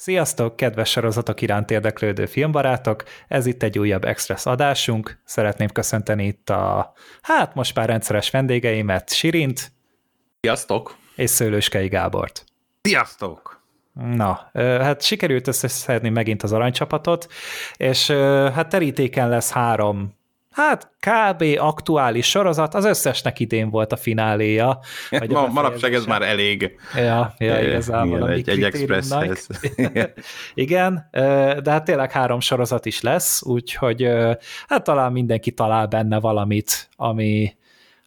Sziasztok, kedves sorozatok iránt érdeklődő filmbarátok! Ez itt egy újabb Express adásunk. Szeretném köszönteni itt a, hát most már rendszeres vendégeimet, Sirint. Sziasztok! És Szőlőskei Gábort. Sziasztok! Na, hát sikerült összeszedni megint az aranycsapatot, és hát terítéken lesz három hát kb. aktuális sorozat, az összesnek idén volt a fináléja. Vagy Ma, manapság ez már elég. Ja, ja igazából Igen, egy, egy expresshez. Igen, de hát tényleg három sorozat is lesz, úgyhogy hát talán mindenki talál benne valamit, ami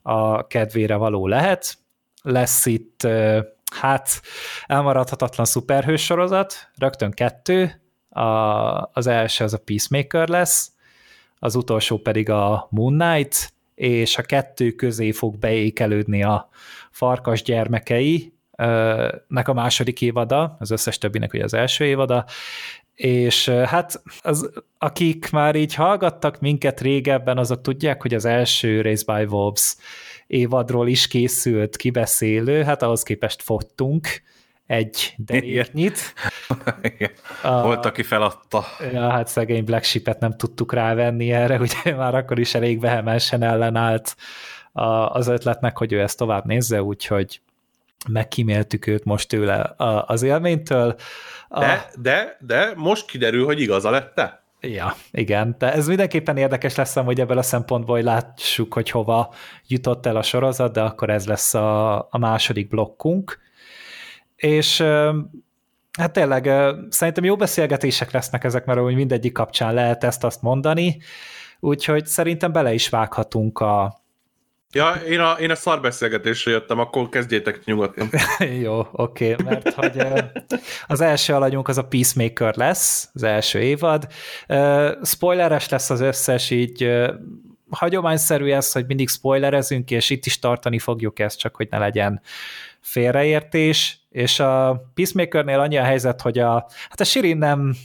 a kedvére való lehet. Lesz itt hát elmaradhatatlan szuperhős sorozat, rögtön kettő, a, az első az a Peacemaker lesz, az utolsó pedig a Moon Knight, és a kettő közé fog beékelődni a farkas gyermekei, nek a második évada, az összes többinek ugye az első évada, és hát az, akik már így hallgattak minket régebben, azok tudják, hogy az első Race by Wolves évadról is készült kibeszélő, hát ahhoz képest fottunk, egy deréknyit. A, Volt, aki feladta. Ja, hát szegény Black Sheep-et nem tudtuk rávenni erre, ugye már akkor is elég vehemensen ellenállt a, az ötletnek, hogy ő ezt tovább nézze, úgyhogy megkíméltük őt most tőle az élménytől. A... De, de, de most kiderül, hogy igaza lett te. Ja, igen, de ez mindenképpen érdekes lesz, hogy ebből a szempontból, hogy látsuk, hogy hova jutott el a sorozat, de akkor ez lesz a, a második blokkunk és hát tényleg szerintem jó beszélgetések lesznek ezek, mert hogy mindegyik kapcsán lehet ezt-azt mondani, úgyhogy szerintem bele is vághatunk a, Ja, én a, én a szarbeszélgetésre jöttem, akkor kezdjétek nyugodtan. Jó, oké, okay, mert hogy az első alanyunk az a Peacemaker lesz, az első évad. Spoileres lesz az összes, így hagyományszerű ez, hogy mindig spoilerezünk, és itt is tartani fogjuk ezt, csak hogy ne legyen félreértés, és a Peacemakernél annyi a helyzet, hogy a, hát a Sirin nem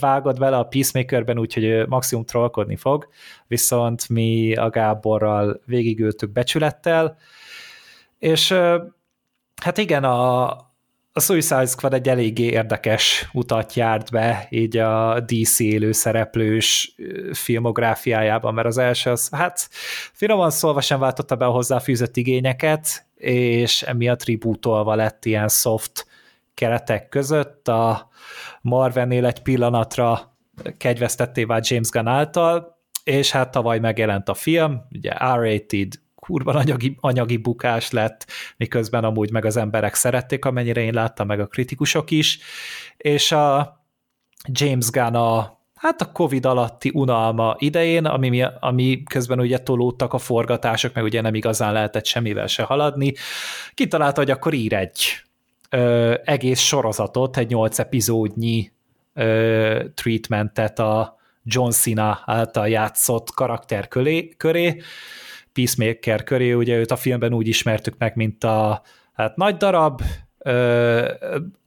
vágod vele a Peacemakerben, úgyhogy maximum trollkodni fog, viszont mi a Gáborral végigültük becsülettel, és hát igen, a, a Suicide Squad egy eléggé érdekes utat járt be, így a DC élő szereplős filmográfiájában, mert az első az, hát finoman szólva sem váltotta be a hozzáfűzött igényeket, és emiatt rebootolva lett ilyen soft keretek között. A Marvenél egy pillanatra kegyvesztetté vált James Gunn által, és hát tavaly megjelent a film, ugye R-rated, kurva anyagi, anyagi bukás lett, miközben amúgy meg az emberek szerették, amennyire én láttam, meg a kritikusok is, és a James Gunn a hát a Covid alatti unalma idején, ami, ami közben ugye tolódtak a forgatások, meg ugye nem igazán lehetett semmivel se haladni, kitalálta, hogy akkor ír egy ö, egész sorozatot, egy nyolc epizódnyi ö, treatmentet a John Cena által játszott karakter köré, köré, Peacemaker köré, ugye őt a filmben úgy ismertük meg, mint a hát nagy darab, ö,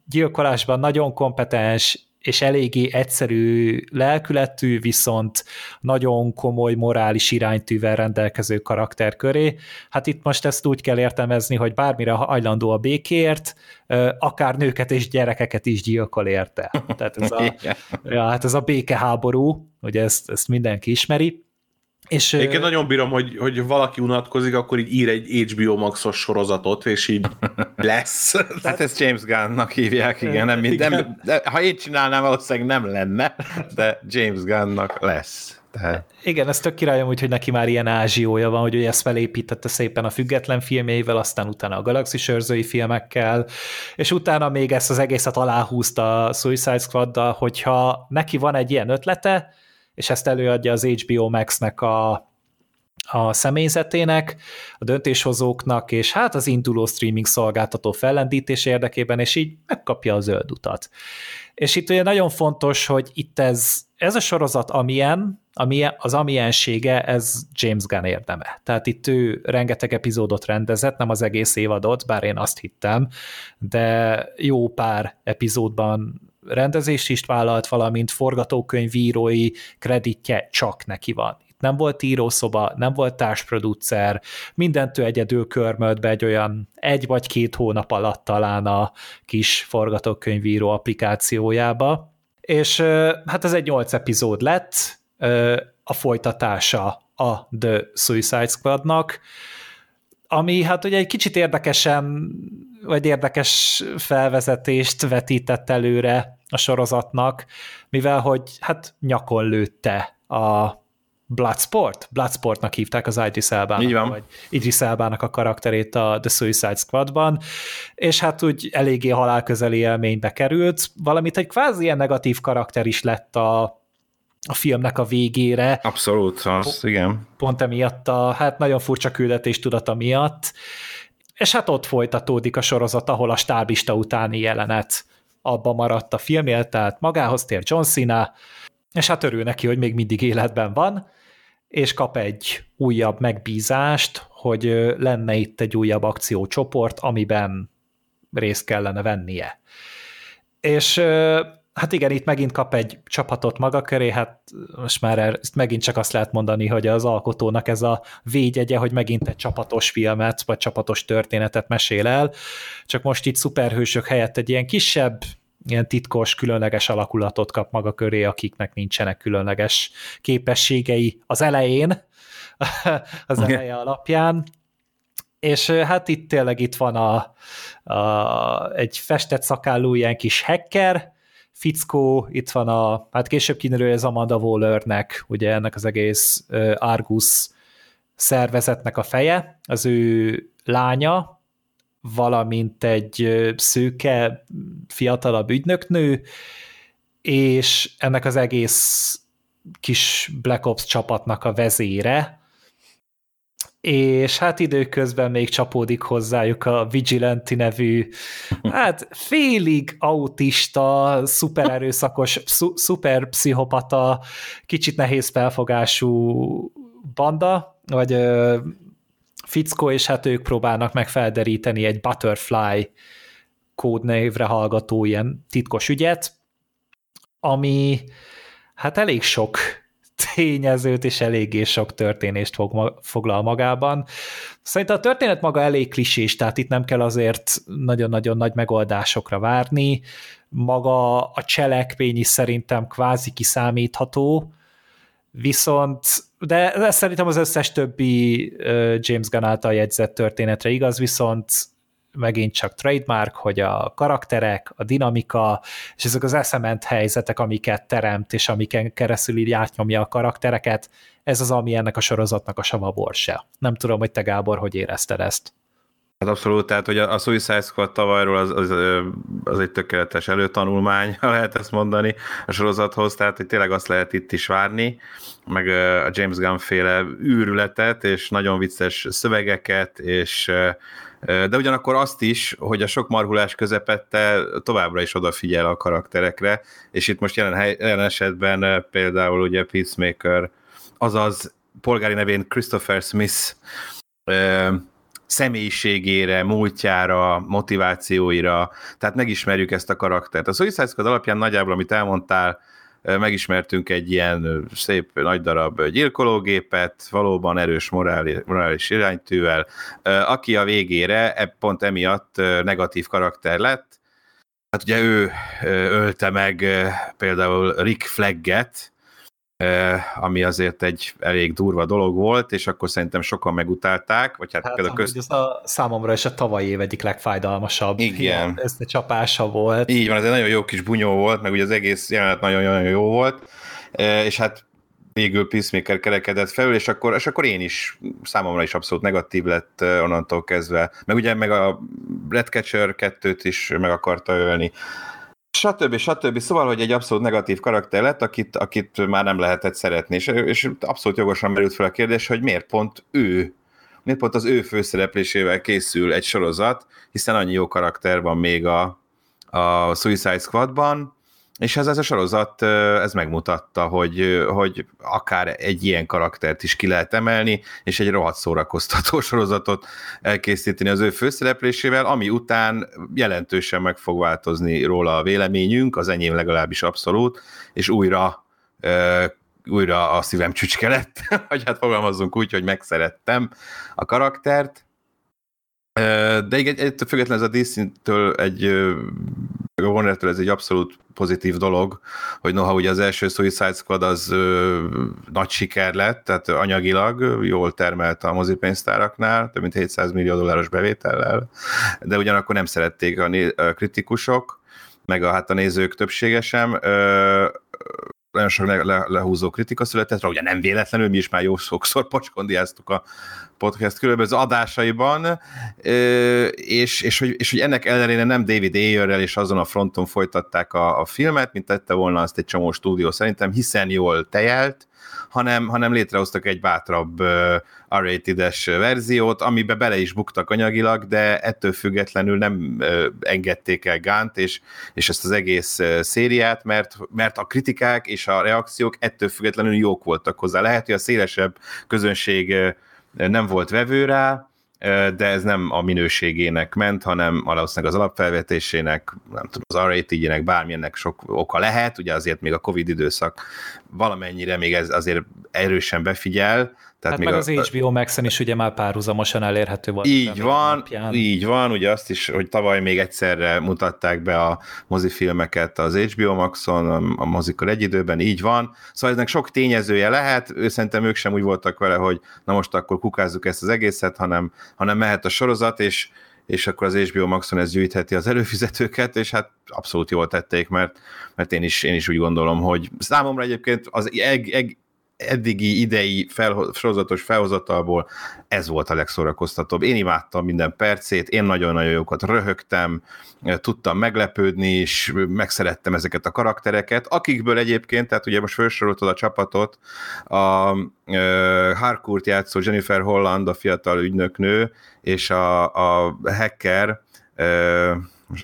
gyilkolásban nagyon kompetens, és eléggé egyszerű lelkületű, viszont nagyon komoly morális iránytűvel rendelkező karakter köré. Hát itt most ezt úgy kell értelmezni, hogy bármire hajlandó a békért, akár nőket és gyerekeket is gyilkol érte. Tehát ez a, ja, hát ez a békeháború, ugye ezt, ezt mindenki ismeri. És, Én nagyon bírom, hogy, hogy valaki unatkozik, akkor így ír egy HBO Maxos sorozatot, és így lesz. Hát ezt James Gunnnak hívják, igen. Nem, igen. Nem, de, ha én csinálnám, valószínűleg nem lenne, de James Gunnnak lesz. Tehát... Igen, ez tök királyom, úgy, hogy neki már ilyen ázsiója van, hogy ő ezt felépítette szépen a független filmjeivel, aztán utána a galaxis őrzői filmekkel, és utána még ezt az egészet aláhúzta a Suicide squad hogyha neki van egy ilyen ötlete, és ezt előadja az HBO Max-nek a, a személyzetének, a döntéshozóknak, és hát az induló streaming szolgáltató fellendítés érdekében, és így megkapja a zöld utat. És itt ugye nagyon fontos, hogy itt ez, ez a sorozat amilyen, amilyen, az amiensége, ez James Gunn érdeme. Tehát itt ő rengeteg epizódot rendezett, nem az egész évadot, bár én azt hittem, de jó pár epizódban rendezést is vállalt, valamint forgatókönyvírói kreditje csak neki van. Itt nem volt írószoba, nem volt társproducer, mindent ő egyedül körmölt be egy olyan egy vagy két hónap alatt talán a kis forgatókönyvíró applikációjába, és hát ez egy nyolc epizód lett, a folytatása a The Suicide Squadnak, ami hát ugye egy kicsit érdekesen, vagy érdekes felvezetést vetített előre a sorozatnak, mivel hogy hát nyakon lőtte a Bloodsport, Bloodsportnak hívták az Idris Elbának, vagy Idris Elbának a karakterét a The Suicide Squadban, és hát úgy eléggé halálközeli élménybe került, valamit egy kvázi ilyen negatív karakter is lett a, a filmnek a végére. Abszolút, az, igen. Pont emiatt a, hát nagyon furcsa küldetés tudata miatt, és hát ott folytatódik a sorozat, ahol a stábista utáni jelenet abba maradt a filmjel, tehát magához tér John Cena, és hát örül neki, hogy még mindig életben van, és kap egy újabb megbízást, hogy lenne itt egy újabb akciócsoport, amiben részt kellene vennie. És Hát igen, itt megint kap egy csapatot maga köré, hát most már ezt megint csak azt lehet mondani, hogy az alkotónak ez a védjegye, hogy megint egy csapatos filmet, vagy csapatos történetet mesél el, csak most itt szuperhősök helyett egy ilyen kisebb, ilyen titkos, különleges alakulatot kap maga köré, akiknek nincsenek különleges képességei az elején, az eleje alapján, és hát itt tényleg itt van a, a, egy festett szakállú ilyen kis hacker, fickó, itt van a, hát később kiderül, ez Amanda Wallernek, ugye ennek az egész Argus szervezetnek a feje, az ő lánya, valamint egy szőke, fiatalabb ügynöknő, és ennek az egész kis Black Ops csapatnak a vezére, és hát időközben még csapódik hozzájuk a Vigilanti nevű, hát félig autista, szupererőszakos, szu- szuperpszichopata, kicsit nehéz felfogású banda, vagy ö, fickó, és hát ők próbálnak meg felderíteni egy Butterfly kódnévre hallgató ilyen titkos ügyet, ami hát elég sok tényezőt és eléggé sok történést fog foglal magában. Szerintem a történet maga elég klisés, tehát itt nem kell azért nagyon-nagyon nagy megoldásokra várni. Maga a cselekmény is szerintem kvázi kiszámítható, viszont de ez szerintem az összes többi James Gunn által jegyzett történetre igaz, viszont megint csak trademark, hogy a karakterek, a dinamika, és ezek az eszement helyzetek, amiket teremt, és amiken keresztül így átnyomja a karaktereket, ez az, ami ennek a sorozatnak a sava borsa. Nem tudom, hogy te Gábor, hogy érezted ezt? Hát abszolút, tehát hogy a Suicide Squad tavalyról az, az, az egy tökéletes előtanulmány, lehet ezt mondani a sorozathoz, tehát hogy tényleg azt lehet itt is várni, meg a James Gunn féle űrületet, és nagyon vicces szövegeket, és de ugyanakkor azt is, hogy a sok marhulás közepette továbbra is odafigyel a karakterekre, és itt most jelen, hely, jelen esetben például ugye Peacemaker, azaz polgári nevén Christopher Smith személyiségére, múltjára, motivációira, tehát megismerjük ezt a karaktert. A Suicide Squad alapján nagyjából, amit elmondtál, megismertünk egy ilyen szép nagy darab gyilkológépet, valóban erős morális, morális iránytűvel, aki a végére e, pont emiatt negatív karakter lett. Hát ugye ő ölte meg például Rick Flagget, ami azért egy elég durva dolog volt, és akkor szerintem sokan megutálták, vagy hát, hát például közt... ez a számomra is a tavalyi év egyik legfájdalmasabb Igen. ez a csapása volt. Így van, ez egy nagyon jó kis bunyó volt, meg ugye az egész jelenet nagyon-nagyon jó volt, és hát végül Peacemaker kerekedett felül, és akkor, és akkor én is, számomra is abszolút negatív lett onnantól kezdve. Meg ugye meg a Redcatcher 2-t is meg akarta ölni stb. stb. Szóval, hogy egy abszolút negatív karakter lett, akit, akit már nem lehetett szeretni, és, és abszolút jogosan merült fel a kérdés, hogy miért pont ő, miért pont az ő főszereplésével készül egy sorozat, hiszen annyi jó karakter van még a, a Suicide Squadban, és ez, ez a sorozat, ez megmutatta, hogy, hogy akár egy ilyen karaktert is ki lehet emelni, és egy rohadt szórakoztató sorozatot elkészíteni az ő főszereplésével, ami után jelentősen meg fog változni róla a véleményünk, az enyém legalábbis abszolút, és újra újra a szívem csücske lett, vagy hát fogalmazzunk úgy, hogy megszerettem a karaktert. De igen, ettől függetlenül ez a Disney-től egy, a Warner-től ez egy abszolút pozitív dolog, hogy noha ugye az első Suicide Squad az ö, nagy siker lett, tehát anyagilag jól termelt a mozipénztáraknál, több mint 700 millió dolláros bevétellel, de ugyanakkor nem szerették a, né- a kritikusok, meg a, hát a nézők többsége sem. Ö, nagyon sok le, le, lehúzó kritika született rá, ugye nem véletlenül, mi is már jó sokszor pocskondiáztuk a podcast különböző adásaiban, és, és, hogy, és hogy ennek ellenére nem David Ayerrel és azon a fronton folytatták a, a filmet, mint tette volna azt egy csomó stúdió szerintem, hiszen jól tejelt, hanem, hanem létrehoztak egy bátrabb R-rated-es verziót, amiben bele is buktak anyagilag, de ettől függetlenül nem engedték el Gánt és, és ezt az egész szériát, mert, mert a kritikák és a reakciók ettől függetlenül jók voltak hozzá. Lehet, hogy a szélesebb közönség nem volt vevő rá, de ez nem a minőségének ment, hanem valószínűleg az alapfelvetésének, nem tudom, az r bármilyennek sok oka lehet, ugye azért még a Covid időszak valamennyire még ez azért erősen befigyel, tehát hát még meg a, az HBO Max-en is ugye már párhuzamosan elérhető volt. Így van, napján. így van, ugye azt is, hogy tavaly még egyszerre mutatták be a mozifilmeket az HBO Maxon, a mozikor egy időben, így van. Szóval eznek sok tényezője lehet, ő szerintem ők sem úgy voltak vele, hogy na most akkor kukázzuk ezt az egészet, hanem, hanem mehet a sorozat, és és akkor az HBO Maxon ez gyűjtheti az előfizetőket, és hát abszolút jól tették, mert, mert én, is, én is úgy gondolom, hogy számomra egyébként az eg, eg, eddigi idei fel, sorozatos felhozatalból ez volt a legszórakoztatóbb. Én imádtam minden percét, én nagyon-nagyon jókat röhögtem, tudtam meglepődni, és megszerettem ezeket a karaktereket, akikből egyébként, tehát ugye most felsoroltad a csapatot, a uh, Harcourt játszó Jennifer Holland, a fiatal ügynöknő, és a, a hacker, uh,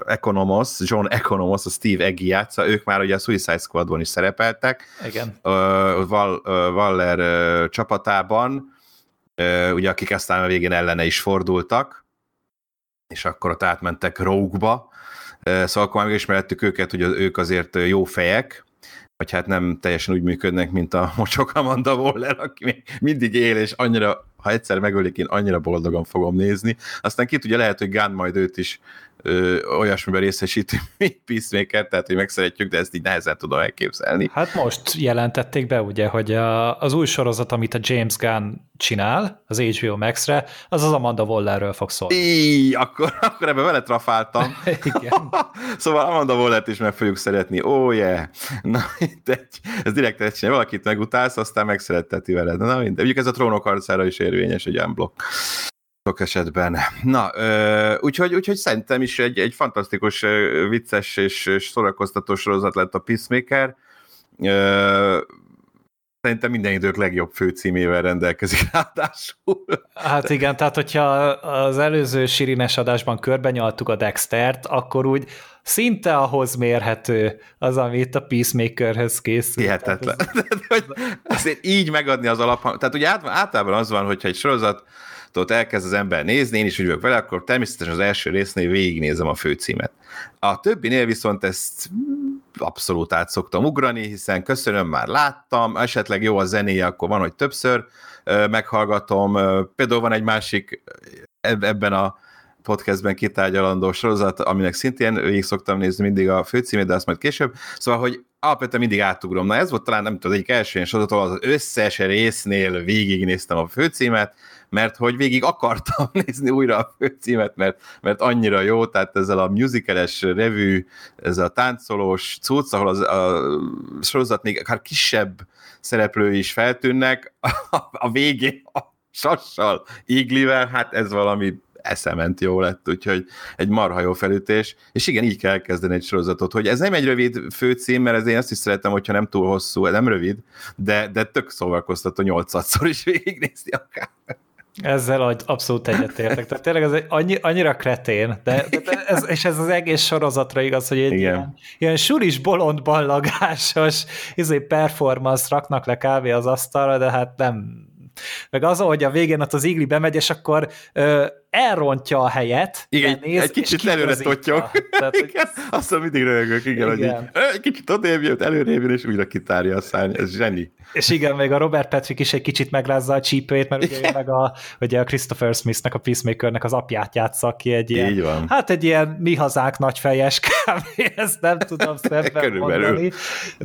Economos, John Economos, a Steve Eggy játsza, ők már ugye a Suicide Squadban is szerepeltek. Igen. Val, Waller csapatában, ugye akik aztán a végén ellene is fordultak, és akkor ott átmentek Rogue-ba, szóval akkor már megismerhettük őket, hogy ők azért jó fejek, vagy hát nem teljesen úgy működnek, mint a mocsok Amanda Waller, aki még mindig él, és annyira, ha egyszer megölik, én annyira boldogan fogom nézni. Aztán ki tudja, lehet, hogy Gunn majd őt is ö, olyasmiben részesíti, mint Peacemaker, tehát hogy megszeretjük, de ezt így nehezen tudom elképzelni. Hát most jelentették be ugye, hogy a, az új sorozat, amit a James Gunn csinál, az HBO Max-re, az az Amanda Wallerről fog szólni. Í, akkor, akkor ebben vele trafáltam. Igen. szóval Amanda Wallert is meg fogjuk szeretni. Ó, oh, yeah. Na, egy, ez direkt egy csinál. Valakit megutálsz, aztán megszeretteti veled. Na, mindegy. Mondjuk ez a trónok arcára is érvényes, egy unblock sok esetben. Na, úgyhogy, úgyhogy szerintem is egy, egy fantasztikus, vicces és, és szórakoztató sorozat lett a Peacemaker. Szerintem minden idők legjobb főcímével rendelkezik ráadásul. Hát igen, tehát hogyha az előző Sirines adásban körbenyaltuk a Dextert, akkor úgy szinte ahhoz mérhető az, amit a Peacemakerhez készül. Hihetetlen. Ez... Azért így megadni az alap... Tehát ugye általában az van, hogyha egy sorozat ott elkezd az ember nézni, én is úgy vagyok vele, akkor természetesen az első résznél végignézem a főcímet. A többinél viszont ezt abszolút át szoktam ugrani, hiszen köszönöm, már láttam, esetleg jó a zenéje, akkor van, hogy többször meghallgatom. Például van egy másik ebben a podcastben kitárgyalandó sorozat, aminek szintén végig szoktam nézni mindig a főcímét, de azt majd később. Szóval, hogy alapvetően mindig átugrom. Na ez volt talán, nem tudom, egyik első ilyen sorozat, az összes résznél végignéztem a főcímet, mert hogy végig akartam nézni újra a főcímet, mert, mert annyira jó, tehát ezzel a musicales revű, ezzel a táncolós cucc, ahol az, a sorozat még akár kisebb szereplő is feltűnnek, a, a végén a sassal, iglivel, hát ez valami eszement jó lett, úgyhogy egy marha jó felütés, és igen, így kell kezdeni egy sorozatot, hogy ez nem egy rövid főcím, mert ez én azt is szeretem, hogyha nem túl hosszú, nem rövid, de, de tök szórakoztató nyolcadszor is végignézni akár. Ezzel abszolút egyetértek. Tehát tényleg ez egy annyi, annyira kretén, de, de ez, és ez az egész sorozatra igaz, hogy egy Igen. ilyen, ilyen suris, bolond, ballagásos izé performance raknak le kávé az asztalra, de hát nem. Meg az, hogy a végén ott az igli bemegy, és akkor ö, elrontja a helyet. Igen, néz, egy kicsit előre totyog. Tehát, igen, azt mindig röhögök, igen, igen. hogy így, egy kicsit odébb jött, előrébb jön, és újra kitárja a szárny, ez zseni. És igen, még a Robert Patrick is egy kicsit megrázza a csípőjét, mert ugye meg a, ugye a Christopher Smithnek, a Peacemakernek az apját játsza ki egy ilyen, Így van. hát egy ilyen mi hazák nagyfejes kb. ezt nem tudom szemben mondani.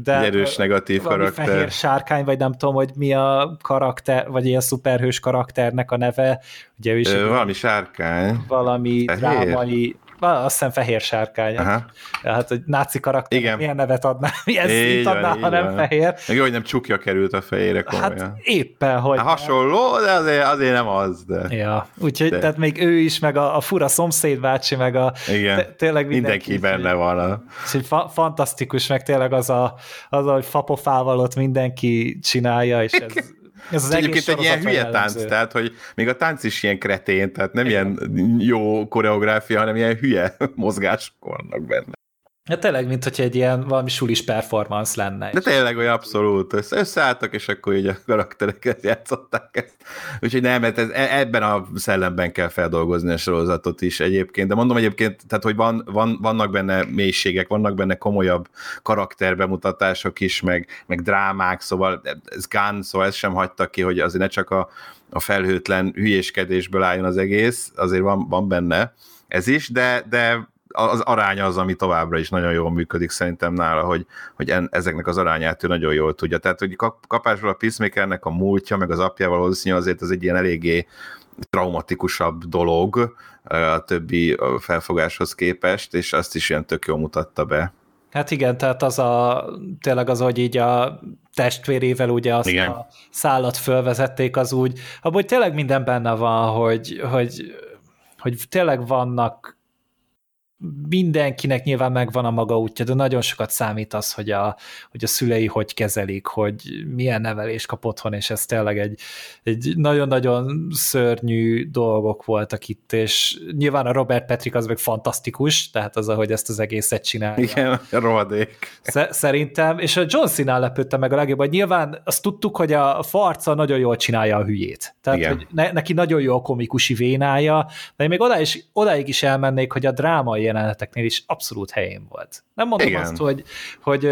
De egy erős negatív karakter. fehér sárkány, vagy nem tudom, hogy mi a karakter, vagy ilyen szuperhős karakternek a neve. Ugye is Ö, valami sárkány. Valami fehér. drámai azt hiszem fehér sárkány. Aha. Hát, hogy náci karakter, Igen. milyen nevet adná, milyen szint adná, ha nem fehér. Meg jó, hogy nem csukja került a fejére komolyan. Hát éppen, hogy... Hát hasonló, de azért, azért nem az, de... Ja, úgyhogy de. tehát még ő is, meg a, a fura szomszédbácsi, meg a... Igen, tényleg mindenki, mindenki benne van. A... És fa, fantasztikus, meg tényleg az, a, az, hogy fapofával ott mindenki csinálja, és ez ez az egyébként egy ilyen hülye tánc, jellemző. tehát hogy még a tánc is ilyen kretén, tehát nem Igen. ilyen jó koreográfia, hanem ilyen hülye mozgások vannak benne. Ja, tényleg, mint hogy egy ilyen valami sulis performance lenne. De tényleg olyan abszolút. Össze, összeálltak, és akkor így a karaktereket játszották ezt. Úgyhogy nem, mert ez, e- ebben a szellemben kell feldolgozni a sorozatot is egyébként. De mondom egyébként, tehát, hogy van, van, vannak benne mélységek, vannak benne komolyabb karakterbemutatások is, meg, meg drámák, szóval ez Gun, szóval ezt sem hagytak ki, hogy azért ne csak a, a felhőtlen hülyéskedésből álljon az egész, azért van, van benne ez is, de, de az aránya az, ami továbbra is nagyon jól működik szerintem nála, hogy, hogy en, ezeknek az arányát ő nagyon jól tudja. Tehát, hogy kap, kapásból a Peacemakernek a múltja, meg az apjával valószínűleg azért az egy ilyen eléggé traumatikusabb dolog a többi felfogáshoz képest, és azt is ilyen tök jól mutatta be. Hát igen, tehát az a, tényleg az, hogy így a testvérével ugye azt igen. a szállat fölvezették, az úgy, abban tényleg minden benne van, hogy, hogy, hogy tényleg vannak mindenkinek nyilván megvan a maga útja, de nagyon sokat számít az, hogy a, hogy a szülei hogy kezelik, hogy milyen nevelést kap otthon, és ez tényleg egy, egy nagyon-nagyon szörnyű dolgok voltak itt, és nyilván a Robert Patrick az meg fantasztikus, tehát az, ahogy ezt az egészet csinálja. Igen, rohadék. Szerintem, és a John Cena lepődte meg a legjobb, hogy nyilván azt tudtuk, hogy a farca nagyon jól csinálja a hülyét. Tehát, Igen. hogy ne, neki nagyon jó a komikusi vénája, de én még oda is, odáig is elmennék, hogy a drámai jeleneteknél is abszolút helyén volt. Nem mondom Igen. azt, hogy, hogy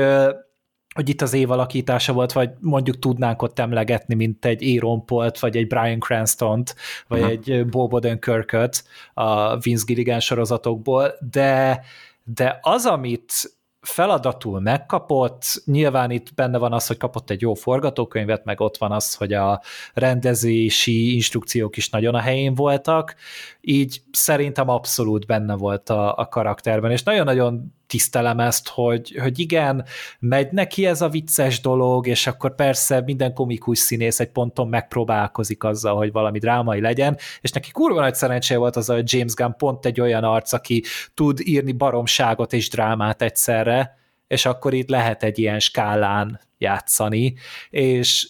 hogy itt az évalakítása volt, vagy mondjuk tudnánk ott emlegetni, mint egy Aaron Polt, vagy egy Brian Cranston-t, vagy uh-huh. egy Bob Odenkirk-öt a Vince Gilligan sorozatokból, de, de az, amit feladatul megkapott, nyilván itt benne van az, hogy kapott egy jó forgatókönyvet, meg ott van az, hogy a rendezési instrukciók is nagyon a helyén voltak, így szerintem abszolút benne volt a, a karakterben, és nagyon-nagyon tisztelem ezt, hogy, hogy igen, megy neki ez a vicces dolog, és akkor persze minden komikus színész egy ponton megpróbálkozik azzal, hogy valami drámai legyen, és neki kurva nagy szerencséje volt az, hogy James Gunn pont egy olyan arc, aki tud írni baromságot és drámát egyszerre, és akkor itt lehet egy ilyen skálán játszani, és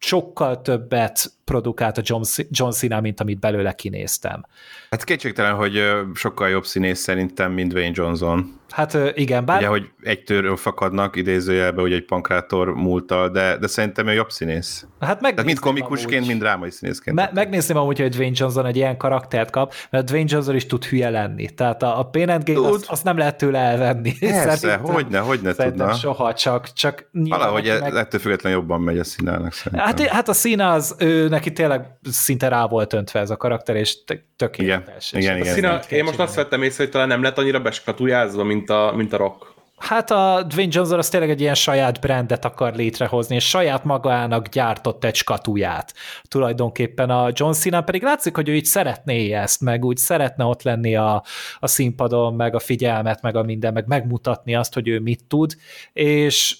sokkal többet produkált a John, John Cena, mint amit belőle kinéztem. Hát kétségtelen, hogy sokkal jobb színész szerintem, mint Wayne Johnson. Hát igen, bár... Ugye, hogy egy törről fakadnak idézőjelbe, hogy egy pankrátor múltal, de, de szerintem ő jobb színész. Hát Tehát mind komikusként, amúgy. mind drámai színészként. Me- megnézném amúgy, hogy Dwayne Johnson egy ilyen karaktert kap, mert Dwayne Johnson is tud hülye lenni. Tehát a, a Pain and Gain azt, azt, nem lehet tőle elvenni. Persze, hogyne, hogyne tudna. soha, csak, csak Valahogy meg... ettől függetlenül jobban megy a színának szerintem. Hát, hát a szína az, ő, neki tényleg szinte rá volt öntve ez a karakter, és tökéletes. Igen, igen, igen, igen. Én most azt vettem észre, hogy talán nem lett annyira beskatujázva, mint a, mint a rock. Hát a Dwayne Johnson az tényleg egy ilyen saját brandet akar létrehozni, és saját magának gyártott egy skatuját. Tulajdonképpen a John Cena pedig látszik, hogy ő így szeretné ezt, meg úgy szeretne ott lenni a, a színpadon, meg a figyelmet, meg a minden, meg megmutatni azt, hogy ő mit tud, és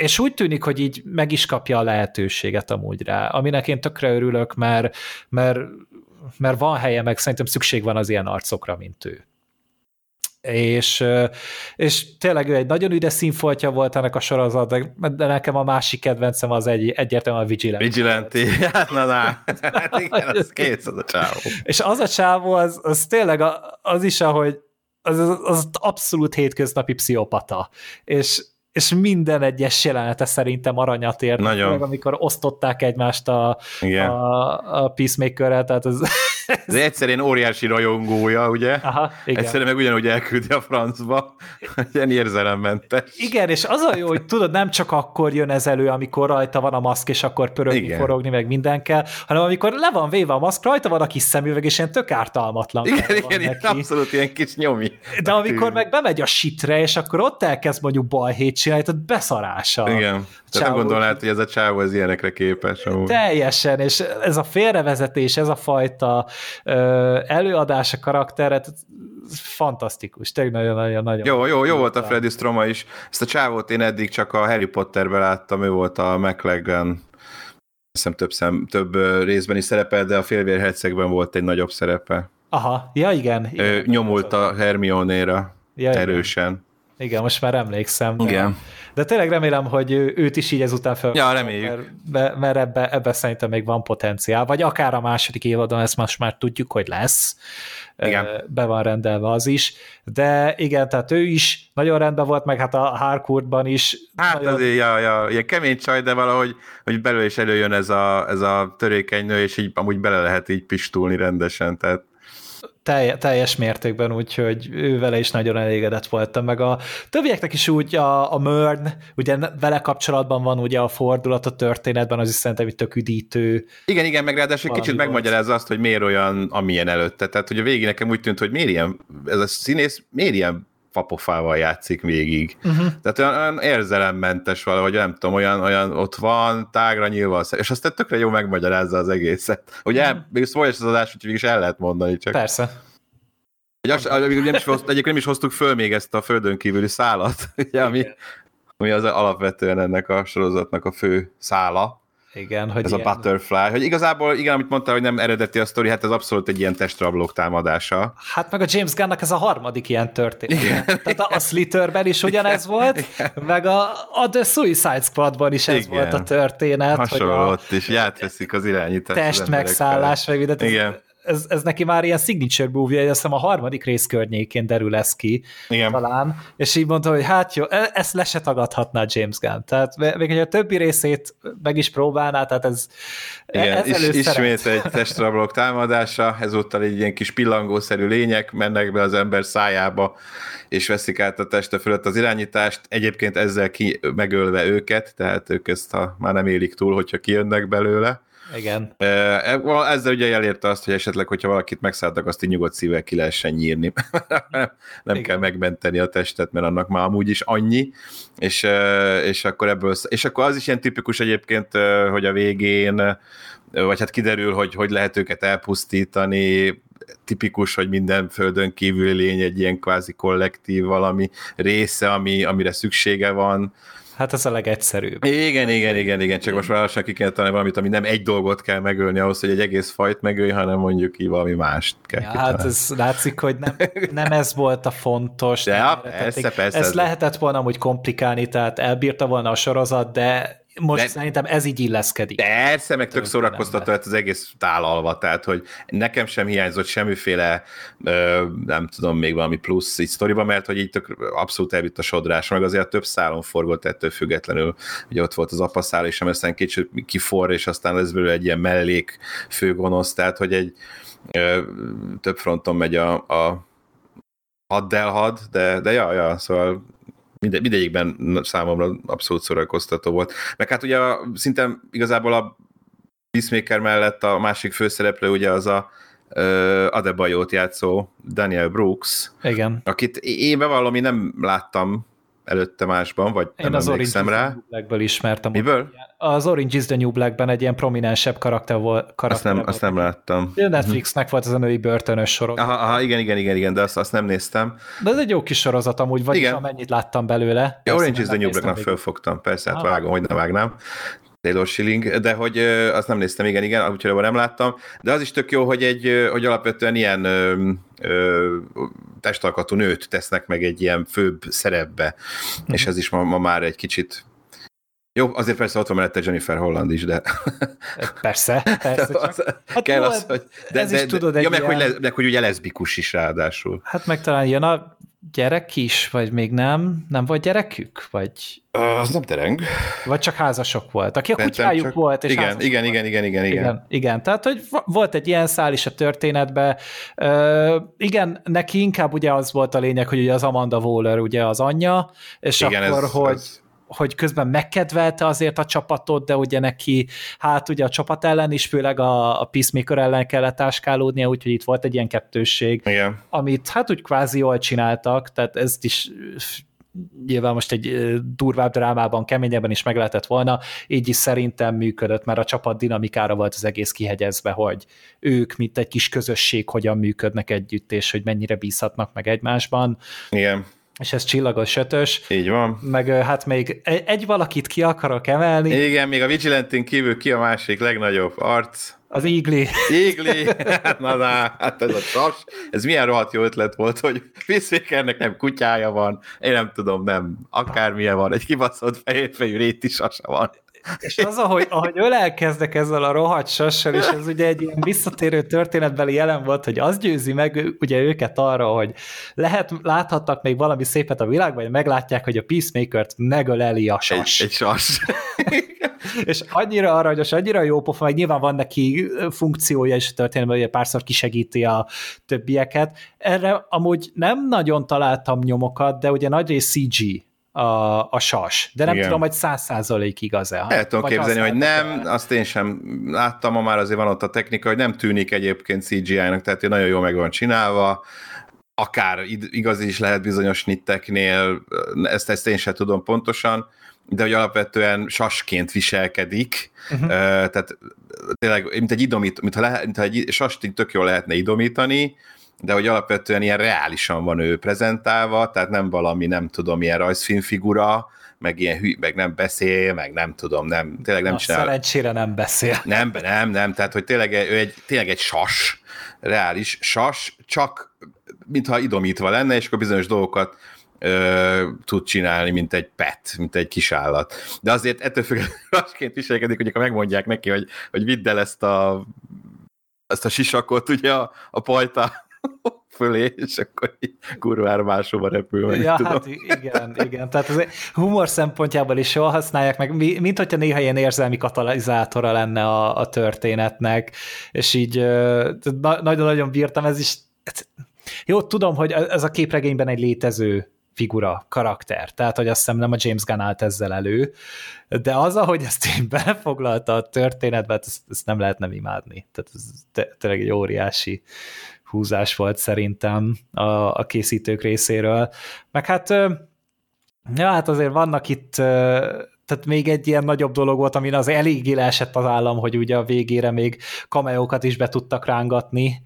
és úgy tűnik, hogy így meg is kapja a lehetőséget amúgy rá, aminek én tökre örülök, mert, mert, mert van helye, meg szerintem szükség van az ilyen arcokra, mint ő és, és tényleg ő egy nagyon üde színfoltja volt ennek a sorozat, de nekem a másik kedvencem az egy, egyértelműen a Vigilante. Vigilante, hát na, na. Hát igen, az kész az a csávó. És az a csávó, az, az tényleg az is, ahogy az, az abszolút hétköznapi pszichopata. És és minden egyes jelenete szerintem aranyat ért. Nagyon. Meg amikor osztották egymást a, a, a Peacemakerrel, tehát ez... Ez egyszerűen óriási rajongója, ugye? Aha, igen. Egyszerűen meg ugyanúgy elküldi a francba, ilyen érzelemmentes. Igen, és az a jó, hogy tudod, nem csak akkor jön ez elő, amikor rajta van a maszk, és akkor pörögni, igen. forogni, meg minden kell, hanem amikor le van véve a maszk, rajta van a kis szemüveg, és ilyen tök ártalmatlan. Igen, igen, igen abszolút ilyen kis nyomi. De amikor meg bemegy a sitre, és akkor ott elkezd mondjuk balhét csinálni, tehát beszarása. Igen. Tehát nem gondolnád, hogy ez a csávó az ilyenekre képes. Amúgy. Teljesen, és ez a félrevezetés, ez a fajta ö, előadás a karakteret, fantasztikus, tényleg nagyon-nagyon-nagyon. Jó, jó, jó volt a Freddy Stroma is. Ezt a csávót én eddig csak a Harry Potterben láttam, ő volt a McLaglen hiszem több, szem, több részben is szerepel, de a félvérhercegben volt egy nagyobb szerepe. Aha, ja igen. igen ő nyomult a Hermione-ra ja, erősen. Igen. Igen, most már emlékszem. De, Igen. De tényleg remélem, hogy őt is így ezután fel. Ja, reméljük. Mert, mert ebbe, ebbe szerintem még van potenciál. Vagy akár a második évadon ezt most már tudjuk, hogy lesz. Igen. Be van rendelve az is. De igen, tehát ő is nagyon rendben volt, meg hát a Harcourtban is. Hát nagyon... azért, ja, ja, ilyen kemény csaj, de valahogy hogy belül is előjön ez a, ez a törékeny nő, és így amúgy bele lehet így pistulni rendesen, tehát telj, teljes mértékben, úgyhogy ő vele is nagyon elégedett voltam, meg a többieknek is úgy a, a Mörn, ugye vele kapcsolatban van ugye a fordulat a történetben, az is szerintem egy tök üdítő. Igen, igen, meg ráadásul kicsit volt. megmagyarázza azt, hogy miért olyan, amilyen előtte. Tehát, hogy a végén nekem úgy tűnt, hogy miért ilyen, ez a színész miért ilyen papofával játszik végig. Uh-huh. Tehát olyan, olyan érzelemmentes valahogy, nem tudom, olyan, olyan ott van, tágra nyilván, és aztán tökre jó megmagyarázza az egészet. Ugye, uh-huh. még szóval az adás, hogy is el lehet mondani. Csak. Persze. Egy, az, nem is hozt, egyébként nem is hoztuk föl még ezt a földön kívüli szálat, ugye, ami, ami az alapvetően ennek a sorozatnak a fő szála. Igen, hogy ez ilyen... a butterfly, hogy igazából, igen, amit mondtál, hogy nem eredeti a sztori, hát ez abszolút egy ilyen testrablók támadása. Hát meg a James Gunnnak ez a harmadik ilyen történet. Igen. Tehát a, a Slitterben is ugyanez igen. volt, igen. meg a, a The Suicide Squadban is ez igen. volt a történet. Hasonló hogy a, is, játveszik az irányítást. Test megszállás, meg mindent. Igen ez, ez neki már ilyen signature movie, azt hiszem a harmadik rész környékén derül ez ki Igen. talán, és így mondta, hogy hát jó, e, ezt le se tagadhatná James Gunn. Tehát még egy a többi részét meg is próbálná, tehát ez, e, Igen, ez is, ismét egy testrablok támadása, ezúttal egy ilyen kis pillangószerű lények mennek be az ember szájába, és veszik át a teste fölött az irányítást, egyébként ezzel ki megölve őket, tehát ők ezt a, már nem élik túl, hogyha kijönnek belőle igen. Ezzel ugye elérte azt, hogy esetleg, hogyha valakit megszálltak, azt így nyugodt szívvel ki lehessen nyírni. nem Igen. kell megmenteni a testet, mert annak már amúgy is annyi, és, és akkor ebből, és akkor az is ilyen tipikus egyébként, hogy a végén, vagy hát kiderül, hogy hogy lehet őket elpusztítani, tipikus, hogy minden földön kívüli lény egy ilyen kvázi kollektív valami része, ami, amire szüksége van, Hát ez a legegyszerűbb. Igen, igen, igen, igen, csak most már lassan ki kell találni valamit, ami nem egy dolgot kell megölni ahhoz, hogy egy egész fajt megölj, hanem mondjuk így valami mást kell ja, Hát ez látszik, hogy nem, nem ez volt a fontos. Ja, persze, persze. Ezt lehetett volna amúgy komplikálni, tehát elbírta volna a sorozat, de most de, szerintem ez így illeszkedik. Persze, meg tök szórakoztató lett az egész tálalva, tehát hogy nekem sem hiányzott semmiféle, ö, nem tudom, még valami plusz így sztoriba, mert hogy így tök abszolút elvitt a sodrás, meg azért több szálon forgott ettől függetlenül, hogy ott volt az apaszál, és aztán kicsit kifor, és aztán lesz belőle egy ilyen mellék főgonosz, tehát hogy egy ö, több fronton megy a, a had, de, de ja, ja, szóval Minde, mindegyikben számomra abszolút szórakoztató volt. Meg hát ugye szinte igazából a Peacemaker mellett a másik főszereplő ugye az a uh, Adebayot játszó Daniel Brooks. Igen. Akit én bevallom, én nem láttam előtte másban, vagy én nem az emlékszem rá. Blackből ismertem. Miből? Az Orange is the New Blackben egy ilyen prominensebb karakter volt. Karakter azt nem, azt nem láttam. Netflixnek volt az a női börtönös sorozat. Aha, aha, igen, igen, igen, igen, de azt, azt nem néztem. De ez egy jó kis sorozat amúgy, vagy igen. amennyit láttam belőle. Ja, Orange is the New Blacknak fölfogtam, persze, hát vágom, hogy ne vágnám. Taylor Schilling, de hogy azt nem néztem, igen, igen, úgyhogy nem láttam, de az is tök jó, hogy egy, hogy alapvetően ilyen ö, ö, testalkatú nőt tesznek meg egy ilyen főbb szerepbe, mm-hmm. és ez is ma, ma már egy kicsit jó, azért persze ott van mellette Jennifer Holland is, de... Persze, persze. Csak... Hát kell jó, az, hogy... De, ez de, is tudod, egy ja, meg, ilyen... hogy le, meg, hogy ugye leszbikus is ráadásul. Hát meg talán jön a gyerek is, vagy még nem? Nem volt gyerekük? Vagy... Az nem tereng. Vagy csak házasok volt. Aki a kutyájuk csak... volt, és igen, igen, igen, igen, igen, igen, igen. Igen, tehát, hogy volt egy ilyen szál is a történetben. Uh, igen, neki inkább ugye az volt a lényeg, hogy ugye az Amanda Waller ugye az anyja, és igen, akkor, ez, hogy ez hogy közben megkedvelte azért a csapatot, de ugye neki, hát ugye a csapat ellen is, főleg a, a Peacemaker ellen kellett táskálódnia, úgyhogy itt volt egy ilyen kettősség, Igen. amit hát úgy kvázi jól csináltak, tehát ezt is nyilván most egy durvább drámában, keményebben is meg lehetett volna, így is szerintem működött, mert a csapat dinamikára volt az egész kihegyezve, hogy ők, mint egy kis közösség, hogyan működnek együtt, és hogy mennyire bízhatnak meg egymásban. Igen és ez csillagos sötös. Így van. Meg hát még egy valakit ki akarok emelni. Igen, még a Vigilantin kívül ki a másik legnagyobb arc? Az Igli. Igli, na, na, hát ez a sas. Ez milyen rohadt jó ötlet volt, hogy Peacemakernek nem kutyája van, én nem tudom, nem, akármilyen van, egy kibaszott fehér fejű réti sasa van. És az, ahogy, ahogy ölelkeznek ezzel a rohadt sassal, és ez ugye egy ilyen visszatérő történetbeli jelen volt, hogy az győzi meg ugye őket arra, hogy lehet, láthattak még valami szépet a világban, hogy meglátják, hogy a Peacemaker-t megöleli a sas. Egy, egy sas. és annyira arra, hogy annyira jó pofa, meg nyilván van neki funkciója is a történetben, hogy párszor kisegíti a többieket. Erre amúgy nem nagyon találtam nyomokat, de ugye nagy rész CG a, a sas. De nem Igen. tudom, hogy száz százalék igaz-e. El tudom képzelni, hogy nem, el. azt én sem láttam, ma már azért van ott a technika, hogy nem tűnik egyébként CGI-nak, tehát nagyon jól meg van csinálva, akár igaz is lehet bizonyos nitteknél, ezt, ezt én sem tudom pontosan, de hogy alapvetően sasként viselkedik, uh-huh. tehát tényleg, mint egy idomít, mintha, lehet, mintha egy sast tök jól lehetne idomítani, de hogy alapvetően ilyen reálisan van ő prezentálva, tehát nem valami, nem tudom, ilyen rajzfilmfigura, meg ilyen hű, meg nem beszél, meg nem tudom, nem, tényleg nem Na, csinál. Szerencsére nem beszél. Nem, nem, nem, tehát hogy tényleg ő egy, tényleg egy sas, reális sas, csak mintha idomítva lenne, és akkor bizonyos dolgokat ö, tud csinálni, mint egy pet, mint egy kis állat. De azért ettől függetlenül rasként viselkedik, hogy akkor megmondják neki, hogy, hogy vidd el ezt a ezt a sisakot ugye a, a pajta fölé, és akkor így kurvára máshova repül meg. Ja, tudom. hát igen, igen. Tehát az humor szempontjából is jól használják meg, mint hogyha néha ilyen érzelmi katalizátora lenne a, a történetnek, és így nagyon-nagyon bírtam, ez is jó, tudom, hogy ez a képregényben egy létező figura, karakter, tehát hogy azt hiszem nem a James Gunn állt ezzel elő, de az, ahogy ezt én belefoglalta a történetbe, hát ezt, ezt nem lehet nem imádni. Tehát ez tényleg egy óriási húzás volt szerintem a, a készítők részéről. Meg hát, ja, hát azért vannak itt tehát még egy ilyen nagyobb dolog volt, amin az eléggé leesett az állam, hogy ugye a végére még kameókat is be tudtak rángatni,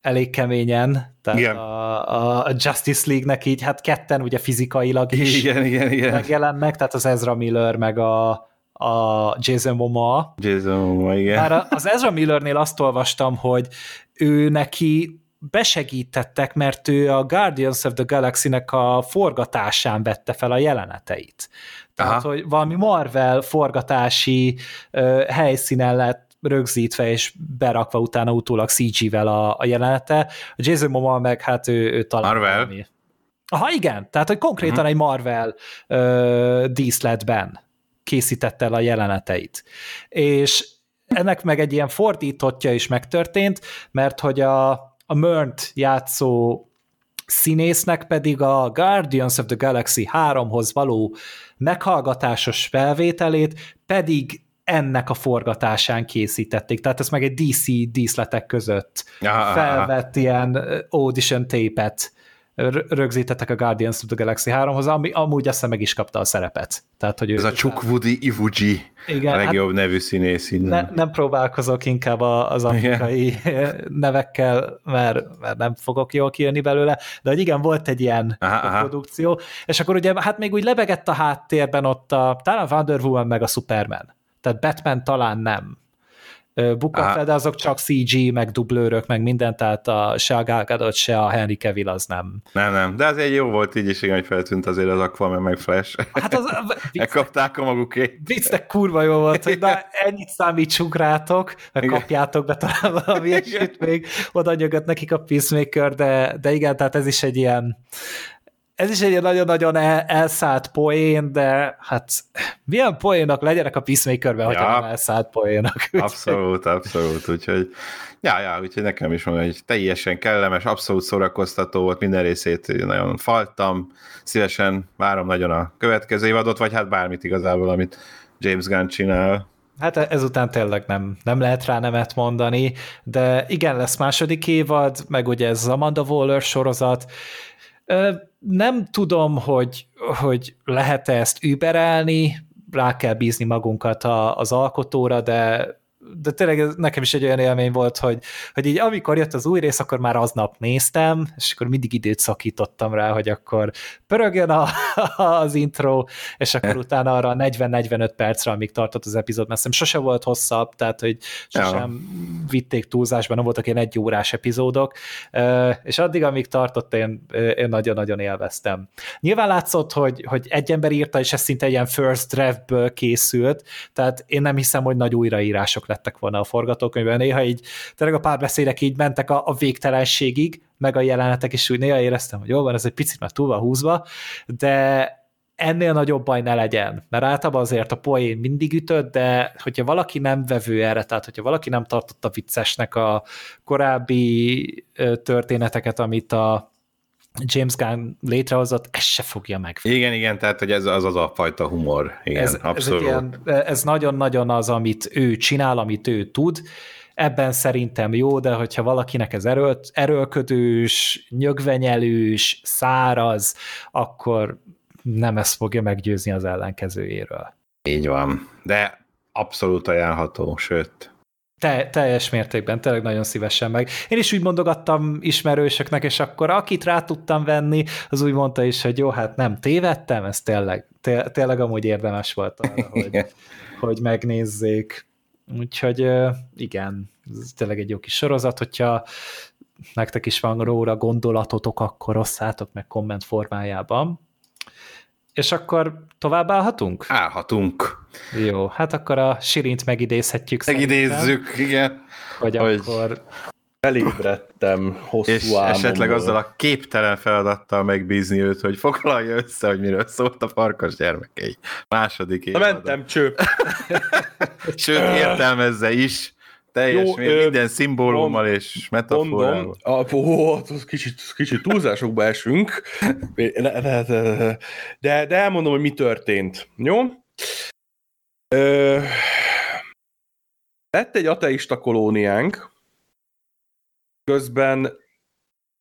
elég keményen, tehát igen. A, a Justice League-nek így, hát ketten ugye fizikailag is igen, igen, igen. megjelennek, tehát az Ezra Miller meg a, a Jason Momoa. Jason Momoa, igen. Már az Ezra Millernél azt olvastam, hogy ő neki besegítettek, mert ő a Guardians of the Galaxy-nek a forgatásán vette fel a jeleneteit. Tehát, Aha. hogy valami Marvel forgatási uh, helyszínen lett rögzítve és berakva utána utólag CG-vel a, a jelenete. A Jason Momoa meg hát ő, ő talán Marvel? Valami. Aha, igen, tehát hogy konkrétan uh-huh. egy Marvel uh, díszletben készítette el a jeleneteit. És ennek meg egy ilyen fordítottja is megtörtént, mert hogy a, a Mörnt játszó színésznek pedig a Guardians of the Galaxy 3-hoz való meghallgatásos felvételét pedig ennek a forgatásán készítették, tehát ez meg egy DC díszletek között felvett ilyen audition tape-et rögzítettek a Guardians of the Galaxy 3-hoz, ami amúgy aztán meg is kapta a szerepet. Tehát, hogy Ez ő, a Chukwudi Iwuji, igen, a legjobb hát nevű színész Ne, nem próbálkozok inkább az amerikai igen. nevekkel, mert, mert nem fogok jól kijönni belőle, de hogy igen, volt egy ilyen aha, produkció, aha. és akkor ugye hát még úgy lebegett a háttérben ott a, talán Wonder Woman meg a Superman. Tehát Batman talán nem bukott de azok csak CG, meg dublőrök, meg minden, tehát a, se a Gal Gadot, se a Henry Cavill az nem. Nem, nem, de azért jó volt így is, igen, hogy feltűnt azért az Aquaman meg Flash. Hát az... Megkapták a magukét. Viccnek kurva jó volt, hogy na ennyit számítsunk rátok, meg igen. kapjátok be talán valami ilyesmit még, oda nyögött nekik a Peacemaker, de, de igen, tehát ez is egy ilyen ez is egy nagyon-nagyon el, elszállt poén, de hát milyen poénok legyenek a Peacemakerben, ja. hogyha nem elszállt poénok. Abszolút, abszolút, úgyhogy ja, ja, úgyhogy nekem is mondom, hogy teljesen kellemes, abszolút szórakoztató volt, minden részét nagyon faltam, szívesen várom nagyon a következő évadot, vagy hát bármit igazából, amit James Gunn csinál. Hát ezután tényleg nem, nem lehet rá nemet mondani, de igen, lesz második évad, meg ugye ez az Amanda Waller sorozat, nem tudom, hogy, hogy lehet-e ezt überelni, rá kell bízni magunkat az alkotóra, de de tényleg ez nekem is egy olyan élmény volt, hogy, hogy így amikor jött az új rész, akkor már aznap néztem, és akkor mindig időt szakítottam rá, hogy akkor pörögjön a, az intro, és akkor utána arra 40-45 percre, amíg tartott az epizód, mert szerintem sose volt hosszabb, tehát hogy sosem ja. vitték túlzásban, nem voltak ilyen egy órás epizódok, és addig, amíg tartott, én, én nagyon-nagyon élveztem. Nyilván látszott, hogy, hogy egy ember írta, és ez szinte ilyen first draftből készült, tehát én nem hiszem, hogy nagy újraírások lettek volna a forgatókönyvben. Néha így, tényleg a párbeszédek így mentek a, a végtelenségig, meg a jelenetek, és úgy néha éreztem, hogy jó van, ez egy picit már túl van húzva, de ennél nagyobb baj ne legyen, mert általában azért a poén mindig ütött, de hogyha valaki nem vevő erre, tehát hogyha valaki nem tartotta viccesnek a korábbi történeteket, amit a James Gunn létrehozott, ez se fogja meg. Igen, igen, tehát hogy ez az az a fajta humor. Igen, ez, abszolút. Ez, ilyen, ez nagyon-nagyon az, amit ő csinál, amit ő tud, ebben szerintem jó, de hogyha valakinek ez eről, erőlködős, nyögvenyelős, száraz, akkor nem ezt fogja meggyőzni az ellenkezőjéről. Így van, de abszolút ajánlható, sőt, te, teljes mértékben, tényleg nagyon szívesen meg. Én is úgy mondogattam ismerősöknek, és akkor akit rá tudtam venni, az úgy mondta is, hogy jó, hát nem tévedtem, ez tényleg, té, tényleg amúgy érdemes volt arra, hogy, hogy megnézzék. Úgyhogy igen, ez tényleg egy jó kis sorozat, hogyha nektek is van róla gondolatotok, akkor osszátok meg komment formájában. És akkor tovább állhatunk? Állhatunk. Jó, hát akkor a Sirint megidézhetjük Megidézzük, igen. Hogy, hogy akkor... Elébredtem hosszú És álmomból. esetleg azzal a képtelen feladattal megbízni őt, hogy foglalja össze, hogy miről szólt a farkas gyermekei. Második évad. mentem csőp. Sőt, értelmezze is. Teljes, Jó, ö, minden szimbólummal mond, és metaforával. Mondom, a, kicsit, kicsit túlzásokba esünk, de, de elmondom, hogy mi történt. Jó? Ö, lett egy ateista kolóniánk, közben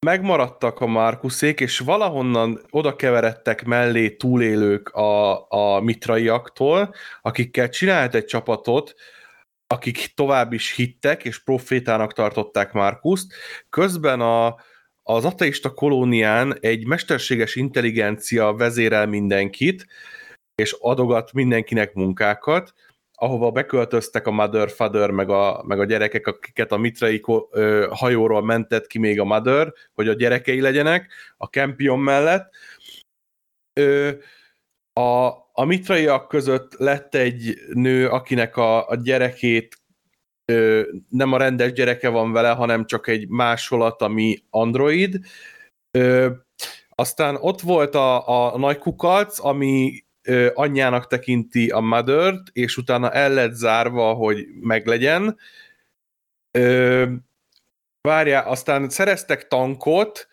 megmaradtak a Márkuszék, és valahonnan oda keveredtek mellé túlélők a, a mitraiaktól, akikkel csinált egy csapatot, akik tovább is hittek, és profétának tartották Márkuszt. Közben a, az ateista kolónián egy mesterséges intelligencia vezérel mindenkit, és adogat mindenkinek munkákat, ahova beköltöztek a Mother, Father, meg a, meg a gyerekek, akiket a mitrai ö, hajóról mentett ki még a Mother, hogy a gyerekei legyenek, a Campion mellett. A, a mitraiak között lett egy nő, akinek a, a gyerekét ö, nem a rendes gyereke van vele, hanem csak egy másolat, ami android. Ö, aztán ott volt a, a nagy kukac, ami ö, anyjának tekinti a mother és utána el lett zárva, hogy meglegyen. Ö, várjál, aztán szereztek tankot,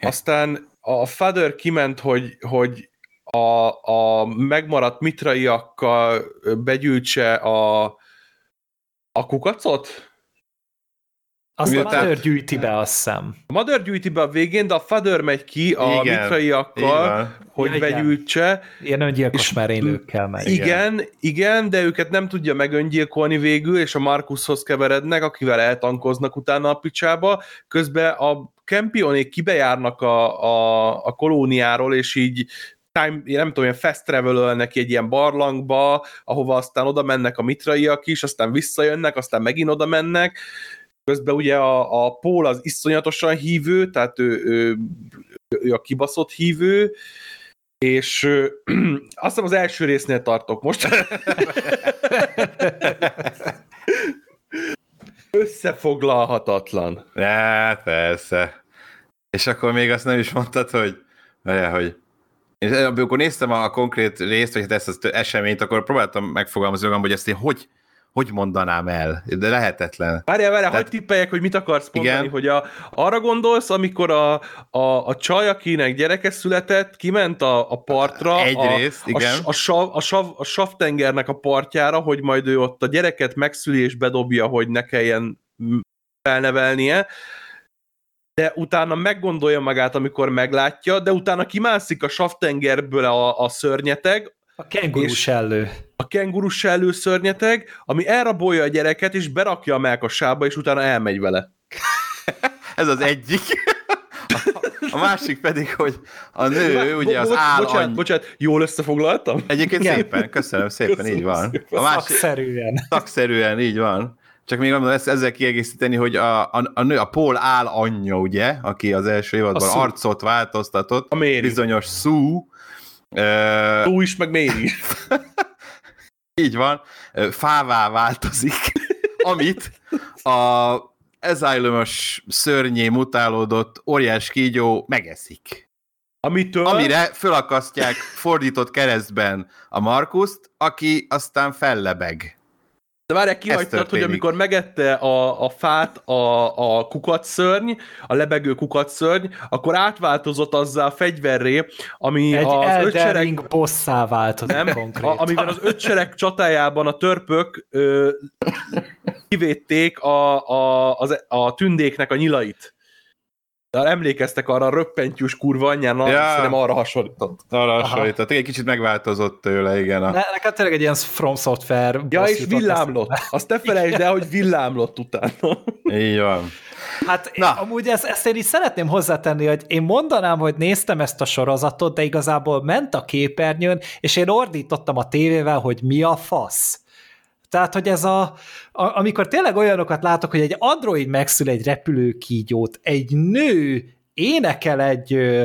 aztán a Father kiment, hogy, hogy a, a megmaradt mitraiakkal begyűjtse a, a kukacot? Azt a Mother gyűjti be, azt hiszem. A Mother gyűjti be a végén, de a Father megy ki a igen, mitraiakkal, hogy ja, begyűjtse. Ilyen öngyilkos merénylőkkel megy. Igen, igen, de őket nem tudja megöngyilkolni végül, és a Markushoz keverednek, akivel eltankoznak utána a picsába. Közben a Kempionék kibejárnak a, a, a kolóniáról, és így time, nem tudom, ilyen fast travel egy ilyen barlangba, ahova aztán oda mennek a mitraiak is, aztán visszajönnek, aztán megint oda mennek. Közben ugye a, a Paul az iszonyatosan hívő, tehát ő, ő, ő a kibaszott hívő, és ö, azt hiszem az első résznél tartok most. Összefoglalhatatlan. Ja, persze. És akkor még azt nem is mondtad, hogy, hogy És amikor néztem a konkrét részt, vagy hát ezt az eseményt, akkor próbáltam megfogalmazni magam, hogy ezt én hogy, hogy mondanám el, de lehetetlen. Várjál, várjál, Tehát... hagyd tippeljek, hogy mit akarsz mondani, igen. hogy a, arra gondolsz, amikor a, a, a csaj, akinek gyereke született, kiment a, a partra, Egyrészt, a, igen. A, a, sav, a, sav, a savtengernek a partjára, hogy majd ő ott a gyereket megszüli és bedobja, hogy ne kelljen felnevelnie, de utána meggondolja magát, amikor meglátja, de utána kimászik a savtengerből a, a szörnyeteg, a kengurus ellő. A kengurus ellő szörnyeteg, ami elrabolja a gyereket, és berakja a melkasába, és utána elmegy vele. Ez az egyik. A másik pedig, hogy a nő, ugye az áll... Bocsánat, any... bocsánat, jól összefoglaltam? Egyébként Igen. szépen, köszönöm szépen, köszönöm így van. Szépen. A másik... Szakszerűen. Szakszerűen, így van. Csak még mondom, ezt ezzel kiegészíteni, hogy a, a, a nő, a Paul áll anyja, ugye, aki az első évadban arcot változtatott, a Mary. bizonyos Sue, Tú is, meg is. Így van, fává változik, amit a Asylumos szörnyé mutálódott óriás kígyó megeszik. Amitől? Amire fölakasztják fordított keresztben a Markuszt, aki aztán fellebeg. De várják, kihagytad, hogy amikor megette a, a fát a, a kukatszörny, a lebegő kukatszörny, akkor átváltozott azzá a fegyverré, ami Egy az ötsereg... bosszá változott nem, konkrétan. A, amivel az ötsereg csatájában a törpök ö, kivédték a, a, az, a tündéknek a nyilait. De emlékeztek arra a röppentyűs kurva anyján, ja. szerintem arra hasonlított. Arra hasonlított. Egy kicsit megváltozott tőle, igen. A... Ne, nekem tényleg egy ilyen From Software. Ja, és villámlott. Ezt. Azt te felejtsd el, hogy villámlott utána. Így van. Hát Na. Én, amúgy ezt, ezt én is szeretném hozzátenni, hogy én mondanám, hogy néztem ezt a sorozatot, de igazából ment a képernyőn, és én ordítottam a tévével, hogy mi a fasz. Tehát, hogy ez a, a, amikor tényleg olyanokat látok, hogy egy android megszül egy repülőkígyót, egy nő énekel egy ö,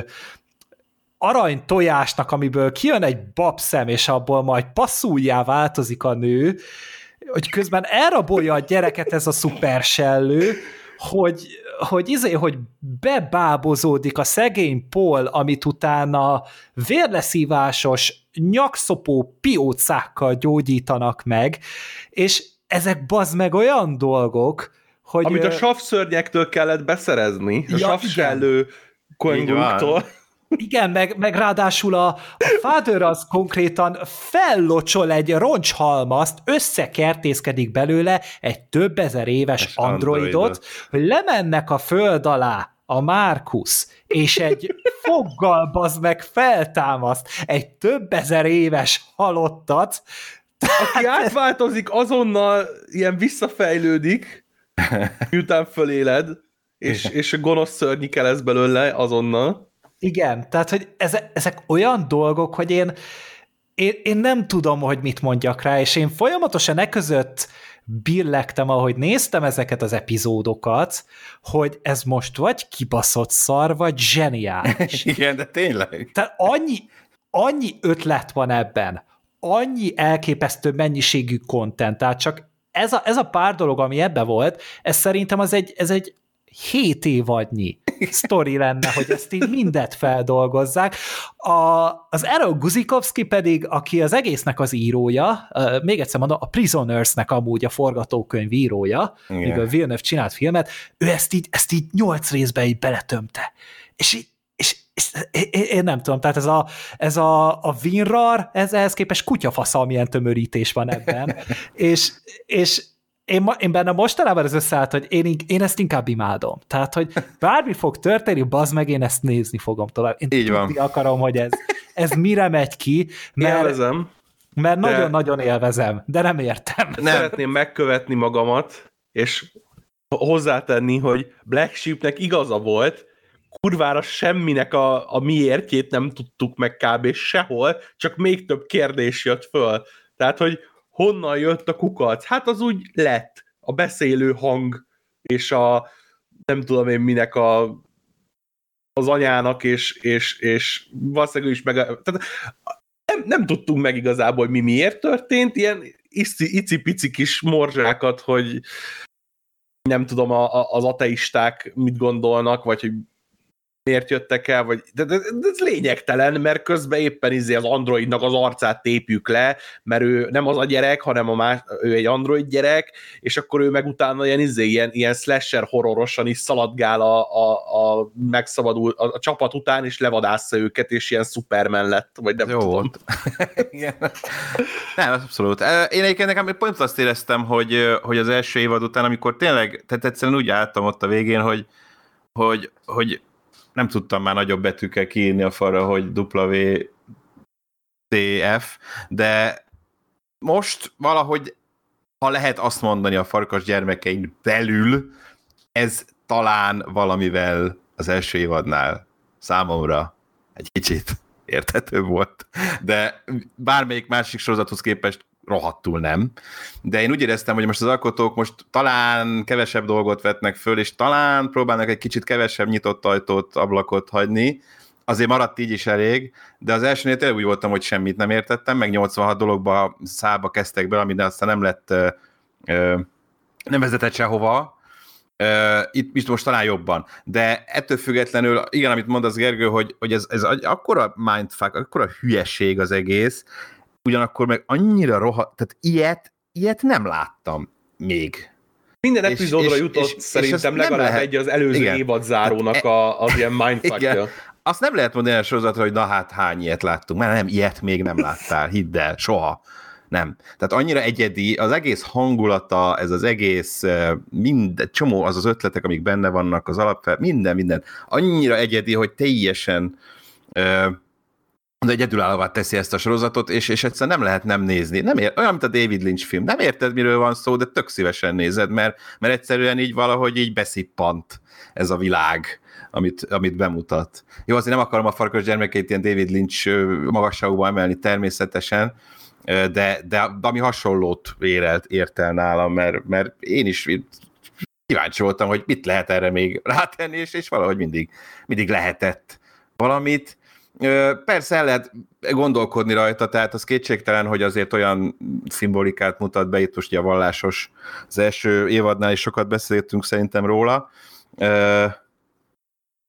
arany tojásnak, amiből kijön egy babszem, és abból majd passzuljá változik a nő, hogy közben elrabolja a gyereket ez a szupersellő, hogy, hogy izé, hogy bebábozódik a szegény pol, amit utána vérleszívásos, nyakszopó piócákkal gyógyítanak meg, és ezek bazd meg olyan dolgok, hogy... Amit a savszörnyektől kellett beszerezni, ja, a savsellő koinguktól. Igen, meg, meg ráadásul a, a Father az konkrétan fellocsol egy roncshalmazt, összekertészkedik belőle egy több ezer éves androidot, androidot, hogy lemennek a föld alá a Markus, és egy foggal bazd meg feltámaszt egy több ezer éves halottat. Aki átváltozik, azonnal ilyen visszafejlődik, miután föléled, és, és a gonosz szörnyike lesz belőle azonnal. Igen, tehát, hogy ezek, ezek olyan dolgok, hogy én, én, én nem tudom, hogy mit mondjak rá, és én folyamatosan e között billegtem, ahogy néztem ezeket az epizódokat, hogy ez most vagy kibaszott szar, vagy zseniális. Igen, de tényleg. Tehát annyi, annyi ötlet van ebben, annyi elképesztő mennyiségű kontent, tehát csak ez a, ez a pár dolog, ami ebbe volt, ez szerintem az egy, ez egy 7 évadnyi sztori lenne, hogy ezt így mindet feldolgozzák. A, az Errol Guzikovsky pedig, aki az egésznek az írója, még egyszer mondom, a Prisoners-nek amúgy a forgatókönyv írója, yeah. míg a Villeneuve csinált filmet, ő ezt így, ezt így nyolc részbe így beletömte. És így és, és én nem tudom, tehát ez a, ez a, a Winrar, ez ehhez képest kutyafasz, amilyen tömörítés van ebben, és, és én, én benne mostanában ez összeállt, hogy én, én ezt inkább imádom. Tehát, hogy bármi fog történni, bazd meg, én ezt nézni fogom tovább. Én Így van. akarom, hogy ez, ez mire megy ki, mert, élvezem, mert nagyon-nagyon de... élvezem, de nem értem. Nem. Szeretném megkövetni magamat, és hozzátenni, hogy Black Sheepnek igaza volt, kurvára semminek a, a miértjét nem tudtuk meg kb. sehol, csak még több kérdés jött föl. Tehát, hogy honnan jött a kukac? Hát az úgy lett. A beszélő hang, és a nem tudom én minek a az anyának, és, és, és valószínűleg is meg... Tehát nem, nem tudtunk meg igazából, hogy mi miért történt, ilyen icipici kis morzsákat, hogy nem tudom, a, a, az ateisták mit gondolnak, vagy hogy miért jöttek el, vagy de, de, de ez lényegtelen, mert közben éppen izé az androidnak az arcát tépjük le, mert ő nem az a gyerek, hanem a más, ő egy android gyerek, és akkor ő meg utána ilyen, izé, ilyen, ilyen slasher horrorosan is szaladgál a, a, a megszabadul, a, a, csapat után, és levadásza őket, és ilyen Superman lett, vagy nem Jó tudom. volt. Igen. Nem, abszolút. Én egyébként nekem pont azt éreztem, hogy, hogy az első évad után, amikor tényleg, tehát egyszerűen úgy álltam ott a végén, hogy, hogy, hogy nem tudtam már nagyobb betűkkel kiírni a falra, hogy WTF, de most valahogy, ha lehet azt mondani a farkas gyermekein belül, ez talán valamivel az első évadnál számomra egy kicsit érthető volt, de bármelyik másik sorozathoz képest rohadtul nem. De én úgy éreztem, hogy most az alkotók most talán kevesebb dolgot vetnek föl, és talán próbálnak egy kicsit kevesebb nyitott ajtót, ablakot hagyni, azért maradt így is elég, de az elsőnél tényleg úgy voltam, hogy semmit nem értettem, meg 86 dologba szába kezdtek be, ami aztán nem lett, ö, ö, nem vezetett sehova, Uh, itt, itt most talán jobban. De ettől függetlenül, igen, amit mond az Gergő, hogy, hogy ez, ez akkora mindfuck, akkora hülyeség az egész, ugyanakkor meg annyira rohadt, tehát ilyet, ilyet nem láttam még. Minden epizódra és, jutott és, szerintem és legalább lehet, egy az előző igen. évad zárónak hát, a, az ilyen mindfuckja. Azt nem lehet mondani a sorozatra, hogy na hát hány ilyet láttunk, mert nem, ilyet még nem láttál, hidd el, soha. Nem. Tehát annyira egyedi, az egész hangulata, ez az egész, minden, csomó az az ötletek, amik benne vannak, az alapfel, minden, minden. Annyira egyedi, hogy teljesen de egyedülállóvá teszi ezt a sorozatot, és, és egyszer nem lehet nem nézni. Nem ér, olyan, mint a David Lynch film. Nem érted, miről van szó, de tök szívesen nézed, mert, mert egyszerűen így valahogy így beszippant ez a világ, amit, amit bemutat. Jó, azért nem akarom a farkas gyermekét ilyen David Lynch magasságúba emelni természetesen, de, de, ami hasonlót érelt, ért el nálam, mert, mert én is kíváncsi voltam, hogy mit lehet erre még rátenni, és, és valahogy mindig, mindig lehetett valamit, Persze el lehet gondolkodni rajta, tehát az kétségtelen, hogy azért olyan szimbolikát mutat be, itt most ugye a vallásos, az első évadnál is sokat beszéltünk szerintem róla,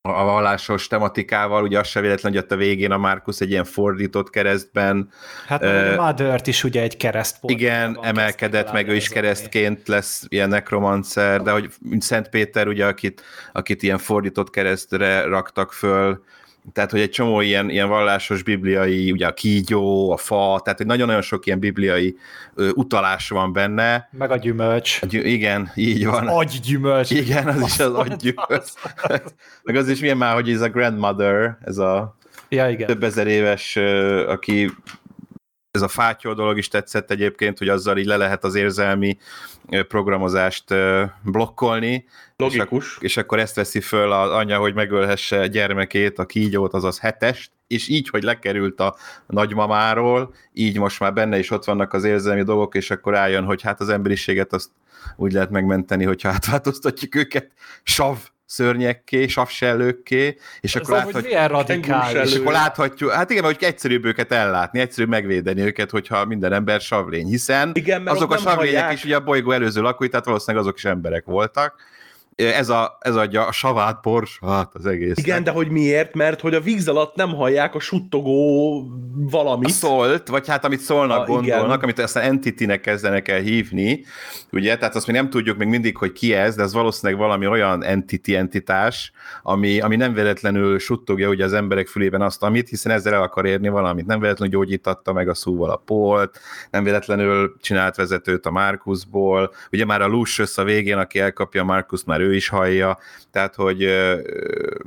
a vallásos tematikával, ugye az se véletlen, hogy ott a végén a Markus egy ilyen fordított keresztben. Hát uh, a mother is ugye egy kereszt. Igen, emelkedett, meg ő is keresztként lesz ilyen nekromancer, de hogy Szent Péter ugye, akit, akit ilyen fordított keresztre raktak föl, tehát, hogy egy csomó ilyen, ilyen vallásos bibliai, ugye a kígyó, a fa, tehát hogy nagyon-nagyon sok ilyen bibliai ö, utalás van benne. Meg a gyümölcs. A gyü- igen, így van. Az agygyümölcs. Igen, az is az agygyümölcs. Meg az is milyen már, hogy ez a grandmother, ez a ja, igen. több ezer éves, aki ez a fátyol dolog is tetszett egyébként, hogy azzal így le lehet az érzelmi programozást blokkolni. Logikus. És, és akkor ezt veszi föl az anya, hogy megölhesse gyermekét, a kígyót, azaz hetest, és így, hogy lekerült a nagymamáról, így most már benne is ott vannak az érzelmi dolgok, és akkor álljon, hogy hát az emberiséget azt úgy lehet megmenteni, hogyha átváltoztatjuk őket sav szörnyekké, savsellőkké, és akkor, láthatjuk, hogy milyen radikális. és akkor láthatjuk, hát igen, hogy egyszerűbb őket ellátni, egyszerűbb megvédeni őket, hogyha minden ember savlény, hiszen igen, azok a savlények hallják. is ugye a bolygó előző lakói, tehát valószínűleg azok is emberek voltak, ez, a, ez adja a savát porsát az egész. Igen, de hogy miért? Mert hogy a víz alatt nem hallják a suttogó valamit. A szólt, vagy hát amit szólnak, a, gondolnak, igen. amit aztán entity-nek kezdenek el hívni, ugye, tehát azt mi nem tudjuk még mindig, hogy ki ez, de ez valószínűleg valami olyan entity entitás, ami, ami nem véletlenül suttogja ugye az emberek fülében azt, amit, hiszen ezzel el akar érni valamit. Nem véletlenül gyógyítatta meg a szóval a polt, nem véletlenül csinált vezetőt a Markusból, ugye már a Lucius a végén, aki elkapja a Markus, már ő is hallja, tehát hogy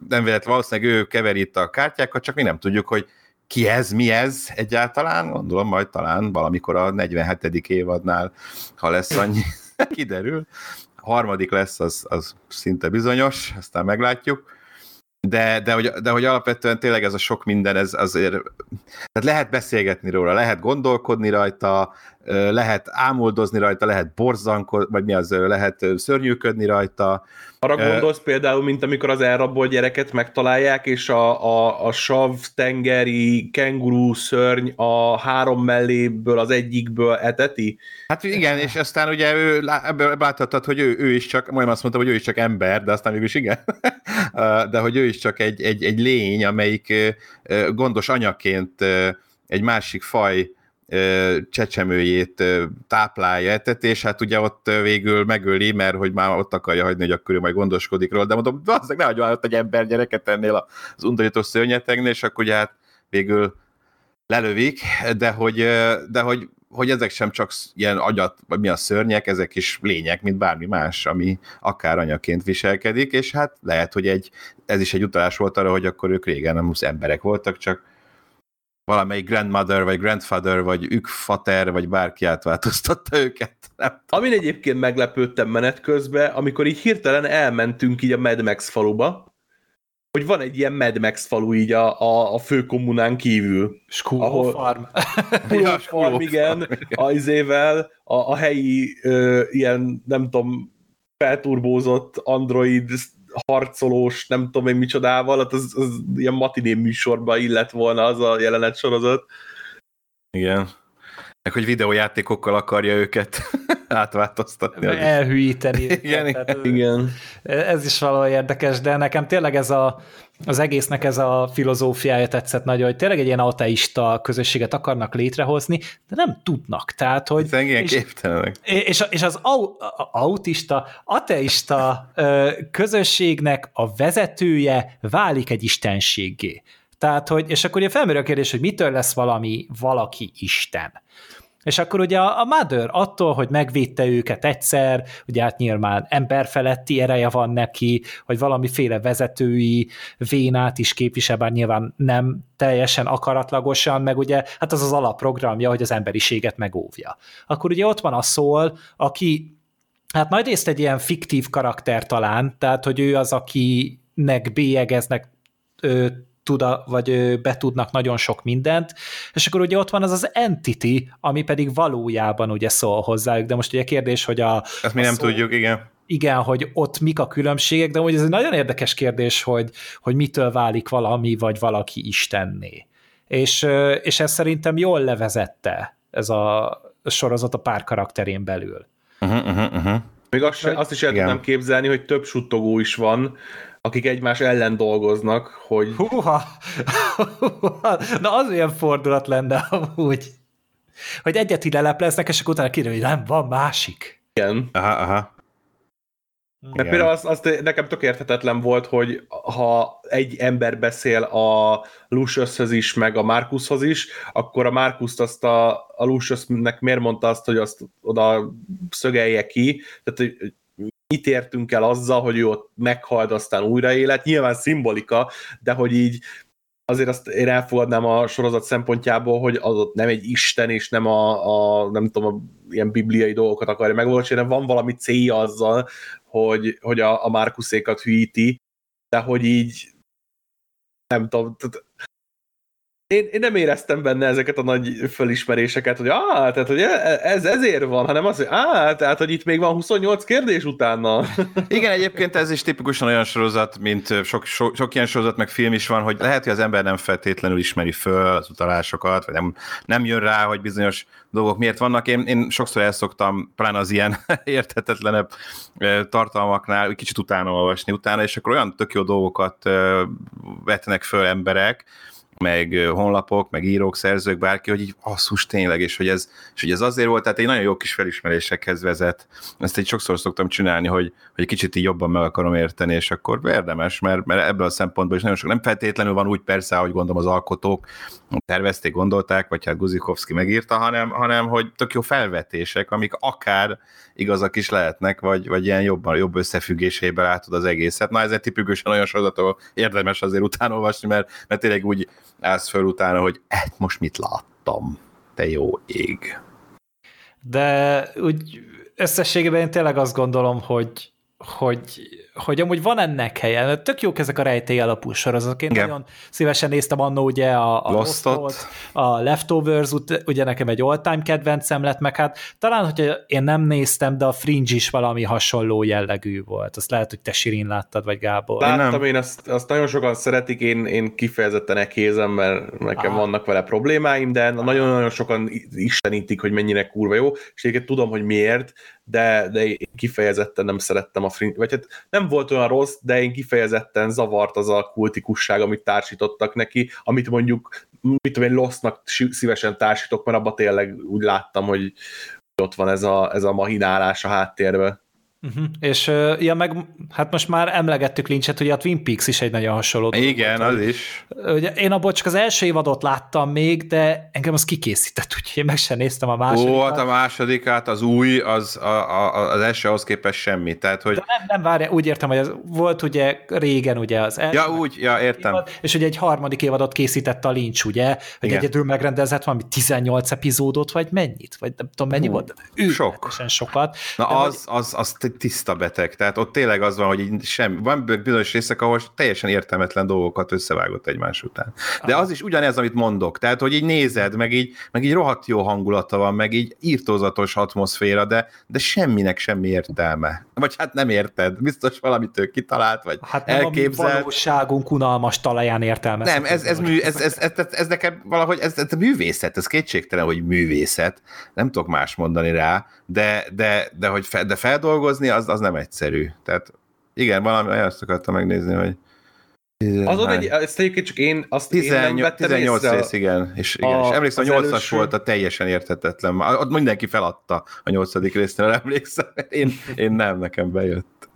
nem véletlenül valószínűleg ő keveri itt a kártyákat, csak mi nem tudjuk, hogy ki ez, mi ez egyáltalán, gondolom majd talán valamikor a 47. évadnál, ha lesz annyi, kiderül. A harmadik lesz, az, az szinte bizonyos, aztán meglátjuk. De, de, hogy, de hogy alapvetően tényleg ez a sok minden, ez azért, tehát lehet beszélgetni róla, lehet gondolkodni rajta, lehet ámoldozni rajta, lehet borzankozni, vagy mi az, lehet szörnyűködni rajta. Arra gondolsz például, mint amikor az elrabolt gyereket megtalálják, és a, a, a sav, tengeri, kenguru szörny a három melléből az egyikből eteti? Hát igen, és aztán ugye ő, ebből láthattad, hogy ő, ő is csak, majd azt mondtam, hogy ő is csak ember, de aztán mégis igen, de hogy ő is csak egy, egy, egy lény, amelyik gondos anyaként egy másik faj csecsemőjét táplálja, etet, és hát ugye ott végül megöli, mert hogy már ott akarja hagyni, hogy akkor ő majd gondoskodik róla, de mondom, az ne hagyja ott egy ember gyereket ennél az undorító szörnyetegnél, és akkor ugye hát végül lelövik, de hogy, de hogy, hogy ezek sem csak ilyen agyat, vagy mi a szörnyek, ezek is lények, mint bármi más, ami akár anyaként viselkedik, és hát lehet, hogy egy, ez is egy utalás volt arra, hogy akkor ők régen nem emberek voltak, csak valamelyik grandmother, vagy grandfather, vagy ükfater, vagy bárki átváltoztatta őket. Nem Amin egyébként meglepődtem menet közben, amikor így hirtelen elmentünk így a Mad Max faluba, hogy van egy ilyen Mad Max falu így a, a, a főkommunán kívül. Skull ahol, Farm. ja, Farm, igen, a izével, a, a helyi ö, ilyen, nem tudom, felturbózott android harcolós, nem tudom én micsodával, hát az, az ilyen matiné műsorba illet volna az a jelenet sorozat. Igen. Meg hogy videójátékokkal akarja őket átváltoztatni. Elhűíteni. Igen, igen. igen. Ez is valahol érdekes, de nekem tényleg ez a, az egésznek ez a filozófiája tetszett nagyon, hogy tényleg egy ilyen ateista közösséget akarnak létrehozni, de nem tudnak. Tehát, hogy... Ez és, képtelenek. És, és az au, autista, ateista közösségnek a vezetője válik egy istenséggé. Tehát, hogy, és akkor ugye felmerül a kérdés, hogy mitől lesz valami, valaki Isten. És akkor ugye a Mother attól, hogy megvédte őket egyszer, ugye hát nyilván emberfeletti ereje van neki, hogy valamiféle vezetői vénát is képvisel, bár nyilván nem teljesen akaratlagosan, meg ugye hát az az alapprogramja, hogy az emberiséget megóvja. Akkor ugye ott van a Szól, aki hát nagy részt egy ilyen fiktív karakter talán, tehát hogy ő az, akinek bélyegeznek tud, vagy betudnak nagyon sok mindent, és akkor ugye ott van az az entity, ami pedig valójában ugye szól hozzájuk, de most ugye kérdés, hogy a... Ezt mi a nem szó, tudjuk, igen. Igen, hogy ott mik a különbségek, de hogy ez egy nagyon érdekes kérdés, hogy, hogy mitől válik valami, vagy valaki istenné. És, és ez szerintem jól levezette ez a sorozat a pár karakterén belül. Uh-huh, uh-huh, uh-huh. Még azt, azt is el tudnám képzelni, hogy több suttogó is van, akik egymás ellen dolgoznak, hogy... Húha! Na az ilyen fordulat lenne amúgy. Hogy egyet ide lepleznek, és akkor utána kiderül, hogy nem, van másik. Igen. Aha, aha. Mert például az, az nekem tök érthetetlen volt, hogy ha egy ember beszél a Luciushöz is, meg a Markushoz is, akkor a Markuszt azt a, a Luciusnek miért mondta azt, hogy azt oda szögelje ki, tehát hogy mit értünk el azzal, hogy ő ott meghalt, aztán újraélet, nyilván szimbolika, de hogy így azért azt én elfogadnám a sorozat szempontjából, hogy az ott nem egy isten, és nem a, a nem tudom, a ilyen bibliai dolgokat akarja megvalósítani, van valami célja azzal, hogy, hogy a, a Márkuszékat hűíti, de hogy így nem tudom, tehát én, én nem éreztem benne ezeket a nagy fölismeréseket, hogy ah, tehát hogy e, ez ezért van, hanem az, hogy ah, tehát hogy itt még van 28 kérdés utána. Igen, egyébként ez is tipikusan olyan sorozat, mint sok, sok, sok ilyen sorozat, meg film is van, hogy lehet, hogy az ember nem feltétlenül ismeri föl az utalásokat, vagy nem, nem jön rá, hogy bizonyos dolgok miért vannak. Én, én sokszor elszoktam, pláne az ilyen érthetetlenebb tartalmaknál, kicsit utána olvasni utána, és akkor olyan tök jó dolgokat vetnek föl emberek, meg honlapok, meg írók, szerzők, bárki, hogy így asszus tényleg, és hogy, ez, és hogy ez azért volt, tehát egy nagyon jó kis felismerésekhez vezet. Ezt egy sokszor szoktam csinálni, hogy, hogy kicsit így jobban meg akarom érteni, és akkor érdemes, mert, mert ebből a szempontból is nagyon sok, nem feltétlenül van úgy persze, ahogy gondolom az alkotók tervezték, gondolták, vagy hát Guzikovszki megírta, hanem, hanem hogy tök jó felvetések, amik akár igazak is lehetnek, vagy, vagy ilyen jobban, jobb összefüggésébe látod az egészet. Na ez egy tipikusan olyan sorozat, érdemes azért utána olvasni, mert, mert tényleg úgy állsz föl utána, hogy hát most mit láttam, te jó ég. De úgy összességében én tényleg azt gondolom, hogy, hogy, hogy amúgy van ennek helye. Tök jók ezek a rejtély alapú sorozatok. Én Igen. nagyon szívesen néztem annó ugye a, a Lostot. Lostot, a Leftovers, ugye nekem egy all-time kedvencem lett, meg hát talán, hogyha én nem néztem, de a Fringe is valami hasonló jellegű volt. Azt lehet, hogy te Sirin láttad, vagy Gábor. Én. Láttam én, azt, azt nagyon sokan szeretik, én, én kifejezetten ekézem, mert nekem Ah. vannak vele problémáim, de nagyon-nagyon sokan istenítik, hogy mennyire kurva jó, és egyébként tudom, hogy miért, de, de én kifejezetten nem szerettem a Fringe, vagy hát nem volt olyan rossz, de én kifejezetten zavart az a kultikusság, amit társítottak neki, amit mondjuk, mit tudom én, Lostnak si- szívesen társítok, mert abban tényleg úgy láttam, hogy ott van ez a, ez a mahinálás a háttérben. Uh-huh. És ja, meg hát most már emlegettük Lynchet, hogy a Twin Peaks is egy nagyon hasonló dolog Igen, volt, az is. Ugye én abból csak az első évadot láttam még, de engem az kikészített, úgyhogy én meg sem néztem a másodikat. Ó, hát a másodikát, az új, az, a, a, az első ahhoz képest semmi. Tehát, hogy... De nem, nem várja, úgy értem, hogy ez volt ugye régen ugye az első Ja, úgy, ja, értem. évad, és ugye egy harmadik évadot készített a Lynch, ugye, hogy Igen. egyedül megrendezett valami 18 epizódot, vagy mennyit, vagy nem tudom mennyi Hú, volt, sok. őrületesen sokat. Na De az, az, az tiszta beteg, tehát ott tényleg az van, hogy így sem, van bizonyos részek, ahol teljesen értelmetlen dolgokat összevágott egymás után. De az is ugyanez, amit mondok, tehát hogy így nézed, meg így, meg így rohadt jó hangulata van, meg így írtózatos atmoszféra, de, de semminek semmi értelme. Vagy hát nem érted, biztos valamit ő kitalált, vagy Hát nem elképzelt. valóságunk unalmas talaján értelmezhető. Nem, ez, ez, mű, ez, ez, ez, ez, ez nekem valahogy, ez, ez művészet, ez kétségtelen, hogy művészet, nem tudok más mondani rá, de, de, de hogy fe, de feldolgozni, az, az nem egyszerű. Tehát igen, valami azt akartam megnézni, hogy Azon egy, ezt egyébként csak én, azt én nem 18, vettem 18 észre. rész, igen. És, igen, A- és emlékszem, a az 8-as előső- volt a teljesen érthetetlen. Ott mindenki feladta a 8. résznél, emlékszem. Én, én nem, nekem bejött.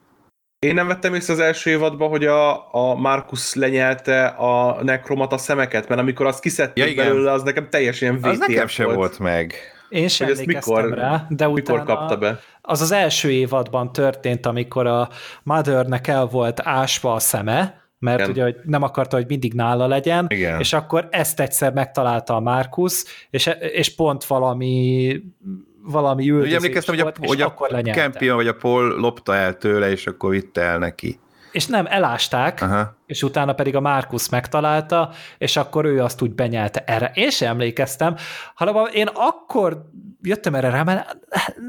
Én nem vettem észre az első évadban, hogy a, a Markus lenyelte a nekromata szemeket, mert amikor azt kiszedték Ja, igen. belőle, az nekem teljesen ilyen Az nekem sem volt. volt meg. Én sem Hogy ezt emlékeztem mikor- rá, de Mikor utána kapta be? az az első évadban történt, amikor a Mothernek el volt ásva a szeme, mert Igen. ugye hogy nem akarta, hogy mindig nála legyen, Igen. és akkor ezt egyszer megtalálta a Markus, és, és pont valami valami Ugye üldözés emlékeztem, hogy a, volt, és hogy a akkor lenyelte. Campion vagy a Paul lopta el tőle, és akkor vitte el neki. És nem, elásták, Aha. és utána pedig a Markus megtalálta, és akkor ő azt úgy benyelte erre. Én sem emlékeztem, hanem én akkor jöttem erre rá, mert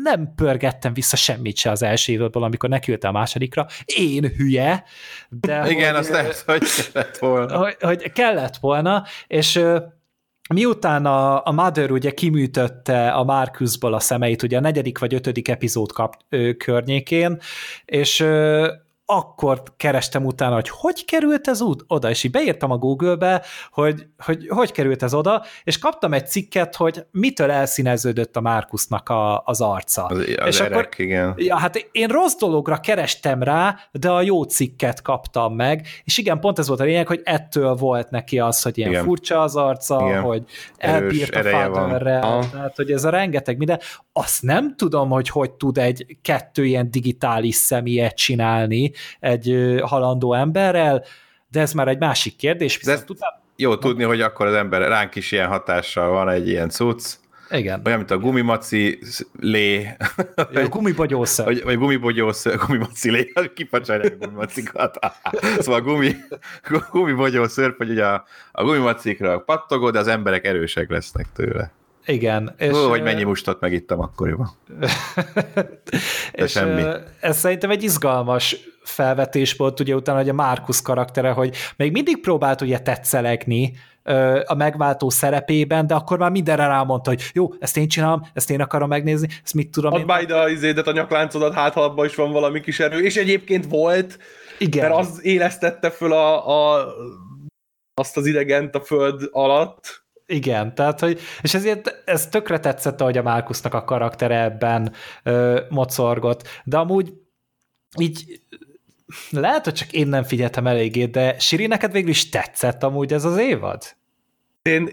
nem pörgettem vissza semmit se az első évadból, amikor neküldte a másodikra. Én hülye, de Igen, hogy, azt lehet, hogy lett volna. hogy, hogy kellett volna, és miután a, a Mother ugye kiműtötte a Marcusból a szemeit, ugye a negyedik vagy ötödik epizód kap, ö, környékén, és ö, akkor kerestem utána, hogy hogy került ez út oda, és így beírtam a Google-be, hogy, hogy hogy került ez oda, és kaptam egy cikket, hogy mitől elszíneződött a Markusnak a, az arca. Az, az és erek, akkor igen. Ja, hát én rossz dologra kerestem rá, de a jó cikket kaptam meg, és igen, pont ez volt a lényeg, hogy ettől volt neki az, hogy ilyen Igen. furcsa az arca, Igen. hogy elbírt a Aha. tehát hogy ez a rengeteg minden, azt nem tudom, hogy hogy tud egy kettő ilyen digitális személyet csinálni egy halandó emberrel, de ez már egy másik kérdés, viszont utána, Jó tudni, hogy akkor az ember ránk is ilyen hatással van egy ilyen cucc, igen, olyan, mint a gumimaci lé, Jó, gumibogyószög. vagy, vagy gumibogyósz, gumimaci lé, kipacsálják a gumimacikat. szóval gumi, gumibogyó szörp, hogy ugye a, a gumimacikra pattogó, de az emberek erősek lesznek tőle. Igen. És, Ó, hogy mennyi mustot megittam akkoriban. és semmi. ez szerintem egy izgalmas felvetés volt ugye utána, hogy a Markus karaktere, hogy még mindig próbált ugye tetszelegni a megváltó szerepében, de akkor már mindenre rámondta, hogy jó, ezt én csinálom, ezt én akarom megnézni, ezt mit tudom Add én. ide a izédet, a nyakláncodat, hát ha abban is van valami kis erő, és egyébként volt, Igen. mert az élesztette föl a, a, azt az idegent a föld alatt. Igen, tehát, hogy, és ezért ez tökre tetszett, hogy a Márkusznak a karaktere ebben ö, mocorgott, de amúgy így lehet, hogy csak én nem figyeltem eléggé, de Siri, neked végül is tetszett amúgy ez az évad? Én,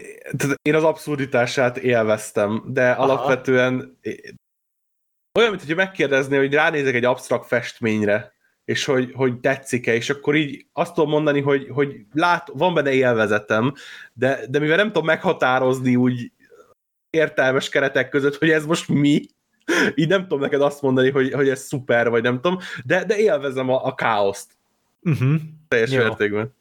én az abszurditását élveztem, de Aha. alapvetően olyan, mint hogyha megkérdezni, hogy ránézek egy absztrakt festményre, és hogy, hogy tetszik-e, és akkor így azt tudom mondani, hogy, hogy lát, van benne élvezetem, de, de mivel nem tudom meghatározni úgy értelmes keretek között, hogy ez most mi, így nem tudom neked azt mondani, hogy, hogy ez szuper, vagy nem tudom, de, de élvezem a, a káoszt. Uh-huh. Teljes Jó. mértékben.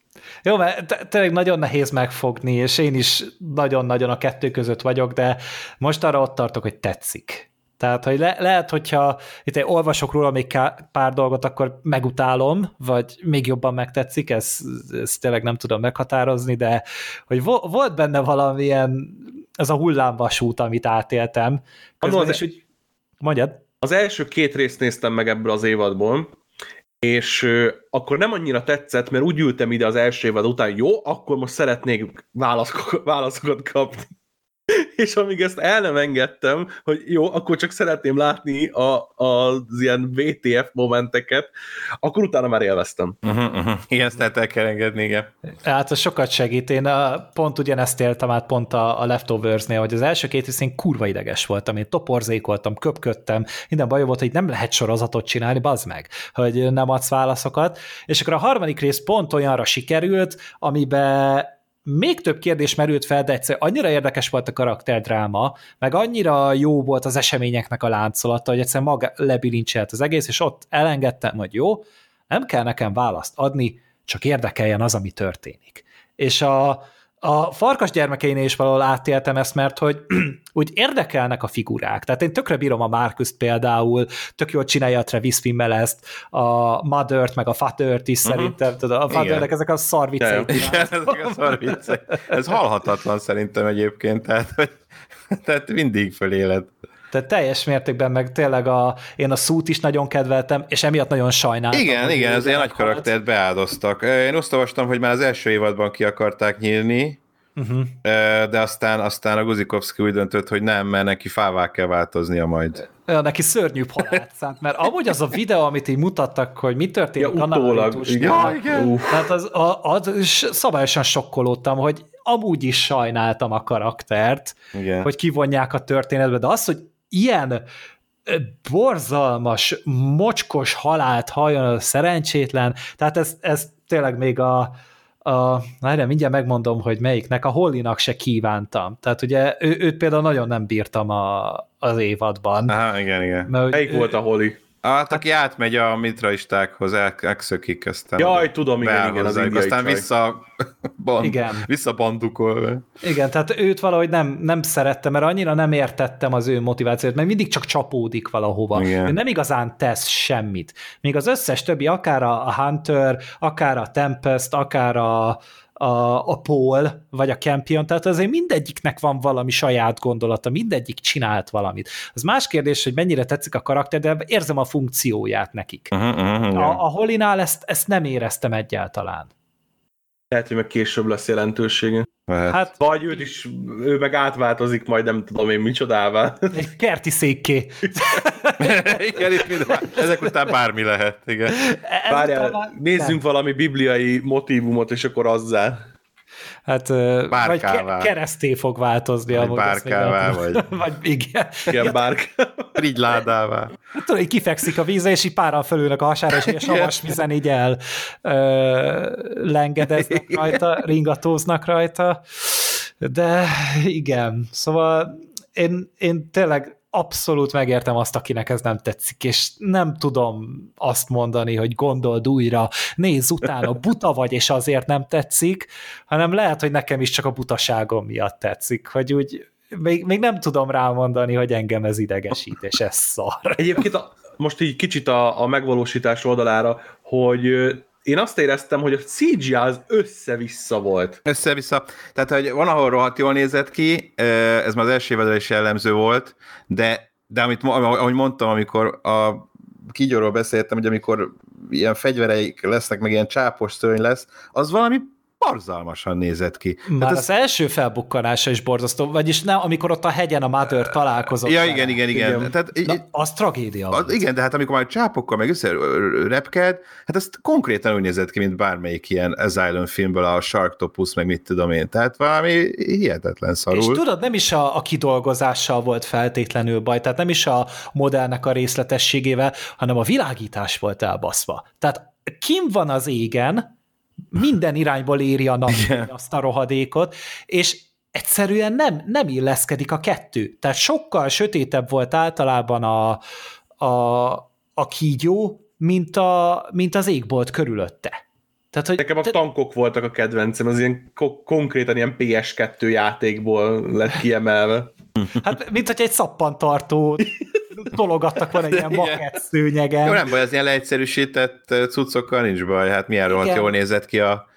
Jó, mert tényleg nagyon nehéz megfogni, és én is nagyon-nagyon a kettő között vagyok, de most arra ott tartok, hogy tetszik. Tehát, hogy le, lehet, hogyha itt én olvasok róla még ká- pár dolgot, akkor megutálom, vagy még jobban megtetszik, ezt, ezt tényleg nem tudom meghatározni, de hogy vo- volt benne valamilyen, ez a hullámvasút, amit átéltem. Közben, az- és úgy, mondjad? Az első két részt néztem meg ebből az évadból, és akkor nem annyira tetszett, mert úgy ültem ide az első évad után, jó, akkor most szeretnék válaszok, válaszokat kapni. És amíg ezt el nem engedtem, hogy jó, akkor csak szeretném látni a, az ilyen VTF momenteket, akkor utána már élveztem. Uh-huh, uh-huh. Igen, ezt el kell engedni, igen. Hát az sokat segít. Én a, pont ugyanezt éltem át pont a, a Leftovers-nél, hogy az első két rész én kurva ideges voltam. Én toporzékoltam, köpködtem, minden baj volt, hogy nem lehet sorozatot csinálni, bazd meg, hogy nem adsz válaszokat. És akkor a harmadik rész pont olyanra sikerült, amiben még több kérdés merült fel, de egyszer annyira érdekes volt a karakterdráma, meg annyira jó volt az eseményeknek a láncolata, hogy egyszer maga lebilincselt az egész, és ott elengedtem, hogy jó, nem kell nekem választ adni, csak érdekeljen az, ami történik. És a, a farkas gyermekeinél is valahol átéltem ezt, mert hogy úgy érdekelnek a figurák. Tehát én tökre bírom a Marcus például, tök jól csinálja a Travis Fimmel ezt, a Mother-t, meg a Father-t is uh-huh. szerintem, tudod, a Father-nek ezek a szarvicceit. Igen, ezek a szar viccek. Ez halhatatlan szerintem egyébként, tehát, hogy, tehát mindig föléled. Tehát teljes mértékben, meg tényleg a, én a szút is nagyon kedveltem, és emiatt nagyon sajnáltam. Igen, igen, ez ilyen nagy karaktert beáldoztak. Én azt olvastam, hogy már az első évadban ki akarták nyílni, Uh-huh. de aztán, aztán a Guzikovszki úgy döntött, hogy nem, mert neki fává kell változnia majd. Olyan neki szörnyűbb halált szánt, mert amúgy az a videó, amit így mutattak, hogy mi történik Ja, a utólag. Ja, igen. Uff. Tehát az, a, az, szabályosan sokkolódtam, hogy amúgy is sajnáltam a karaktert, Igen. hogy kivonják a történetbe, de az, hogy ilyen borzalmas, mocskos halált halljon a szerencsétlen, tehát ez, ez tényleg még a, a, na erre mindjárt megmondom, hogy melyiknek, a Hollinak se kívántam. Tehát ugye ő, őt például nagyon nem bírtam a, az évadban. Aha, igen, igen. Mert, Melyik ő- volt a Holly? Hát, aki átmegy a mitraistákhoz, el, elszökik, aztán Jaj, tudom, igen, igen, az indiai aztán csaj. vissza, band, Igen. vissza bandukol. Igen, tehát őt valahogy nem, nem szerettem, mert annyira nem értettem az ő motivációt, mert mindig csak csapódik valahova. Igen. Ő nem igazán tesz semmit. Még az összes többi, akár a Hunter, akár a Tempest, akár a, a, a Paul, vagy a Campion, tehát azért mindegyiknek van valami saját gondolata, mindegyik csinált valamit. Az más kérdés, hogy mennyire tetszik a karakter, de érzem a funkcióját nekik. Uh-huh, uh-huh, A, a Holinál ezt, ezt nem éreztem egyáltalán. Lehet, hogy meg később lesz jelentősége. hát, Hát Vagy őt is, ő meg átváltozik majd nem tudom én micsodává. egy kerti székké. igen, itt mind, ezek után bármi lehet, igen. Ezután Várjál, már- nézzünk valami bibliai motívumot, és akkor azzá. Hát, ö, vagy Bárkává. ke- kereszté fog változni. Vagy bárkává, vagy- vagy igen. Igen, bár... Prigyládává. Hát tudod, így kifekszik a vízre, és így páran fölülnek a hasára, és a savas vízen így el ö, lengedeznek rajta, ringatóznak rajta. De igen, szóval én, én tényleg abszolút megértem azt, akinek ez nem tetszik, és nem tudom azt mondani, hogy gondold újra, nézz utána, buta vagy, és azért nem tetszik, hanem lehet, hogy nekem is csak a butaságom miatt tetszik, hogy úgy még, még nem tudom rámondani, hogy engem ez idegesít, és ez szar. Egyébként a, most így kicsit a, a megvalósítás oldalára, hogy én azt éreztem, hogy a CGI az össze-vissza volt. Össze-vissza. Tehát, hogy van, ahol rohadt jól nézett ki, ez már az első évadra is jellemző volt, de, de amit, ahogy mondtam, amikor a kígyóról beszéltem, hogy amikor ilyen fegyvereik lesznek, meg ilyen csápos szörny lesz, az valami barzalmasan nézett ki. Már Tehát az első felbukkanása is borzasztó, vagyis nem, amikor ott a hegyen a Mother találkozott. Ja, igen, igen, igen. Igen. Tehát, Na, az tragédia Az, igen, de hát amikor már csápokkal meg össze repked, hát ez konkrétan úgy nézett ki, mint bármelyik ilyen Asylum filmből a Sharktopus, meg mit tudom én. Tehát valami hihetetlen szarul. És tudod, nem is a, a kidolgozással volt feltétlenül baj, tehát nem is a modellnek a részletességével, hanem a világítás volt elbaszva. Tehát kim van az égen, minden irányból éri a nap azt a rohadékot, és egyszerűen nem, nem illeszkedik a kettő. Tehát sokkal sötétebb volt általában a, a, a kígyó, mint, a, mint az égbolt körülötte. Tehát, hogy Nekem a te... tankok voltak a kedvencem, az ilyen ko- konkrétan ilyen PS2 játékból lett kiemelve. Hát, mint hogy egy szappantartó tologattak van egy ilyen makett szőnyegen. Jó, nem baj, az ilyen leegyszerűsített cuccokkal nincs baj, hát milyen rohadt jól nézett ki a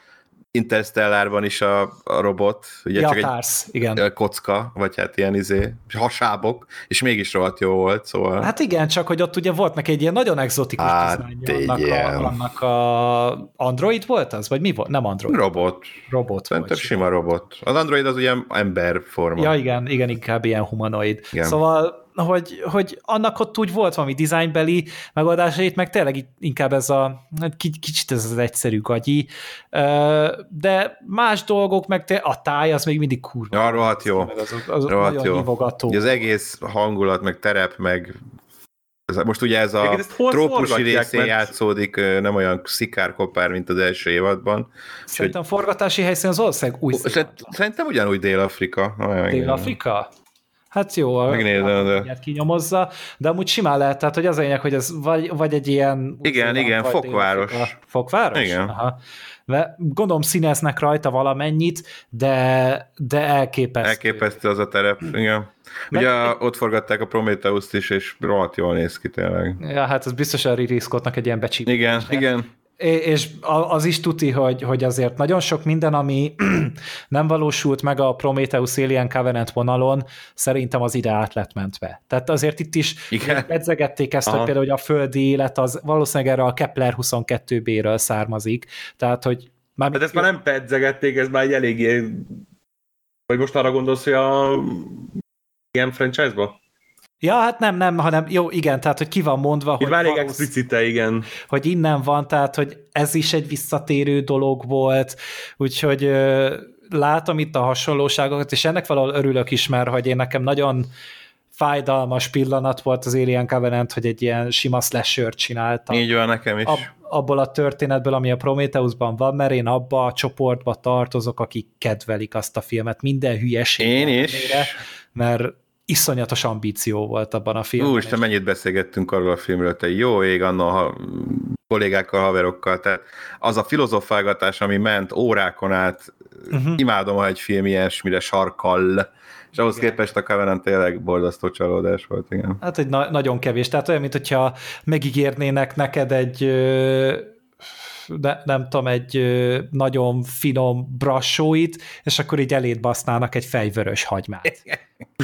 Interstellárban is a, a robot, ugye ja, csak társz, egy igen. kocka, vagy hát ilyen izé, hasábok, és mégis rohadt jó volt, szóval... Hát igen, csak hogy ott ugye volt neki egy ilyen nagyon exotikus hát, annak, a, annak a Android volt az? Vagy mi volt? Nem Android. Robot. Robot Szerintem volt. sima robot. Az Android az ugye ember forma. Ja, igen, igen, inkább ilyen humanoid. Igen. Szóval hogy, hogy annak ott úgy volt valami dizájnbeli megoldásait, meg tényleg inkább ez a kicsit ez az egyszerű gagyi, de más dolgok, meg te, a táj az még mindig kurva. Ja, rohadt jó. Az, az rohadt nagyon jó. hívogató. Az egész hangulat, meg terep, meg most ugye ez a trópusi részén mert... játszódik, nem olyan szikárkopár, mint az első évadban. Szerintem hogy... forgatási helyszín az ország új Szerintem ugyanúgy Dél-Afrika. Dél-Afrika? Hát jó, Megnézem, de... kinyomozza, de amúgy simán lehet, tehát hogy az a lényeg, hogy ez vagy, vagy egy ilyen... Igen, igen, fokváros. Fokváros? Igen. Aha. De gondolom színeznek rajta valamennyit, de, de elképesztő. Elképesztő az a terep, igen. Ugye Meg... ott forgatták a Prometheus-t is, és rohadt jól néz ki tényleg. Ja, hát az biztosan Ridley Scottnak egy ilyen becsípés. Igen, igen és az is tuti, hogy, hogy azért nagyon sok minden, ami nem valósult meg a Prometheus Alien Covenant vonalon, szerintem az ide át lett mentve. Tehát azért itt is edzegették ezt, Aha. hogy például hogy a földi élet az valószínűleg erre a Kepler 22b-ről származik. Tehát, hogy már hát ezt már nem pedzegették, ez már egy eléggé... Vagy most arra gondolsz, hogy a ilyen franchise-ba? Ja, hát nem, nem, hanem jó, igen, tehát, hogy ki van mondva, Itt hogy... már elég explicite, igen. Hogy innen van, tehát, hogy ez is egy visszatérő dolog volt, úgyhogy látom itt a hasonlóságokat, és ennek valahol örülök is, mert hogy én nekem nagyon fájdalmas pillanat volt az Alien Covenant, hogy egy ilyen sima slasher csináltam. Így van nekem is. Ab, abból a történetből, ami a Prometheusban van, mert én abba a csoportba tartozok, akik kedvelik azt a filmet, minden hülyeség. Én is. mert iszonyatos ambíció volt abban a filmben. Úristen, mennyit beszélgettünk arról a filmről, te jó ég, anna ha, kollégákkal, haverokkal, tehát az a filozofálgatás, ami ment órákon át, uh-huh. imádom, ha egy film ilyesmire sarkal, és ahhoz igen. képest a Covenant tényleg borzasztó csalódás volt, igen. Hát egy na- nagyon kevés, tehát olyan, mint hogyha megígérnének neked egy ne, nem tudom, egy nagyon finom brassóit, és akkor így eléd basznának egy fejvörös hagymát.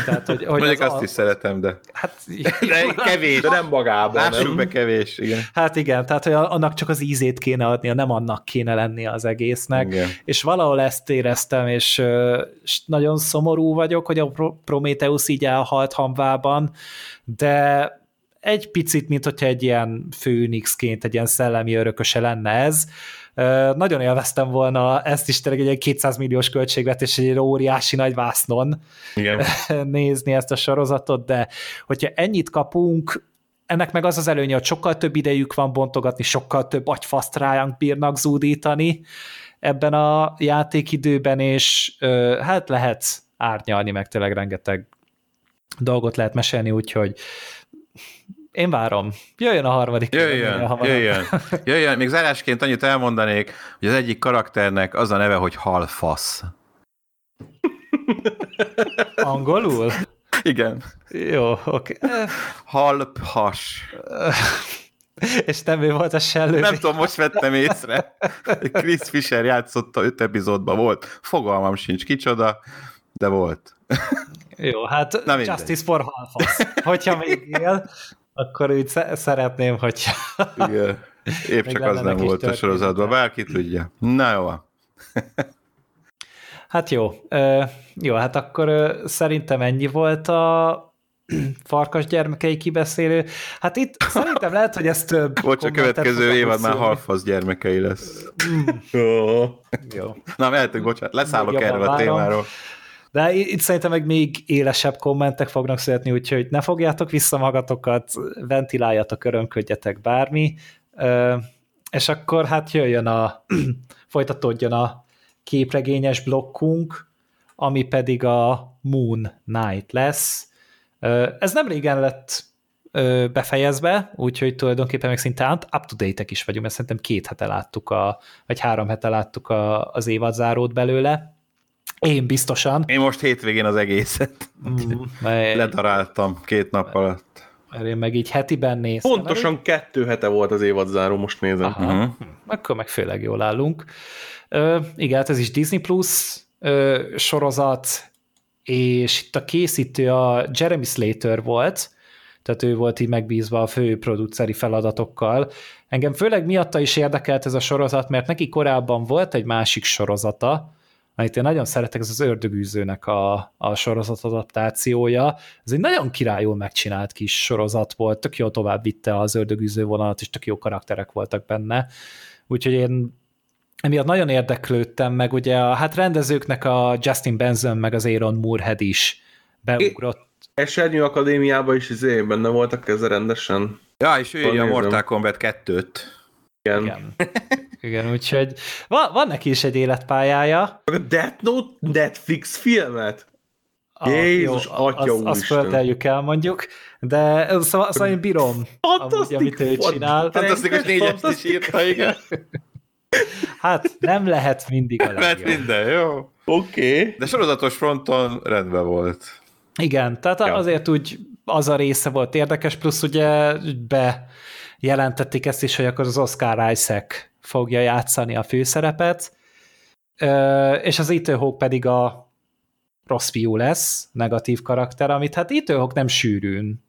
Tehát, hogy, hogy Mondjuk azt a... is szeretem, de, hát, de kevés. De nem magában. Lássuk nem. be kevés, igen. Hát igen, tehát hogy annak csak az ízét kéne adnia, nem annak kéne lenni az egésznek. Igen. És valahol ezt éreztem, és, és nagyon szomorú vagyok, hogy a Prometheus így elhalt hamvában, de egy picit, mint hogyha egy ilyen főnixként, egy ilyen szellemi örököse lenne ez. Nagyon élveztem volna ezt is tényleg egy 200 milliós költségvetés, egy óriási nagy vásznon Igen. nézni ezt a sorozatot, de hogyha ennyit kapunk, ennek meg az az előnye, hogy sokkal több idejük van bontogatni, sokkal több agyfaszt rájánk bírnak zúdítani ebben a játékidőben, és hát lehet árnyalni, meg tényleg rengeteg dolgot lehet mesélni, úgyhogy én várom. Jöjjön a harmadik. Jöjjön, jöjjön, jöjjön. Még zárásként annyit elmondanék, hogy az egyik karakternek az a neve, hogy halfasz. Angolul? Igen. Jó, oké. Okay. Halphas. És nem ő volt a sellő. Nem tudom, most vettem észre. Chris Fisher játszotta öt epizódban volt. Fogalmam sincs kicsoda, de volt. Jó, hát Na Justice for Halfasz. Hogyha még él, akkor úgy szeretném, hogy... Igen. Épp csak az nem volt a sorozatban, bárki tudja. Na jó. hát jó. Jó, hát akkor szerintem ennyi volt a farkas gyermekei kibeszélő. Hát itt szerintem lehet, hogy ez több. Bocs, a következő évad már halfasz gyermekei lesz. Mm. jó. jó. Na, mehetünk, bocsánat, leszállok erről a témáról. De itt szerintem meg még élesebb kommentek fognak születni, úgyhogy ne fogjátok vissza magatokat, ventiláljatok, örömködjetek bármi, és akkor hát jöjjön a, folytatódjon a képregényes blokkunk, ami pedig a Moon Knight lesz. Ez nem régen lett befejezve, úgyhogy tulajdonképpen meg szinte up-to-date-ek is vagyunk, mert szerintem két hete láttuk, a, vagy három hete láttuk a, az évadzárót belőle. Én biztosan. Én most hétvégén az egészet mm, ledaráltam két nap alatt. Mert én meg így hetiben néztem. Pontosan elég. kettő hete volt az évadzáró, most nézem. Aha. Uh-huh. Akkor meg főleg jól állunk. Ö, igen, hát ez is Disney Plus ö, sorozat, és itt a készítő a Jeremy Slater volt, tehát ő volt így megbízva a fő produceri feladatokkal. Engem főleg miatta is érdekelt ez a sorozat, mert neki korábban volt egy másik sorozata, amit én nagyon szeretek, ez az Ördögűzőnek a, a sorozat adaptációja. Ez egy nagyon királyul megcsinált kis sorozat volt, tök jó tovább vitte az Ördögűző vonalat, és tök jó karakterek voltak benne. Úgyhogy én emiatt nagyon érdeklődtem, meg ugye a hát rendezőknek a Justin Benson, meg az Aaron Moorhead is beugrott. Esernyő Akadémiában is izé, benne voltak ezzel rendesen. Ja, és ő a Mortal Kombat 2-t. Igen. Igen. Igen, úgyhogy van, van neki is egy életpályája. A Death Note Netflix filmet? A, Jézus, jó, atya az, azt fölteljük el mondjuk, de szóval, szóval én bírom, amúgy, amit ő csinál. Fantasztikus négyes is írta, igen. Hát nem lehet mindig a legjobb. Lehet minden, jó. Oké. Okay. De sorozatos fronton rendben volt. Igen, tehát ja. azért úgy az a része volt érdekes, plusz ugye bejelentették ezt is, hogy akkor az Oscar Isaac fogja játszani a főszerepet, és az Hawke pedig a rossz fiú lesz, negatív karakter, amit hát Hawke nem sűrűn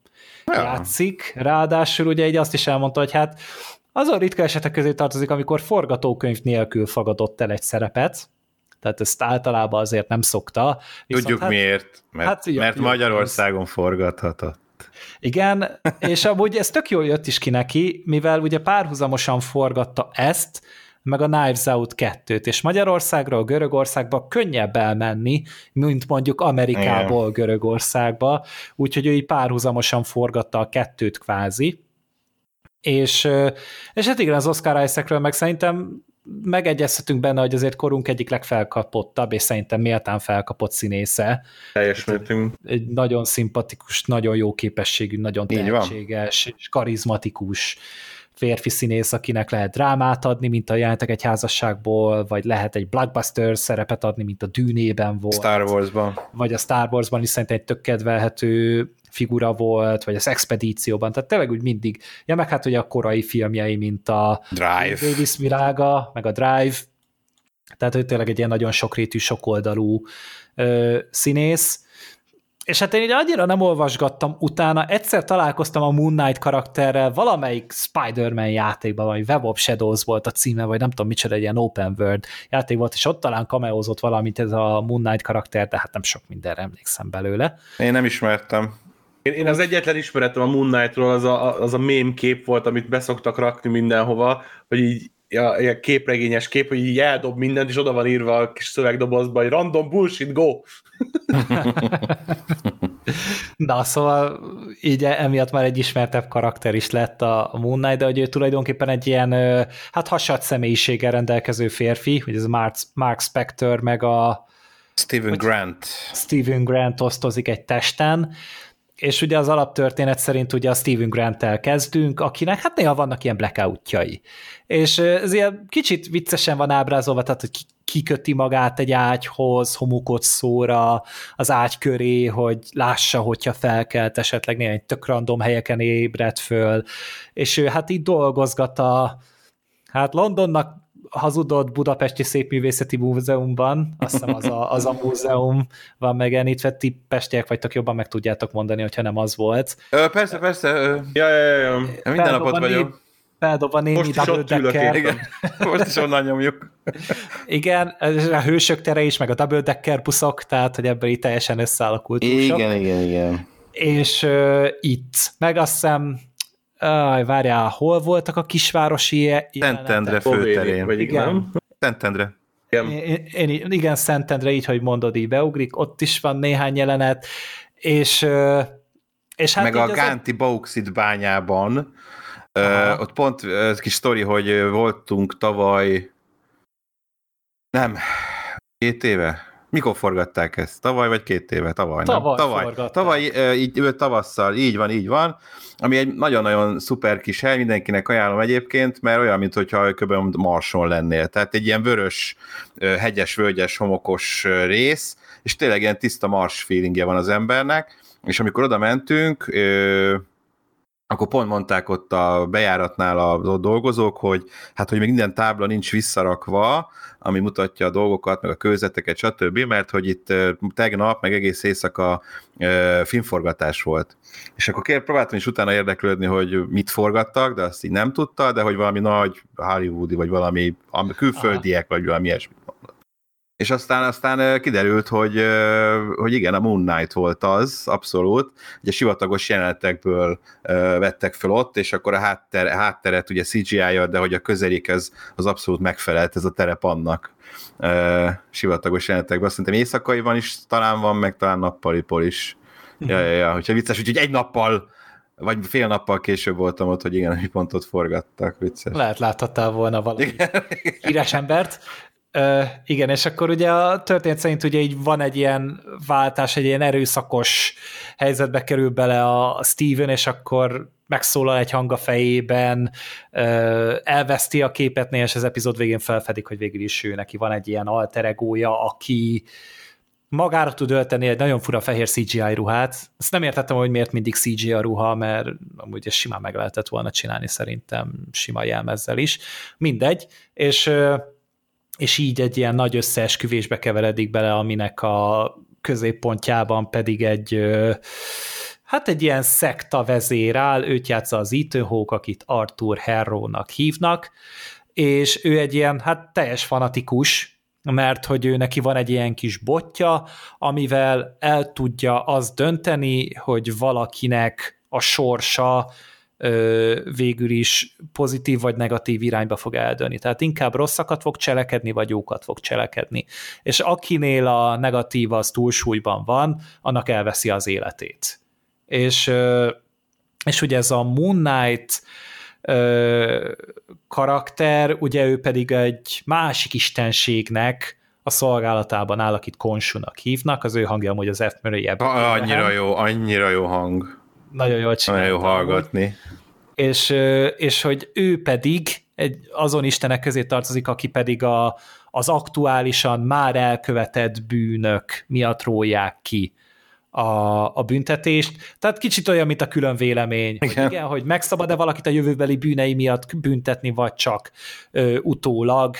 ja. játszik, ráadásul ugye így azt is elmondta, hogy hát azon ritka esetek közé tartozik, amikor forgatókönyv nélkül fogadott el egy szerepet, tehát ezt általában azért nem szokta. Viszont Tudjuk hát, miért, mert, hát, mert Magyarországon ez. forgathatott. Igen, és amúgy ez tök jól jött is ki neki, mivel ugye párhuzamosan forgatta ezt, meg a Knives Out 2-t, és Magyarországról Görögországba könnyebb elmenni, mint mondjuk Amerikából Igen. Görögországba, úgyhogy ő így párhuzamosan forgatta a kettőt kvázi, és, és hát igen, az Oscar Isaacről meg szerintem megegyezhetünk benne, hogy azért korunk egyik legfelkapottabb, és szerintem méltán felkapott színésze. Teljes mértékben. Egy nagyon szimpatikus, nagyon jó képességű, nagyon tehetséges, és karizmatikus férfi színész, akinek lehet drámát adni, mint a jelentek egy házasságból, vagy lehet egy blockbuster szerepet adni, mint a Dűnében volt. Star Warsban. Vagy a Star Warsban is szerintem egy tök kedvelhető figura volt, vagy az Expedícióban, tehát tényleg úgy mindig, ja meg hát ugye a korai filmjei, mint a Drive. Davis világa, meg a Drive, tehát ő tényleg egy ilyen nagyon sokrétű, sokoldalú ö, színész, és hát én így annyira nem olvasgattam utána, egyszer találkoztam a Moon Knight karakterrel valamelyik Spider-Man játékban, vagy Web of Shadows volt a címe, vagy nem tudom micsoda, egy ilyen open world játék volt, és ott talán kameózott valamit ez a Moon Knight karakter, de hát nem sok mindenre emlékszem belőle. Én nem ismertem. Én, én az egyetlen ismeretem a Moon Knight-ról, az a, az a mém kép volt, amit beszoktak rakni mindenhova, hogy így ja, ja, képregényes kép, hogy így eldob mindent, és oda van írva a kis szövegdobozba, hogy random bullshit, go! Na, szóval így emiatt már egy ismertebb karakter is lett a Moon Knight, de hogy ő tulajdonképpen egy ilyen, hát hasad személyiséggel rendelkező férfi, hogy ez Mark, Mark Spector, meg a Stephen Grant. Stephen Grant osztozik egy testen, és ugye az alaptörténet szerint ugye a Steven Grant-tel kezdünk, akinek hát néha vannak ilyen blackoutjai. És ez ilyen kicsit viccesen van ábrázolva, tehát hogy kiköti magát egy ágyhoz, homokot szóra az ágy köré, hogy lássa, hogyha felkelt, esetleg néha egy tök random helyeken ébred föl, és ő hát így dolgozgat a hát Londonnak hazudott Budapesti Szépművészeti Múzeumban, azt hiszem az a, az a múzeum van megemlítve, ti pestiek vagytok, jobban meg tudjátok mondani, hogyha nem az volt. Ö, persze, persze. Ö, ja, ja, ja, ja. Minden napot vagyok. Feldobva némi Most is ott ülök én, igen. Most is onnan nyomjuk. igen, a hősök tere is, meg a double decker buszok, tehát, hogy ebből itt teljesen összeáll a kultúrsok. Igen, igen, igen. És uh, itt, meg azt hiszem Aj, várjál, hol voltak a kisvárosi Szentendre főterén. Vagy igen. Szentendre. Igen. Én, én, igen, Szentendre, így, hogy mondod, így beugrik, ott is van néhány jelenet, és, és hát Meg a Gánti bauxit bányában, uh, ott pont ez kis sztori, hogy voltunk tavaly nem, két éve, Mikor forgatták ezt? Tavaly vagy két éve? Tavaly, Tavaly nem? Tavaly. forgatták. Tavaly, így, ő tavasszal, így van, így van. Ami egy nagyon-nagyon szuper kis hely, mindenkinek ajánlom egyébként, mert olyan, mintha kb. Marson lennél. Tehát egy ilyen vörös, hegyes, völgyes, homokos rész, és tényleg ilyen tiszta mars feelingje van az embernek, és amikor oda mentünk, akkor pont mondták ott a bejáratnál a dolgozók, hogy hát, hogy még minden tábla nincs visszarakva, ami mutatja a dolgokat, meg a kőzeteket, stb., mert hogy itt tegnap, meg egész éjszaka ö, filmforgatás volt. És akkor kér, próbáltam is utána érdeklődni, hogy mit forgattak, de azt így nem tudta, de hogy valami nagy hollywoodi, vagy valami ami külföldiek, vagy valami ilyesmi. És aztán, aztán kiderült, hogy, hogy igen, a Moon Knight volt az, abszolút. Ugye sivatagos jelenetekből vettek fel ott, és akkor a hátter, hátteret ugye CGI-jal, de hogy a közelék az, az abszolút megfelelt, ez a terep annak sivatagos jelenetekben. Azt szerintem éjszakaiban is talán van, meg talán nappaliból is. Ja, ja, ja, hogyha vicces, úgyhogy egy nappal vagy fél nappal később voltam ott, hogy igen, hogy pont ott forgattak, vicces. Lehet láthattál volna valami Igen. híres embert. Ö, igen, és akkor ugye a történet szerint ugye így van egy ilyen váltás, egy ilyen erőszakos helyzetbe kerül bele a Steven, és akkor megszólal egy hang a fejében, ö, elveszti a képetnél, és az epizód végén felfedik, hogy végül is ő neki van egy ilyen alter egója, aki magára tud ölteni egy nagyon fura fehér CGI ruhát. Ezt nem értettem, hogy miért mindig CGI a ruha, mert amúgy ezt simán meg lehetett volna csinálni szerintem sima jelmezzel is. Mindegy, és és így egy ilyen nagy összeesküvésbe keveredik bele, aminek a középpontjában pedig egy hát egy ilyen szekta vezér áll, őt játsza az Ethan Hawke, akit Arthur Harrow-nak hívnak, és ő egy ilyen, hát teljes fanatikus, mert hogy ő neki van egy ilyen kis botja, amivel el tudja azt dönteni, hogy valakinek a sorsa végül is pozitív vagy negatív irányba fog eldönni. Tehát inkább rosszakat fog cselekedni, vagy jókat fog cselekedni. És akinél a negatív az túlsúlyban van, annak elveszi az életét. És, és ugye ez a Moon Knight karakter, ugye ő pedig egy másik istenségnek a szolgálatában áll, akit Konsunak hívnak, az ő hangja amúgy az F. Murray. Annyira jó, annyira jó hang. Nagyon jól Nagyon csinálta. jó amúgy hallgatni. és, és hogy ő pedig egy azon istenek közé tartozik, aki pedig a, az aktuálisan már elkövetett bűnök miatt rólják ki a, a büntetést. Tehát kicsit olyan, mint a külön vélemény, igen. Hogy igen, hogy megszabad-e valakit a jövőbeli bűnei miatt büntetni, vagy csak ö, utólag,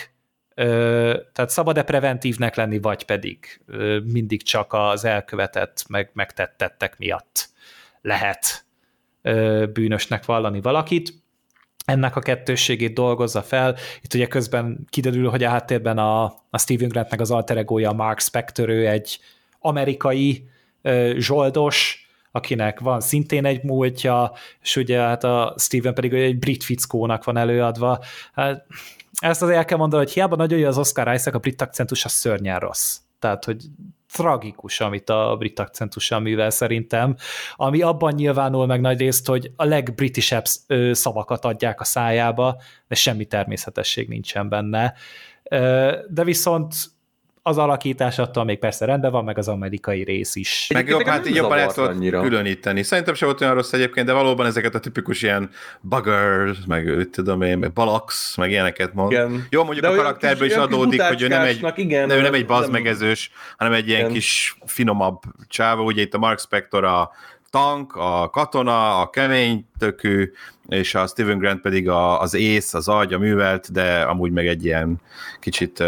ö, tehát szabad-e preventívnek lenni, vagy pedig ö, mindig csak az elkövetett, meg megtett tettek miatt lehet bűnösnek vallani valakit. Ennek a kettősségét dolgozza fel. Itt ugye közben kiderül, hogy a háttérben a, a Steven Grantnek az alter egója, a Mark Spector, ő egy amerikai zsoldos, akinek van szintén egy múltja, és ugye hát a Steven pedig egy brit fickónak van előadva. Hát, ezt azért el kell mondani, hogy hiába nagyon jó az Oscar Isaac, a brit akcentus az szörnyen rossz. Tehát, hogy tragikus, amit a brit akcentussal művel szerintem, ami abban nyilvánul meg nagy részt, hogy a legbritisebb szavakat adják a szájába, de semmi természetesség nincsen benne. De viszont az alakítás attól még persze rendben van, meg az amerikai rész is. Meg jobb, hát így jobban lehet annyira. különíteni. Szerintem sem volt olyan rossz egyébként, de valóban ezeket a tipikus ilyen buggers, meg tudom én, meg balax, meg ilyeneket mond. Igen. Jó, mondjuk De a karakterből is adódik, hogy ő nem egy, igen, de ő nem egy bazmegezős, hanem egy ilyen Igen. kis finomabb csáva. Ugye itt a Mark Spector a tank, a katona, a kemény tökű, és a Steven Grant pedig a, az ész, az agy, a művelt, de amúgy meg egy ilyen kicsit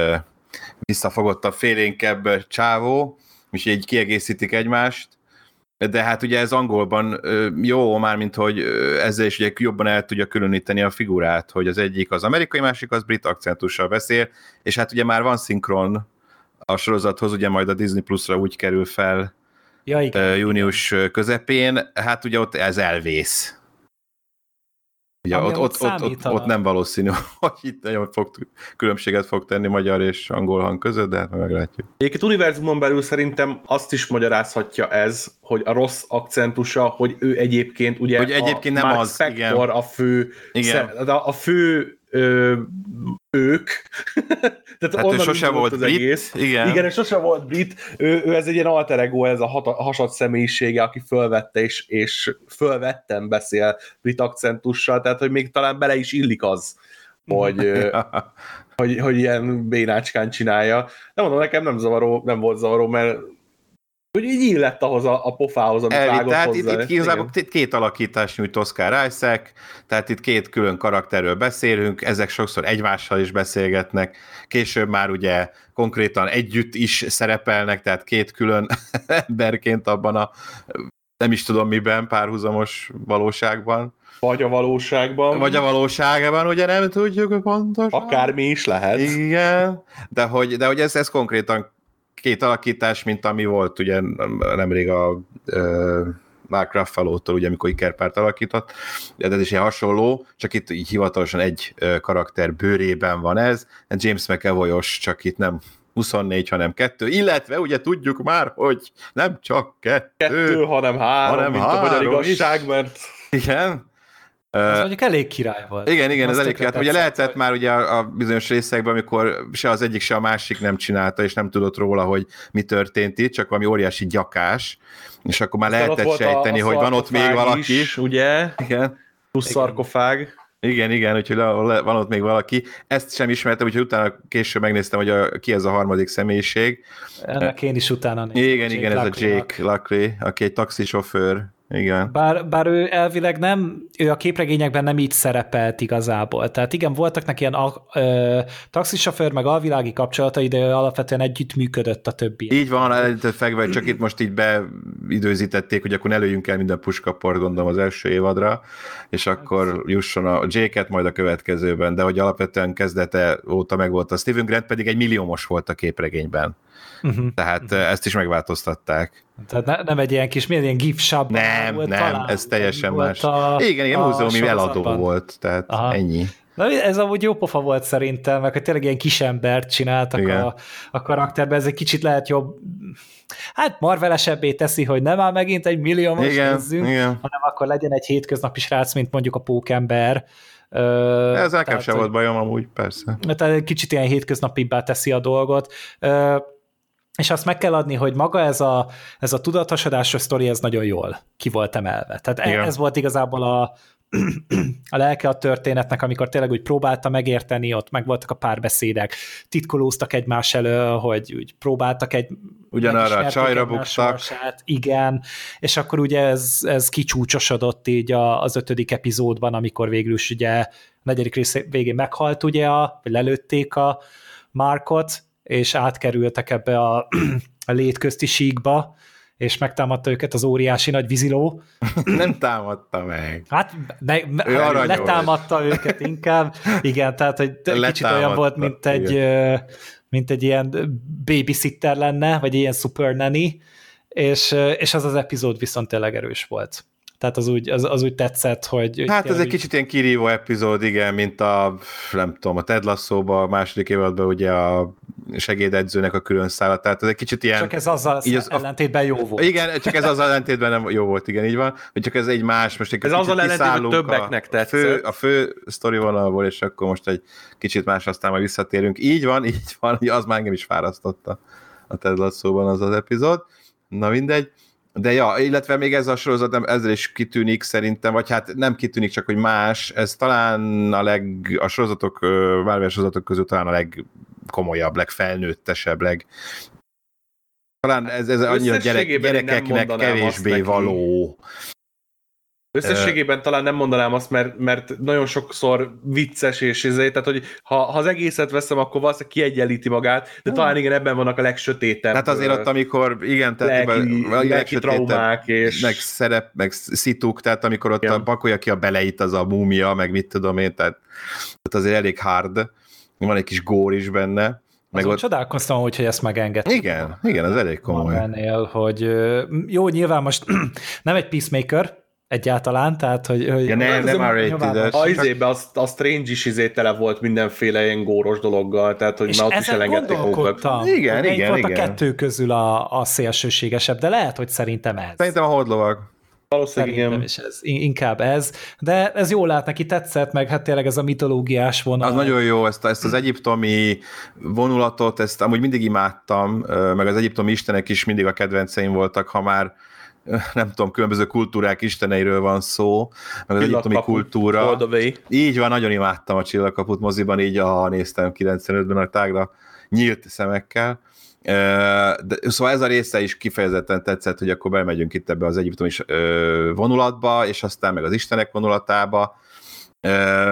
uh, visszafogottabb, félénkebb csávó, és így kiegészítik egymást. De hát ugye ez angolban jó, mármint hogy ezzel is ugye jobban el tudja különíteni a figurát, hogy az egyik az amerikai, másik az brit akcentussal beszél, és hát ugye már van szinkron a sorozathoz, ugye majd a Disney Plus-ra úgy kerül fel Ja, igen. június közepén, hát ugye ott ez elvész. Ugye ott, ott, ott, ott, ott, nem valószínű, hogy itt nagyon fog, különbséget fog tenni magyar és angol hang között, de hát meglátjuk. Egyébként univerzumon belül szerintem azt is magyarázhatja ez, hogy a rossz akcentusa, hogy ő egyébként ugye Hogy egyébként a nem Mark az, Spector igen. a fő, Igen. Szem, a, a fő ö, ők. Tehát hát ő sose volt, brit, egész. Igen. igen, és sose volt brit. Ő, ő ez egy ilyen alter ego, ez a hat, hasad személyisége, aki fölvette, és, és fölvettem beszél brit akcentussal, tehát hogy még talán bele is illik az, hogy, hogy, hogy ilyen bénácskán csinálja. Nem mondom, nekem nem zavaró, nem volt zavaró, mert hogy így illett ahhoz a, a pofához, amit Elvi, Tehát hozzá. itt, itt igazából Igen. két alakítás nyújt Oscar Isaac, tehát itt két külön karakterről beszélünk, ezek sokszor egymással is beszélgetnek, később már ugye konkrétan együtt is szerepelnek, tehát két külön emberként abban a nem is tudom miben, párhuzamos valóságban. Vagy a valóságban. Vagy a valóságban, ugye nem tudjuk pontosan. Akármi is lehet. Igen, de hogy, de hogy ez, ez konkrétan két alakítás, mint ami volt ugye nemrég a uh, Mark Ruffalo-tól, ugye, amikor Ikerpárt alakított, de ez is ilyen hasonló, csak itt így hivatalosan egy karakter bőrében van ez, James mcavoy csak itt nem 24, hanem kettő, illetve ugye tudjuk már, hogy nem csak kettő, kettő hanem három, hanem mint három a magyar igazság, is. mert... Igen, ez mondjuk elég király volt. Igen, igen, ez elég király. Ugye lehetett hogy... már ugye a, a bizonyos részekben, amikor se az egyik, se a másik nem csinálta, és nem tudott róla, hogy mi történt itt, csak valami óriási gyakás, és akkor már Aztán lehetett sejteni, a, a hogy van ott még valaki. Is, ugye? Igen. Plusz igen. szarkofág. Igen, igen, úgyhogy van ott még valaki. Ezt sem ismertem, úgyhogy utána később megnéztem, hogy a, ki ez a harmadik személyiség. Ennek én is utána néztem. Igen, igen, ez a Jake Lackley, aki egy taxisofőr, igen. Bár, bár ő elvileg nem, ő a képregényekben nem így szerepelt igazából. Tehát igen, voltak neki ilyen ö, taxisofőr, meg alvilági kapcsolatai, de ő alapvetően együtt működött a többi. Így van, előtt fegve, csak itt most így beidőzítették, hogy akkor ne lőjünk el minden puskaport, gondolom az első évadra, és akkor jusson a Jake-et majd a következőben, de hogy alapvetően kezdete óta meg volt a Steven Grant, pedig egy milliómos volt a képregényben. Uh-huh. Tehát uh-huh. ezt is megváltoztatták. Tehát ne, nem egy ilyen kis, milyen ilyen gift shop Nem, volt, nem, talán, ez teljesen más. A, igen, igen, múzeumi eladó volt, tehát Aha. ennyi. Na, ez amúgy jó pofa volt szerintem, meg hogy tényleg ilyen kisembert csináltak a, a karakterben, ez egy kicsit lehet jobb, hát marvelesebbé teszi, hogy nem áll megint egy millió most igen, nézzünk, igen. hanem akkor legyen egy hétköznapi srác, mint mondjuk a pókember. Ez nekem sem volt bajom amúgy, persze. Tehát kicsit ilyen hétköznapibbá teszi a dolgot és azt meg kell adni, hogy maga ez a, ez a tudatosodásos sztori, ez nagyon jól ki volt emelve. Tehát e- Igen. ez volt igazából a, a lelke a történetnek, amikor tényleg úgy próbálta megérteni, ott meg voltak a párbeszédek, titkolóztak egymás elő, hogy úgy próbáltak egy ugyanarra a csajra buktak. igen, és akkor ugye ez, ez kicsúcsosodott így az ötödik epizódban, amikor végül is ugye a negyedik rész végén meghalt ugye, a, vagy lelőtték a Markot, és átkerültek ebbe a, a létközti síkba, és megtámadta őket az óriási nagy víziló. Nem támadta meg. Hát me, me, letámadta őket inkább. Igen, tehát hogy kicsit olyan volt, mint egy, mint egy ilyen babysitter lenne, vagy ilyen super nanny, és, és az az epizód viszont tényleg erős volt. Tehát az úgy, az, az úgy tetszett, hogy... Hát ez egy kicsit ilyen kirívó epizód, igen, mint a, nem tudom, a Ted lasso a második évadban ugye a segédedzőnek a külön szálla, tehát ez egy kicsit ilyen... Csak ez azzal így az, ellentétben jó volt. Igen, csak ez azzal ellentétben nem jó volt, igen, így van, hogy csak ez egy más, most egy ez azzal ellentétben többeknek tetszett. A fő, a fő sztori vonalból, és akkor most egy kicsit más, aztán majd visszatérünk. Így van, így van, az már engem is fárasztotta a Ted lasso az az epizód. Na mindegy. De ja, illetve még ez a sorozat ezzel is kitűnik szerintem, vagy hát nem kitűnik, csak hogy más, ez talán a leg, a sorozatok, Marvel sorozatok közül talán a legkomolyabb, legfelnőttesebb, leg, talán ez, ez annyira gyerek, gyerekeknek kevésbé való. Összességében talán nem mondanám azt, mert, mert nagyon sokszor vicces és ezért, tehát hogy ha, ha az egészet veszem, akkor valószínűleg kiegyenlíti magát, de talán igen, ebben vannak a legsötétebb. Hát azért ott, amikor igen, tehát lelki, a lelki traumák és... Meg szerep, meg szituk, tehát amikor ott igen. pakolja ki a beleit az a múmia, meg mit tudom én, tehát, tehát azért elég hard, van egy kis gór is benne. Meg ott... csodálkoztam, hogy, hogy ezt megengedték. Igen, igen, ez elég komoly. Ennél, hogy jó, nyilván most nem egy peacemaker, egyáltalán, tehát hogy... hogy ja, nem, nem r rated A izébe a, a Strange is izé tele volt mindenféle ilyen góros dologgal, tehát hogy már ott is elengedték magukat. Igen, igen, volt igen. a kettő közül a, a szélsőségesebb, de lehet, hogy szerintem ez. Szerintem a hordlovag. Valószínűleg igen. is ez, in- inkább ez, de ez jól lát, neki tetszett, meg hát tényleg ez a mitológiás vonal. Az nagyon jó, ezt, ezt az egyiptomi vonulatot, ezt amúgy mindig imádtam, meg az egyiptomi istenek is mindig a kedvenceim voltak, ha már nem tudom, különböző kultúrák isteneiről van szó, meg az egyiptomi kultúra. Így van, nagyon imádtam a Csillagkaput moziban, így a néztem 95-ben a tágra nyílt szemekkel. De, szóval ez a része is kifejezetten tetszett, hogy akkor bemegyünk itt ebbe az egyiptomi vonulatba, és aztán meg az istenek vonulatába,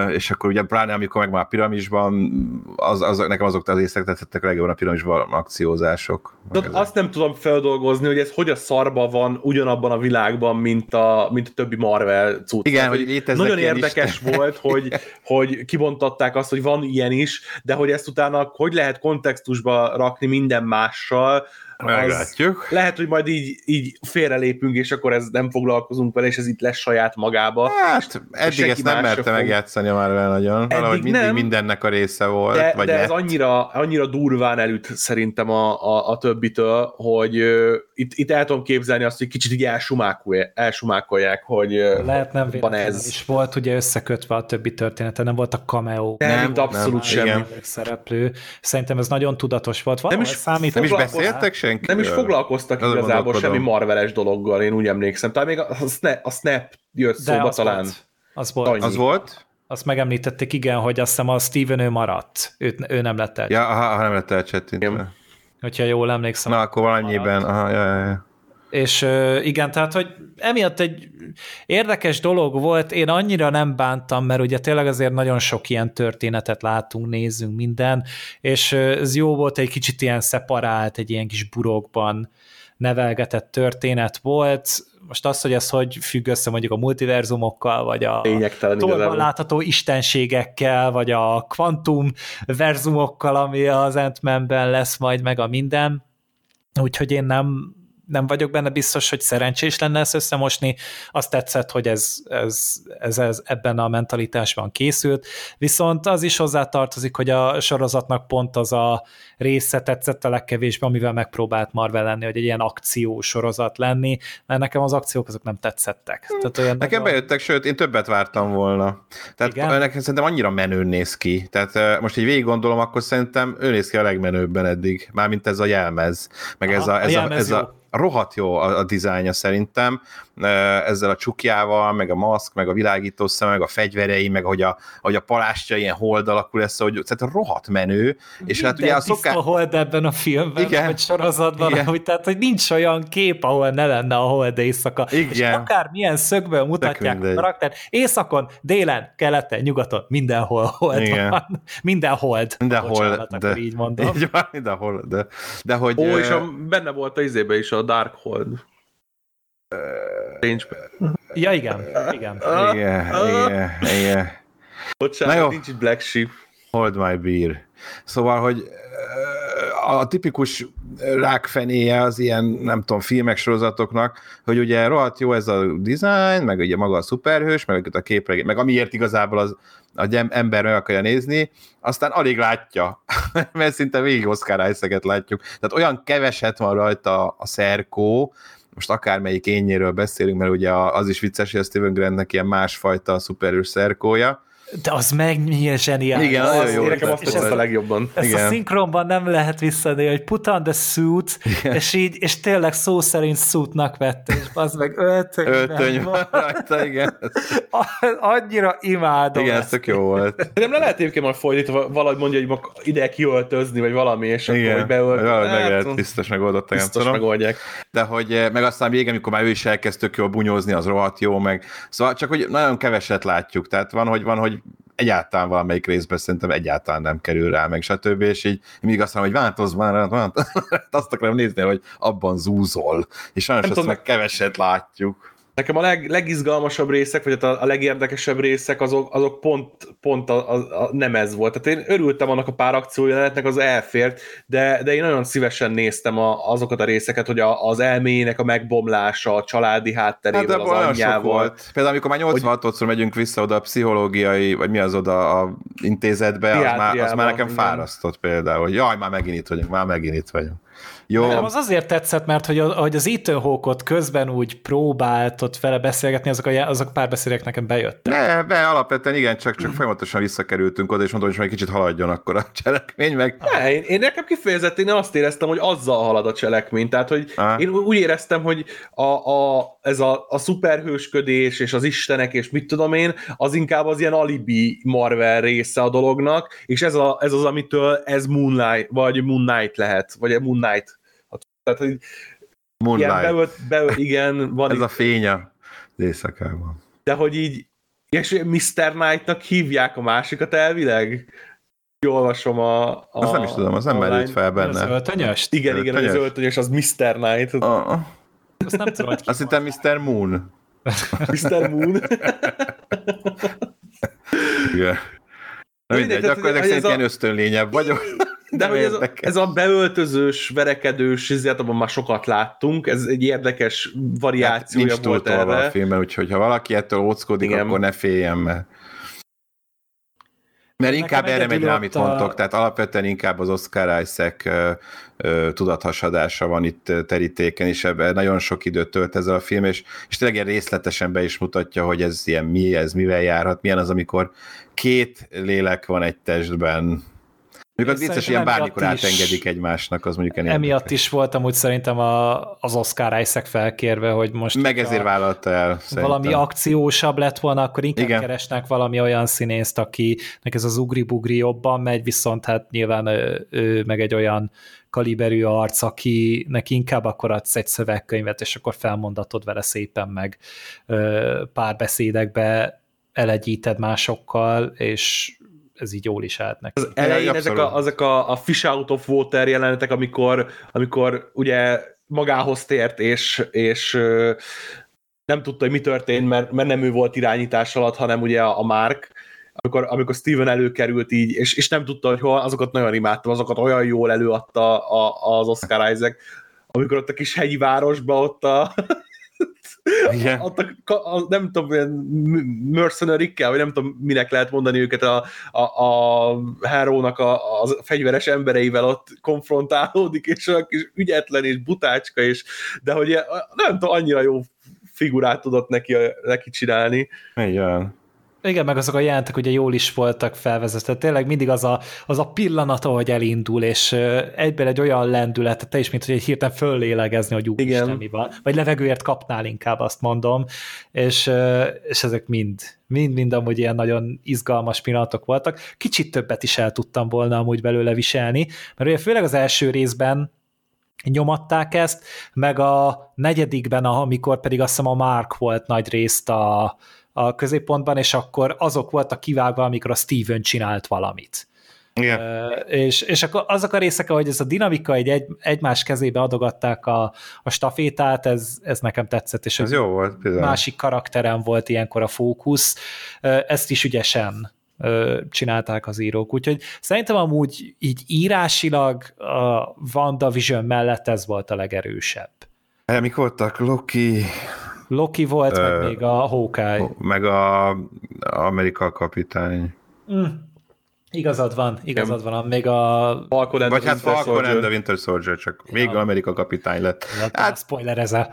És akkor ugye pláne amikor meg már a piramisban, az, az, nekem azok az részek tetszettek legjobban a piramisban akciózások. ezek. azt nem tudom feldolgozni, hogy ez hogy a szarba van ugyanabban a világban, mint a, mint a többi Marvel cucc. Igen, Tehát, hogy Nagyon érdekes volt, hogy, hogy kibontatták azt, hogy van ilyen is, de hogy ezt utána hogy lehet kontextusba rakni minden mással, Meglátjuk. lehet, hogy majd így, így félrelépünk, és akkor ez nem foglalkozunk vele, és ez itt lesz saját magába. Hát, eddig ezt nem se merte fog. megjátszani a Marvel nagyon. Valahogy mindig nem. mindennek a része volt, De, vagy de ez lett. annyira, annyira durván elüt szerintem a, a, a többitől, hogy ö, itt, itt el tudom képzelni azt, hogy kicsit így elsumákolják, elsumákolják hogy ö, Lehet nem van ez. is volt ugye összekötve a többi története, nem voltak cameo Nem, Nem, itt abszolút nem, semmi. igen. szereplő. Szerintem ez nagyon tudatos volt. Valahol is- számít, Nem is beszéltek senki? Nem is foglalkoztak Azon igazából semmi marveles dologgal, én úgy emlékszem. Talán még a, a, snap, a Snap jött de szóba az talán. Volt. Az volt. Annyi. Az volt? Azt megemlítették, igen, hogy azt hiszem a Steven ő maradt. Őt, ő nem lett el. Ja, aha, ha nem lett elcsettintve. Igen. Hogyha jól emlékszem. Na, akkor valannyiben, aha, ja, ja, ja. És igen, tehát, hogy emiatt egy érdekes dolog volt, én annyira nem bántam, mert ugye tényleg azért nagyon sok ilyen történetet látunk, nézzünk minden, és ez jó volt, egy kicsit ilyen szeparált, egy ilyen kis burokban nevelgetett történet volt. Most az, hogy ez hogy függ össze mondjuk a multiverzumokkal, vagy a igazából. látható istenségekkel, vagy a kvantum verzumokkal, ami az ant lesz majd meg a minden. Úgyhogy én nem, nem vagyok benne biztos, hogy szerencsés lenne ezt összemosni. Azt tetszett, hogy ez, ez, ez, ez ebben a mentalitásban készült, viszont az is hozzátartozik, hogy a sorozatnak pont az a része tetszett a legkevésbé, amivel megpróbált Marvel lenni, hogy egy ilyen akció sorozat lenni, mert nekem az akciók azok nem tetszettek. Tehát olyan Nekem nagyon- bejöttek, sőt, én többet vártam volna. Tehát Igen? nekem szerintem annyira menőn néz ki. Tehát eh, most így végig gondolom, akkor szerintem ő néz ki a legmenőbben eddig. Mármint ez a jelmez. Meg ez Aha, a, a ez a, jelmez ez jó. a rohadt jó a, a dizájnja szerintem, ezzel a csukjával, meg a maszk, meg a világító szem, meg a fegyverei, meg hogy a, hogy a palástja ilyen hold alakul lesz, hogy tehát rohadt menő, és hát ugye a Minden szoká... tiszta hold ebben a filmben, Igen. vagy sorozatban, Igen. hogy, tehát, hogy nincs olyan kép, ahol ne lenne a hold éjszaka. És Igen. akár milyen szögből mutatják a mindegy. karakter, éjszakon, délen, keleten, nyugaton, mindenhol hold Igen. van. Minden hold. Mindenhol, Bocsánat, de, így mondom. Így van, mindenhol, de, de hogy... Ó, és a, benne volt a izébe is a Darkhold. Range-be. Ja, igen, igen. Igen, igen, igen. Bocsánat, Na jó. nincs itt Black Sheep. Hold my beer. Szóval, hogy a tipikus rákfenéje az ilyen, nem tudom, filmek, sorozatoknak, hogy ugye rohadt jó ez a design, meg ugye maga a szuperhős, meg a képregény, meg amiért igazából az a gyem- ember meg akarja nézni, aztán alig látja, mert szinte végig Oscar Isaac-et látjuk. Tehát olyan keveset van rajta a szerkó, most akármelyik énjéről beszélünk, mert ugye az is vicces, hogy a Steven Grantnek ilyen másfajta szuperhős szerkója, De az meg milyen zseniális. Igen, nagyon Az- jó Nekem azt tetszett ez- a legjobban. Ezt Igen. a szinkronban nem lehet visszadni, hogy put on the suit, és így, és tényleg szó szerint suitnak vette, és az meg öltönyben öltöny van. rajta, igen. Annyira imádom Igen, ez tök jó volt. Nem le lehet egyébként majd fordítva, valahogy mondja, hogy ma ide kiöltözni, vagy valami, és akkor Igen, hogy beölt. valahogy meg Hát, lehet, biztos megoldották, nem biztos tudom. megoldják. De hogy, eh, meg aztán végig, amikor már ő is elkezd tök jól bunyózni, az rohadt jó, meg szóval csak, hogy nagyon keveset látjuk, tehát van, hogy van, hogy egyáltalán valamelyik részben szerintem egyáltalán nem kerül rá, meg stb. És így mindig azt mondom, hogy változ már, változ. azt akarom nézni, hogy abban zúzol. És sajnos Nem tudom, meg keveset látjuk. Nekem a leg, legizgalmasabb részek, vagy hát a, a legérdekesebb részek, azok, azok pont, pont a, a, a, nem ez volt. Tehát én örültem annak a pár akciójelenetnek, az elfért, de, de én nagyon szívesen néztem a, azokat a részeket, hogy a, az elméjének a megbomlása, a családi Hát hátterével, de az anyjával. volt. Például amikor már 86-szor megyünk vissza oda a pszichológiai, vagy mi az oda a intézetbe, az már, az már nekem igen. fárasztott például, hogy jaj, már megint itt vagyunk, már megint itt vagyunk. Jó. Nem, az azért tetszett, mert hogy, hogy az Ethan Hawke-ot közben úgy próbált ott vele beszélgetni, azok a, azok a párbeszédek nekem bejöttek. Ne, be, alapvetően igen, csak, csak folyamatosan visszakerültünk oda, és mondom, hogy majd kicsit haladjon akkor a cselekmény, meg... Ne, én, én nekem kifejezetten én azt éreztem, hogy azzal halad a cselekmény, tehát hogy Aha. én úgy éreztem, hogy a, a, ez a, a szuperhősködés és az istenek és mit tudom én, az inkább az ilyen alibi Marvel része a dolognak, és ez, a, ez az, amitől ez Moonlight, vagy Moon Knight lehet, vagy Moon Knight tehát, hogy Moonlight. Ilyen beölt, beölt, igen, van Ez itt, a fénya éjszakában. De hogy így, és Mr. Knight-nak hívják a másikat elvileg? Jól olvasom a... a Azt nem is tudom, az nem merült fel benne. Az öltönyöst? Igen, igen, az öltönyös, az Mr. Knight. Uh. Azt nem tudom, Azt hittem Mr. Moon. Mr. Moon. igen. Na mindegy, akkor ezek szerint ilyen ösztönlényebb vagyok. De hogy ez, a, ez a beöltözős, verekedős, ezért abban már sokat láttunk, ez egy érdekes variációja hát volt erre. a filmben, úgyhogy ha valaki ettől óckodik, Igen. akkor ne féljen, mert mert inkább erre megy rá, amit a... mondtok, tehát alapvetően inkább az Oscar Isaac ö, ö, tudathasadása van itt terítéken, és ebben nagyon sok időt tölt ez a film, és, és tényleg részletesen be is mutatja, hogy ez ilyen mi, ez mivel járhat, milyen az, amikor két lélek van egy testben, Mondjuk az vicces, ilyen bármikor átengedik egymásnak, az mondjuk emiatt Emiatt is voltam úgy szerintem a, az Oscar Isaac felkérve, hogy most... Meg ezért vállalta el. Szerintem. Valami akciósabb lett volna, akkor inkább Igen. keresnek valami olyan színészt, akinek ez az ugri-bugri jobban megy, viszont hát nyilván ő, ő meg egy olyan kaliberű arc, akinek inkább akkor adsz egy szövegkönyvet, és akkor felmondatod vele szépen meg pár beszédekbe elegyíted másokkal, és ez így jól is állt neki. Az elején ezek, a, ezek a, a fish out of water jelenetek, amikor, amikor ugye magához tért, és, és nem tudta, hogy mi történt, mert, mert nem ő volt irányítás alatt, hanem ugye a, a Mark, amikor, amikor Steven előkerült így, és, és nem tudta, hogy hol, azokat nagyon imádtam, azokat olyan jól előadta a, az Oscar Isaac, amikor ott a kis hegyi városba ott a, igen. A, a, nem tudom, ilyen mercenary vagy nem tudom, minek lehet mondani őket a, a, a Herónak a, a fegyveres embereivel ott konfrontálódik, és olyan kis ügyetlen és butácska, és, de hogy nem tudom, annyira jó figurát tudott neki, neki csinálni. Igen. Igen, meg azok a jelentek ugye jól is voltak felvezetve. Tényleg mindig az a, az a pillanat, ahogy elindul, és egyben egy olyan lendület, te is, mint hogy egy hirtelen föllélegezni, hogy úristen mi van. Vagy levegőért kapnál inkább, azt mondom. És, és ezek mind, mind-mind amúgy ilyen nagyon izgalmas pillanatok voltak. Kicsit többet is el tudtam volna amúgy belőle viselni, mert ugye főleg az első részben nyomatták ezt, meg a negyedikben, amikor pedig azt hiszem a Mark volt nagy részt a, a középpontban, és akkor azok voltak kivágva, amikor a Steven csinált valamit. Igen. Uh, és, és akkor azok a részek, ahogy ez a dinamika egy, egy egymás kezébe adogatták a, a stafétát, ez, ez nekem tetszett, és ez jó volt, például. másik karakterem volt ilyenkor a fókusz, uh, ezt is ügyesen uh, csinálták az írók, úgyhogy szerintem amúgy így írásilag a WandaVision mellett ez volt a legerősebb. Mik voltak? Loki, Loki volt, uh, meg még a Hawkeye. Meg a Amerika kapitány. Mm. Igazad van, igazad van, még a... Falcon and Vagy hát Falcon and the Winter Soldier, csak ja. még Amerika kapitány lett. Hát, spoiler ez a...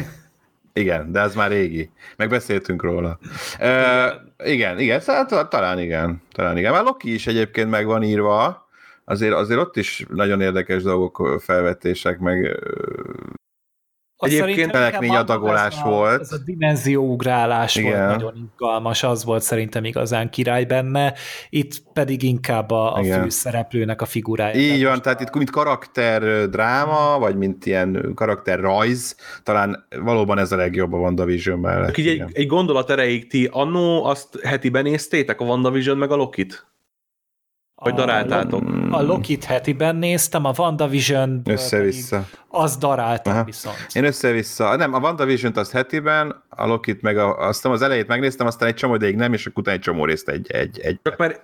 igen, de ez már régi. Megbeszéltünk róla. Uh, igen, igen, szóval talán igen. Talán igen. Már Loki is egyébként meg van írva, azért, azért ott is nagyon érdekes dolgok, felvetések, meg Egyébként cselekmény adagolás a, volt. Ez a dimenzióugrálás Igen. volt nagyon izgalmas, az volt szerintem igazán király benne, itt pedig inkább a, a főszereplőnek a figurája. Így van, tehát itt mint karakter dráma, vagy mint ilyen karakter rajz, talán valóban ez a legjobb a WandaVision mellett. Egy, egy gondolat erejéig ti annó azt heti benéztétek a WandaVision meg a Lokit? Hogy daráltátok? A, a Lokit hetiben néztem, a WandaVision össze-vissza. Az daráltam Aha. viszont. Én össze-vissza. Nem, a WandaVision-t az hetiben, a Lokit meg a, azt az elejét megnéztem, aztán egy csomó ideig nem, és akkor utána egy csomó részt egy, egy, egy. Csak mert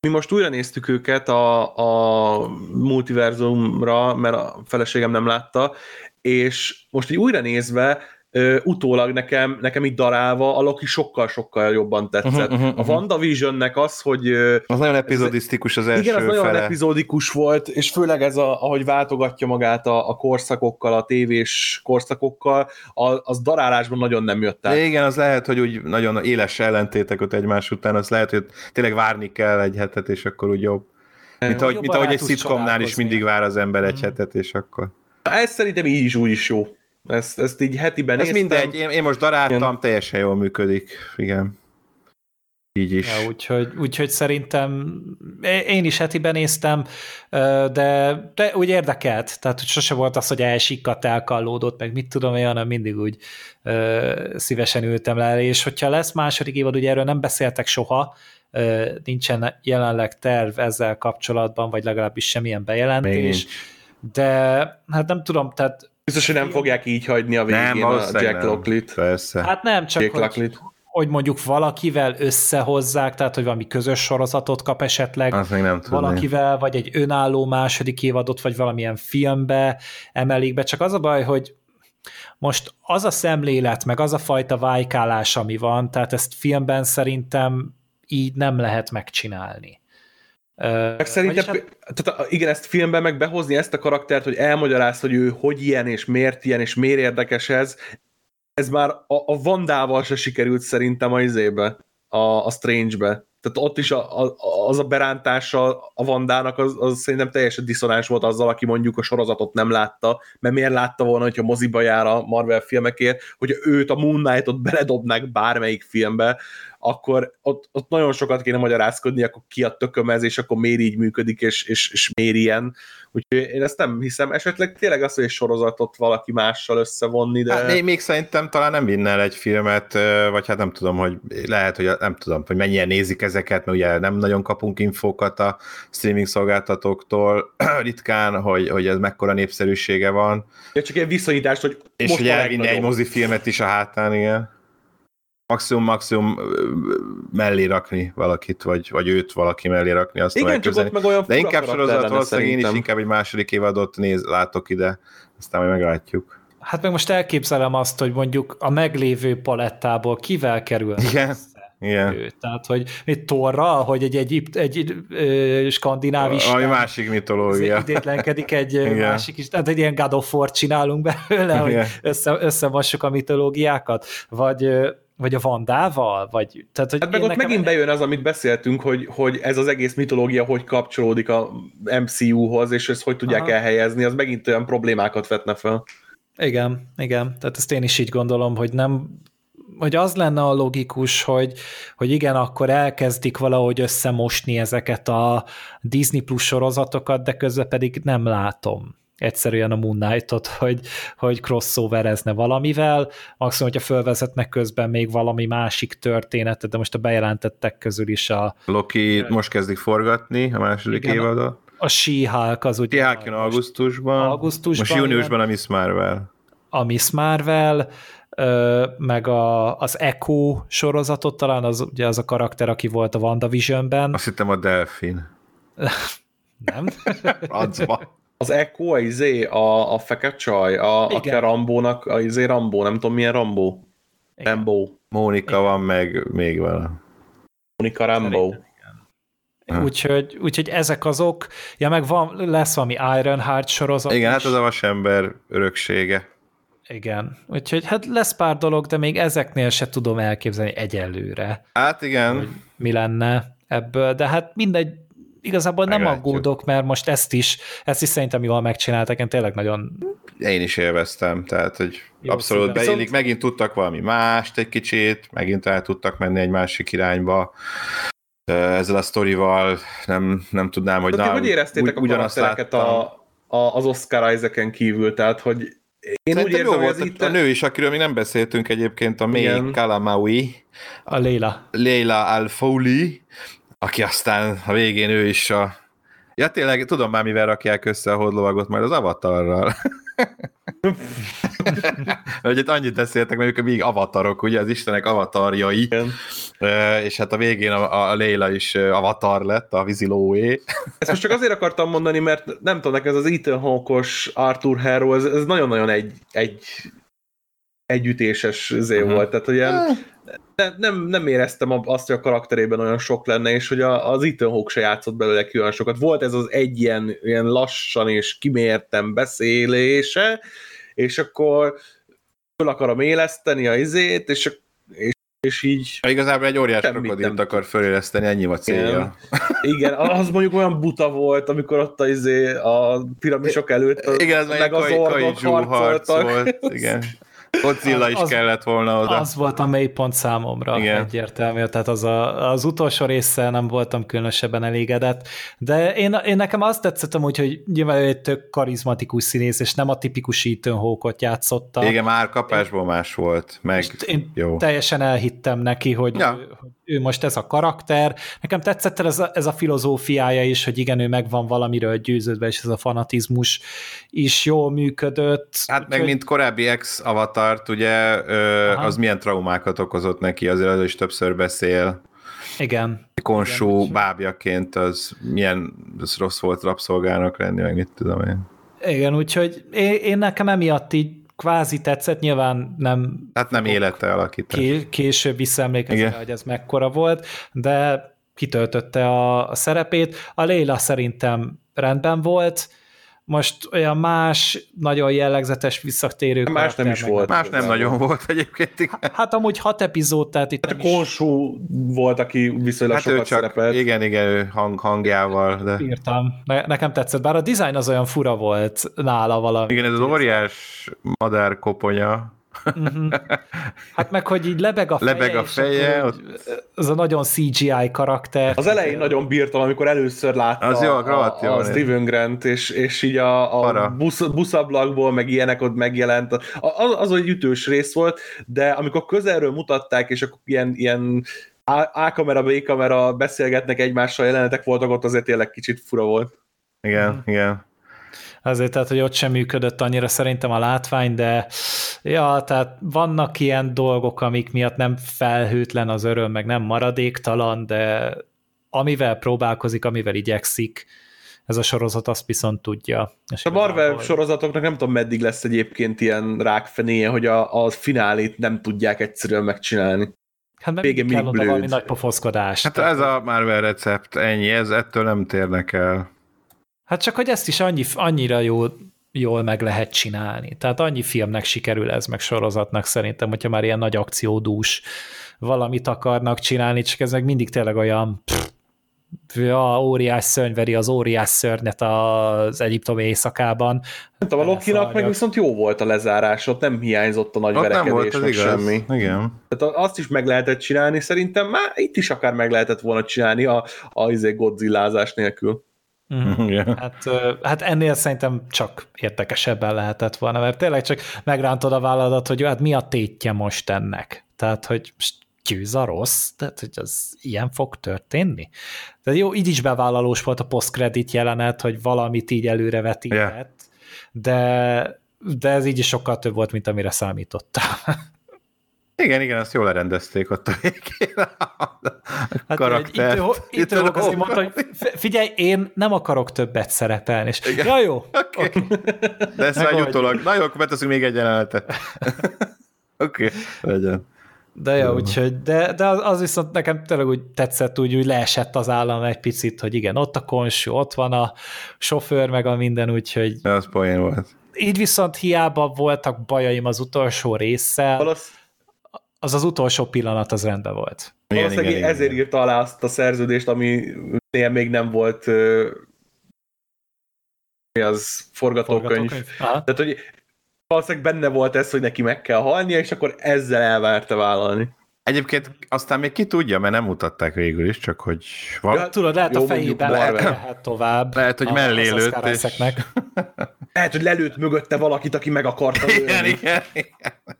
mi most újra néztük őket a, a multiverzumra, mert a feleségem nem látta, és most így újra nézve ö, utólag nekem, nekem így darálva a Loki sokkal-sokkal jobban tetszett. Uh-huh, uh-huh, A uh-huh. WandaVisionnek az, hogy Az nagyon epizodisztikus az első igen, az nagyon fele. epizódikus volt, és főleg ez, a, ahogy váltogatja magát a, a korszakokkal, a tévés korszakokkal, a, az darálásban nagyon nem jött át. De igen, az lehet, hogy úgy nagyon éles ellentétek ott egymás után, az lehet, hogy tényleg várni kell egy hetet, és akkor úgy jobb. Mint ahogy, mint ahogy egy szitkomnál is mindig vár az ember egy Mhm. hetet, és akkor... Ez szerintem így is úgy is jó. Ezt, ezt így hetiben Ez néztem. mindegy, én, én most daráltam, Igen. teljesen jól működik. Igen. Így is. Ja, úgyhogy, úgyhogy szerintem én is hetiben néztem, de, de úgy érdekelt, tehát hogy sose volt az, hogy elsikkadt, elkallódott, meg mit tudom én, hanem mindig úgy ö, szívesen ültem le, és hogyha lesz második évad, ugye erről nem beszéltek soha, ö, nincsen jelenleg terv ezzel kapcsolatban, vagy legalábbis semmilyen Még bejelentés, nincs. de hát nem tudom, tehát Biztos, hogy nem fogják így hagyni a végén Nem, a Jack nem. Locklit. Persze. hát nem, csak Jake hogy, hogy mondjuk valakivel összehozzák, tehát hogy valami közös sorozatot kap esetleg, Azt még nem tudom. valakivel, vagy egy önálló második évadot, vagy valamilyen filmbe emelik be. Csak az a baj, hogy most az a szemlélet, meg az a fajta vájkálás, ami van, tehát ezt filmben szerintem így nem lehet megcsinálni. Meg szerintem, tehát, igen, ezt filmben meg behozni ezt a karaktert, hogy elmagyaráz, hogy ő hogy ilyen, és miért ilyen, és miért érdekes ez, ez már a, a Vandával se sikerült szerintem a izébe, a, a Strange-be. Tehát ott is a, a, az a berántása a Vandának az, az szerintem teljesen diszonáns volt azzal, aki mondjuk a sorozatot nem látta, mert miért látta volna, hogyha moziba jár a Marvel filmekért, hogy őt a Moon Knight-ot beledobnák bármelyik filmbe, akkor ott, ott nagyon sokat kéne magyarázkodni, akkor ki a tököm ez, és akkor miért így működik, és, és, és miért ilyen. Úgyhogy én ezt nem hiszem. Esetleg tényleg az, hogy egy sorozatot valaki mással összevonni, de... Hát, még, még szerintem talán nem vinne el egy filmet, vagy hát nem tudom, hogy lehet, hogy nem tudom, hogy mennyien nézik ezeket, mert ugye nem nagyon kapunk infókat a streaming szolgáltatóktól ritkán, hogy, hogy ez mekkora népszerűsége van, Ja, csak egy viszonyítást, hogy és most hogy elvinni egy mozifilmet is a hátán, igen. Maximum, maximum ö, mellé rakni valakit, vagy, vagy őt valaki mellé rakni, azt Igen, csak ott meg olyan De inkább sorozat valószínűleg én is inkább egy második évadot néz, látok ide, aztán majd meglátjuk. Hát meg most elképzelem azt, hogy mondjuk a meglévő palettából kivel kerül Igen. össze Igen. ő. Tehát, hogy egy torral, hogy egy, egy, egy, egy ö, skandináv Ami isten másik mitológia. idétlenkedik egy Igen. másik is, tehát egy ilyen God of War csinálunk belőle, hogy Igen. össze, összemossuk a mitológiákat, vagy, ö, vagy a Vandával, vagy... Tehát, hogy Hát meg ott nekem- megint bejön az, amit beszéltünk, hogy, hogy ez az egész mitológia hogy kapcsolódik a MCU-hoz, és ezt hogy tudják Aha. elhelyezni, az megint olyan problémákat vetne fel. Igen, igen, tehát ezt én is így gondolom, hogy nem hogy az lenne a logikus, hogy, hogy igen, akkor elkezdik valahogy összemosni ezeket a Disney Plus sorozatokat, de közben pedig nem látom egyszerűen a Moon Knight-ot, hogy, hogy crossoverezne valamivel, maximum, hogyha fölvezetnek közben még valami másik történetet, de most a bejelentettek közül is a, Loki most kezdik forgatni a második Igen. évadot. a She-Hulk az ugye Ki jön augusztusban, augusztusban most júniusban a Miss Marvel. a Miss Marvel, meg a, az Echo sorozatot, talán az ugye az a karakter, aki volt a WandaVision-ben, Azt hittem a Delfin. nem? Francba. Az Echo, a izé, a, a fekete csaj, a, aki Igen. a Rambónak, a izé Rambó, nem tudom milyen Rambó. Igen. Rambo. Mónika van, meg még vala. Monika Rambo. Hm. Úgyhogy, úgyhogy ezek azok, ja meg van, lesz valami Ironheart sorozat Igen, is. hát az a vasember öröksége. Igen, úgyhogy hát lesz pár dolog, de még ezeknél se tudom elképzelni egyelőre, Hát igen, mi lenne ebből, de hát mindegy, igazából nem Meglátjuk. aggódok, mert most ezt is, ezt is szerintem jól megcsináltak, én tényleg nagyon én is élveztem, tehát hogy Jó abszolút szívem. beillik, Viszont- megint tudtak valami mást egy kicsit, megint el tudtak menni egy másik irányba. Ezzel a sztorival nem, nem tudnám, hogy De na, hogy éreztétek ugy- a karaktereket a, a, az Oscar Isaac-en kívül? Tehát, hogy én úgy érzem, jó hogy volt itt... a, a nő is, akiről még nem beszéltünk egyébként, a May. Kalamaui, a Léla. Leila Al-Fowli, aki aztán a végén ő is a... Ja tényleg, tudom már mivel rakják össze a hodlovagot, majd az avatarral. Hogy itt annyit beszéltek, mert ők még avatarok, ugye, az istenek avatarjai, Igen. És hát a végén a, a Leila is avatar lett, a vízilóé. Ezt most csak azért akartam mondani, mert nem tudom, nekem ez az Ethan Hawke-os Arthur Harrow, ez, ez nagyon-nagyon egy, egy együttéses zé uh-huh. volt, tehát ilyen ne, nem, nem éreztem azt, hogy a karakterében olyan sok lenne, és hogy a, az Ethan Hawke se játszott belőle ki olyan sokat. Volt ez az egy ilyen, ilyen lassan és kimértem beszélése, és akkor föl akarom éleszteni a izét, és, és, és így... Igazából egy óriás krokodilt akar föléleszteni, ennyi a célja. Igen. Igen, az mondjuk olyan buta volt, amikor ott a, izé, a piramisok előtt a, Igen, ez meg az orvok harcoltak. Igen. Godzilla is az, kellett volna oda. Az volt a mélypont számomra Igen. egyértelmű, tehát az, a, az utolsó része nem voltam különösebben elégedett, de én, én nekem azt tetszett amúgy, hogy nyilván egy tök karizmatikus színész, és nem a tipikus Ethan Hawke-ot játszotta. Igen, már kapásból más volt, meg én jó. teljesen elhittem neki, hogy, ja. hogy ő most ez a karakter. Nekem tetszett ez a, ez a filozófiája is, hogy igen, ő megvan valamiről győződve, és ez a fanatizmus is jól működött. Hát úgy, meg hogy... mint korábbi ex-avatart, ugye ö, az milyen traumákat okozott neki, azért az is többször beszél. Igen. Konsú igen, bábjaként az milyen az rossz volt rabszolgának lenni, meg mit tudom én. Igen, úgyhogy én, én nekem emiatt így kvázi tetszett, nyilván nem... Hát nem élete alakítani. Később visszaemlékezni, hogy ez mekkora volt, de kitöltötte a, a szerepét. A Léla szerintem rendben volt, most olyan más, nagyon jellegzetes visszatérő Más nem is volt. Más nem nagyon volt egyébként. Hát amúgy hat epizód, tehát itt hát a Konsú volt, aki viszonylag hát sokat csak, szerepelt. Igen, igen, ő hang, hangjával. De... Írtam. Ne, nekem tetszett, bár a design az olyan fura volt nála valami. Igen, ez az óriás madárkoponya, Uh-huh. Hát meg, hogy így lebeg a feje, lebeg a feje ott... az a nagyon CGI karakter. Az elején nagyon bírtam, amikor először látta az jó, a, a, a Steven Grant, és, és így a, a busz, buszablakból, meg ilyenek ott megjelent. Az, az egy ütős rész volt, de amikor közelről mutatták, és akkor ilyen, ilyen A-kamera, B-kamera beszélgetnek egymással, jelenetek voltak ott, azért tényleg kicsit fura volt. Igen, mm. igen. Azért, tehát, hogy ott sem működött annyira szerintem a látvány, de ja, tehát vannak ilyen dolgok, amik miatt nem felhőtlen az öröm, meg nem maradéktalan, de amivel próbálkozik, amivel igyekszik, ez a sorozat azt viszont tudja. És a Marvel hogy... sorozatoknak nem tudom, meddig lesz egyébként ilyen rákfenéje, hogy a, a finálét nem tudják egyszerűen megcsinálni. Hát meg Végén kell oda valami nagy pofoszkodás. Hát ez a Marvel recept, ennyi, ez ettől nem térnek el. Hát csak, hogy ezt is annyi, annyira jó, jól meg lehet csinálni. Tehát annyi filmnek sikerül ez, meg sorozatnak szerintem, hogyha már ilyen nagy akciódús valamit akarnak csinálni, csak ez meg mindig tényleg olyan pff, ja, óriás szörny veri az óriás szörnyet az egyiptomi éjszakában. Nem tudom, a Lokinak meg viszont jó volt a lezárás, ott nem hiányzott a nagy ott verekedés, nem volt, meg igaz. semmi. Igen. Tehát azt is meg lehetett csinálni, szerintem már itt is akár meg lehetett volna csinálni a, a, a izé Godzillázás nélkül. Yeah. Hát, hát ennél szerintem csak érdekesebben lehetett volna, mert tényleg csak megrántod a vállalat, hogy hát mi a tétje most ennek. Tehát, hogy győz a rossz, tehát, hogy az ilyen fog történni. Tehát jó, így is bevállalós volt a post-credit jelenet, hogy valamit így előre vetített, yeah. de, de ez így is sokkal több volt, mint amire számítottam. Igen, igen, azt jól lerendezték ott a végén a hát karakter. Itt, itt, itt azt mondta, hogy figyelj, én nem akarok többet szerepelni. És, igen. ja, jó. Okay. Okay. De ezt már utólag. Na jó, akkor beteszünk még egy jelenetet. Oké, okay, legyen. De jó, úgyhogy, de, de az, az viszont nekem tényleg úgy tetszett, úgy, úgy leesett az állam egy picit, hogy igen, ott a konsú, ott van a sofőr, meg a minden, úgyhogy... De az poén volt. Így viszont hiába voltak bajaim az utolsó résszel. Valasz az az utolsó pillanat az rendben volt. Igen, Valószínűleg igen, ezért igen. írta alá azt a szerződést, ami még nem volt mi az forgatókönyv. forgatókönyv. Tehát, hogy valószínűleg benne volt ez, hogy neki meg kell halnia, és akkor ezzel elvárta vállalni. Egyébként aztán még ki tudja, mert nem mutatták végül is, csak hogy... Van... Ja, tudod, lehet Jó, a fejébe lehet tovább. Lehet, hogy mellé lőtt. És... lehet, hogy lelőtt mögötte valakit, aki meg akarta lőni. Igen, igen, igen.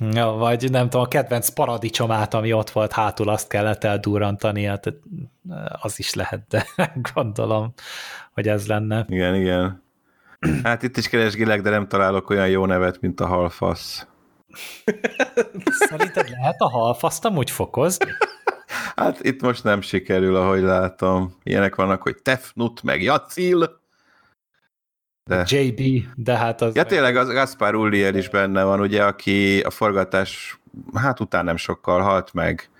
Ja, vagy nem tudom, a kedvenc paradicsomát, ami ott volt hátul, azt kellett eldurrantani, hát az is lehet, de gondolom, hogy ez lenne. Igen, igen. Hát itt is keresgélek, de nem találok olyan jó nevet, mint a halfasz. Szerinted lehet a halfaszt amúgy fokozni? Hát itt most nem sikerül, ahogy látom. Ilyenek vannak, hogy Tefnut meg Jacil. De... JB, de hát az... Ja, tényleg az Gaspar Ullier is benne van, ugye, aki a forgatás, hát után nem sokkal halt meg,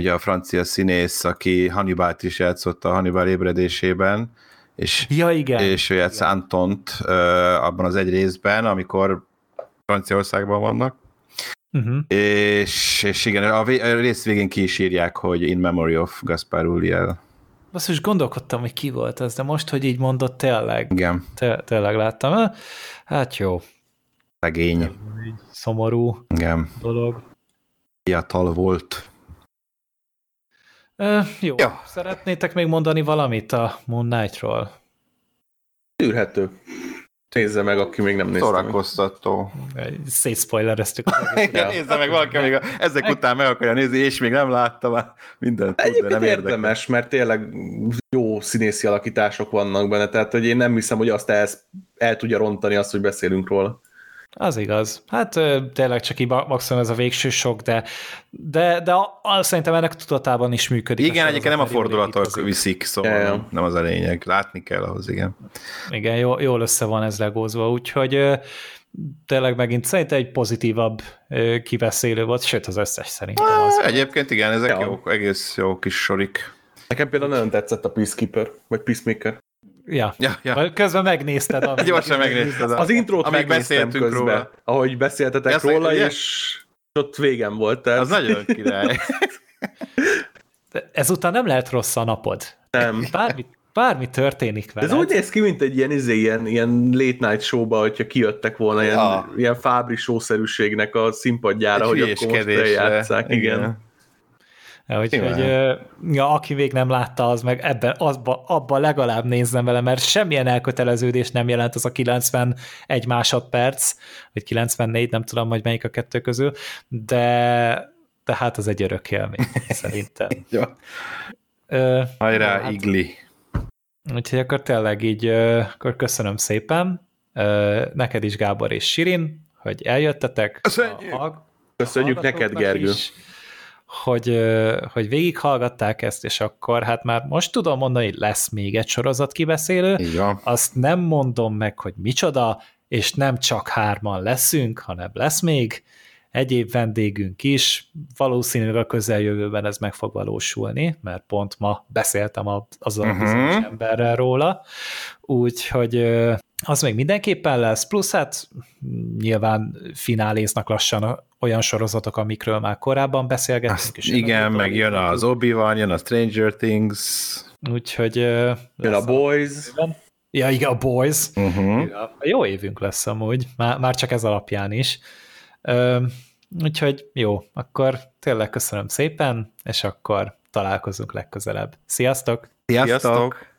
ugye a francia színész, aki Hannibalt is játszott a Hannibal ébredésében, és, ja, igen. és ő játsz Antont abban az egy részben, amikor Franciaországban vannak. Uh-huh. És, és igen, a, vé- a rész végén ki is írják, hogy In Memory of Gaspar Ulliel. Azt is gondolkodtam, hogy ki volt ez, de most, hogy így mondott, tényleg. Igen. Te- tényleg láttam. Hát jó. Szegény. Szomorú Igen. dolog. Fiatal volt. Ö, jó. Ja. Szeretnétek még mondani valamit a Moon Knight-ról? Tűrhető. Nézze meg, aki még nem nézte Szórakoztató. Szétszpoilereztük. Igen, nézze meg valaki, még a, ezek meg... után meg akarja nézni, és még nem látta már mindent tud, Egyébként de nem érdemes, mert tényleg jó színészi alakítások vannak benne, tehát hogy én nem hiszem, hogy azt el, el tudja rontani azt, hogy beszélünk róla. Az igaz. Hát tényleg csak így maximum ez a végső sok, de, de, de a, a, szerintem ennek tudatában is működik. Igen, egyébként nem a fordulatok viszik, szóval ja. nem az a lényeg. Látni kell ahhoz, igen. Igen, jó, jól össze van ez legózva, úgyhogy tényleg megint szerintem egy pozitívabb kiveszélő volt, sőt az összes szerintem az. Egyébként igen, ezek ja. jó, egész jó kis sorik. Nekem például nagyon tetszett a Peacekeeper, vagy Peacemaker. Ja. ja, ja. Közben megnézted. Amit Gyorsan megnézted. Az intrót amíg beszéltünk közben, róla. Ahogy beszéltetek ja, róla, ugye? és ott végem volt. Tehát. Az nagyon király. De ezután nem lehet rossz a napod. Nem. Bármi, bármi történik vele. Ez úgy néz ki, mint egy ilyen, izé, ilyen, ilyen late night showba, hogyha kijöttek volna ilyen, ja. ilyen fábri showszerűségnek a színpadjára, egy hogy akkor most eljátszák. Igen. igen. Úgyhogy ja, aki még nem látta, az meg ebben, azba, abba legalább nézzem vele, mert semmilyen elköteleződés nem jelent az a 91 másodperc, vagy 94, nem tudom, hogy melyik a kettő közül, de, de hát az egy örök élmény, szerintem. ja. Ö, Hajrá, hát, Igli! Úgyhogy akkor tényleg így, akkor köszönöm szépen, neked is Gábor és Sirin, hogy eljöttetek. Köszönjük, a, a, Köszönjük neked, Gergő. Is hogy, hogy végighallgatták ezt, és akkor hát már most tudom mondani, hogy lesz még egy sorozat kibeszélő. Igen. Azt nem mondom meg, hogy micsoda, és nem csak hárman leszünk, hanem lesz még egyéb vendégünk is. Valószínűleg a közeljövőben ez meg fog valósulni, mert pont ma beszéltem azzal uh-huh. a bizonyos emberrel róla. Úgyhogy az még mindenképpen lesz, plusz hát nyilván fináléznak lassan olyan sorozatok, amikről már korábban beszélgettünk. Azt és igen, meg jön az obi van jön a Stranger Things. Úgyhogy... Jön a Boys. Ja, igen, a Boys. Uh-huh. Ja, jó évünk lesz amúgy, már, már csak ez alapján is. Úgyhogy jó, akkor tényleg köszönöm szépen, és akkor találkozunk legközelebb. Sziasztok! Sziasztok! Sziasztok.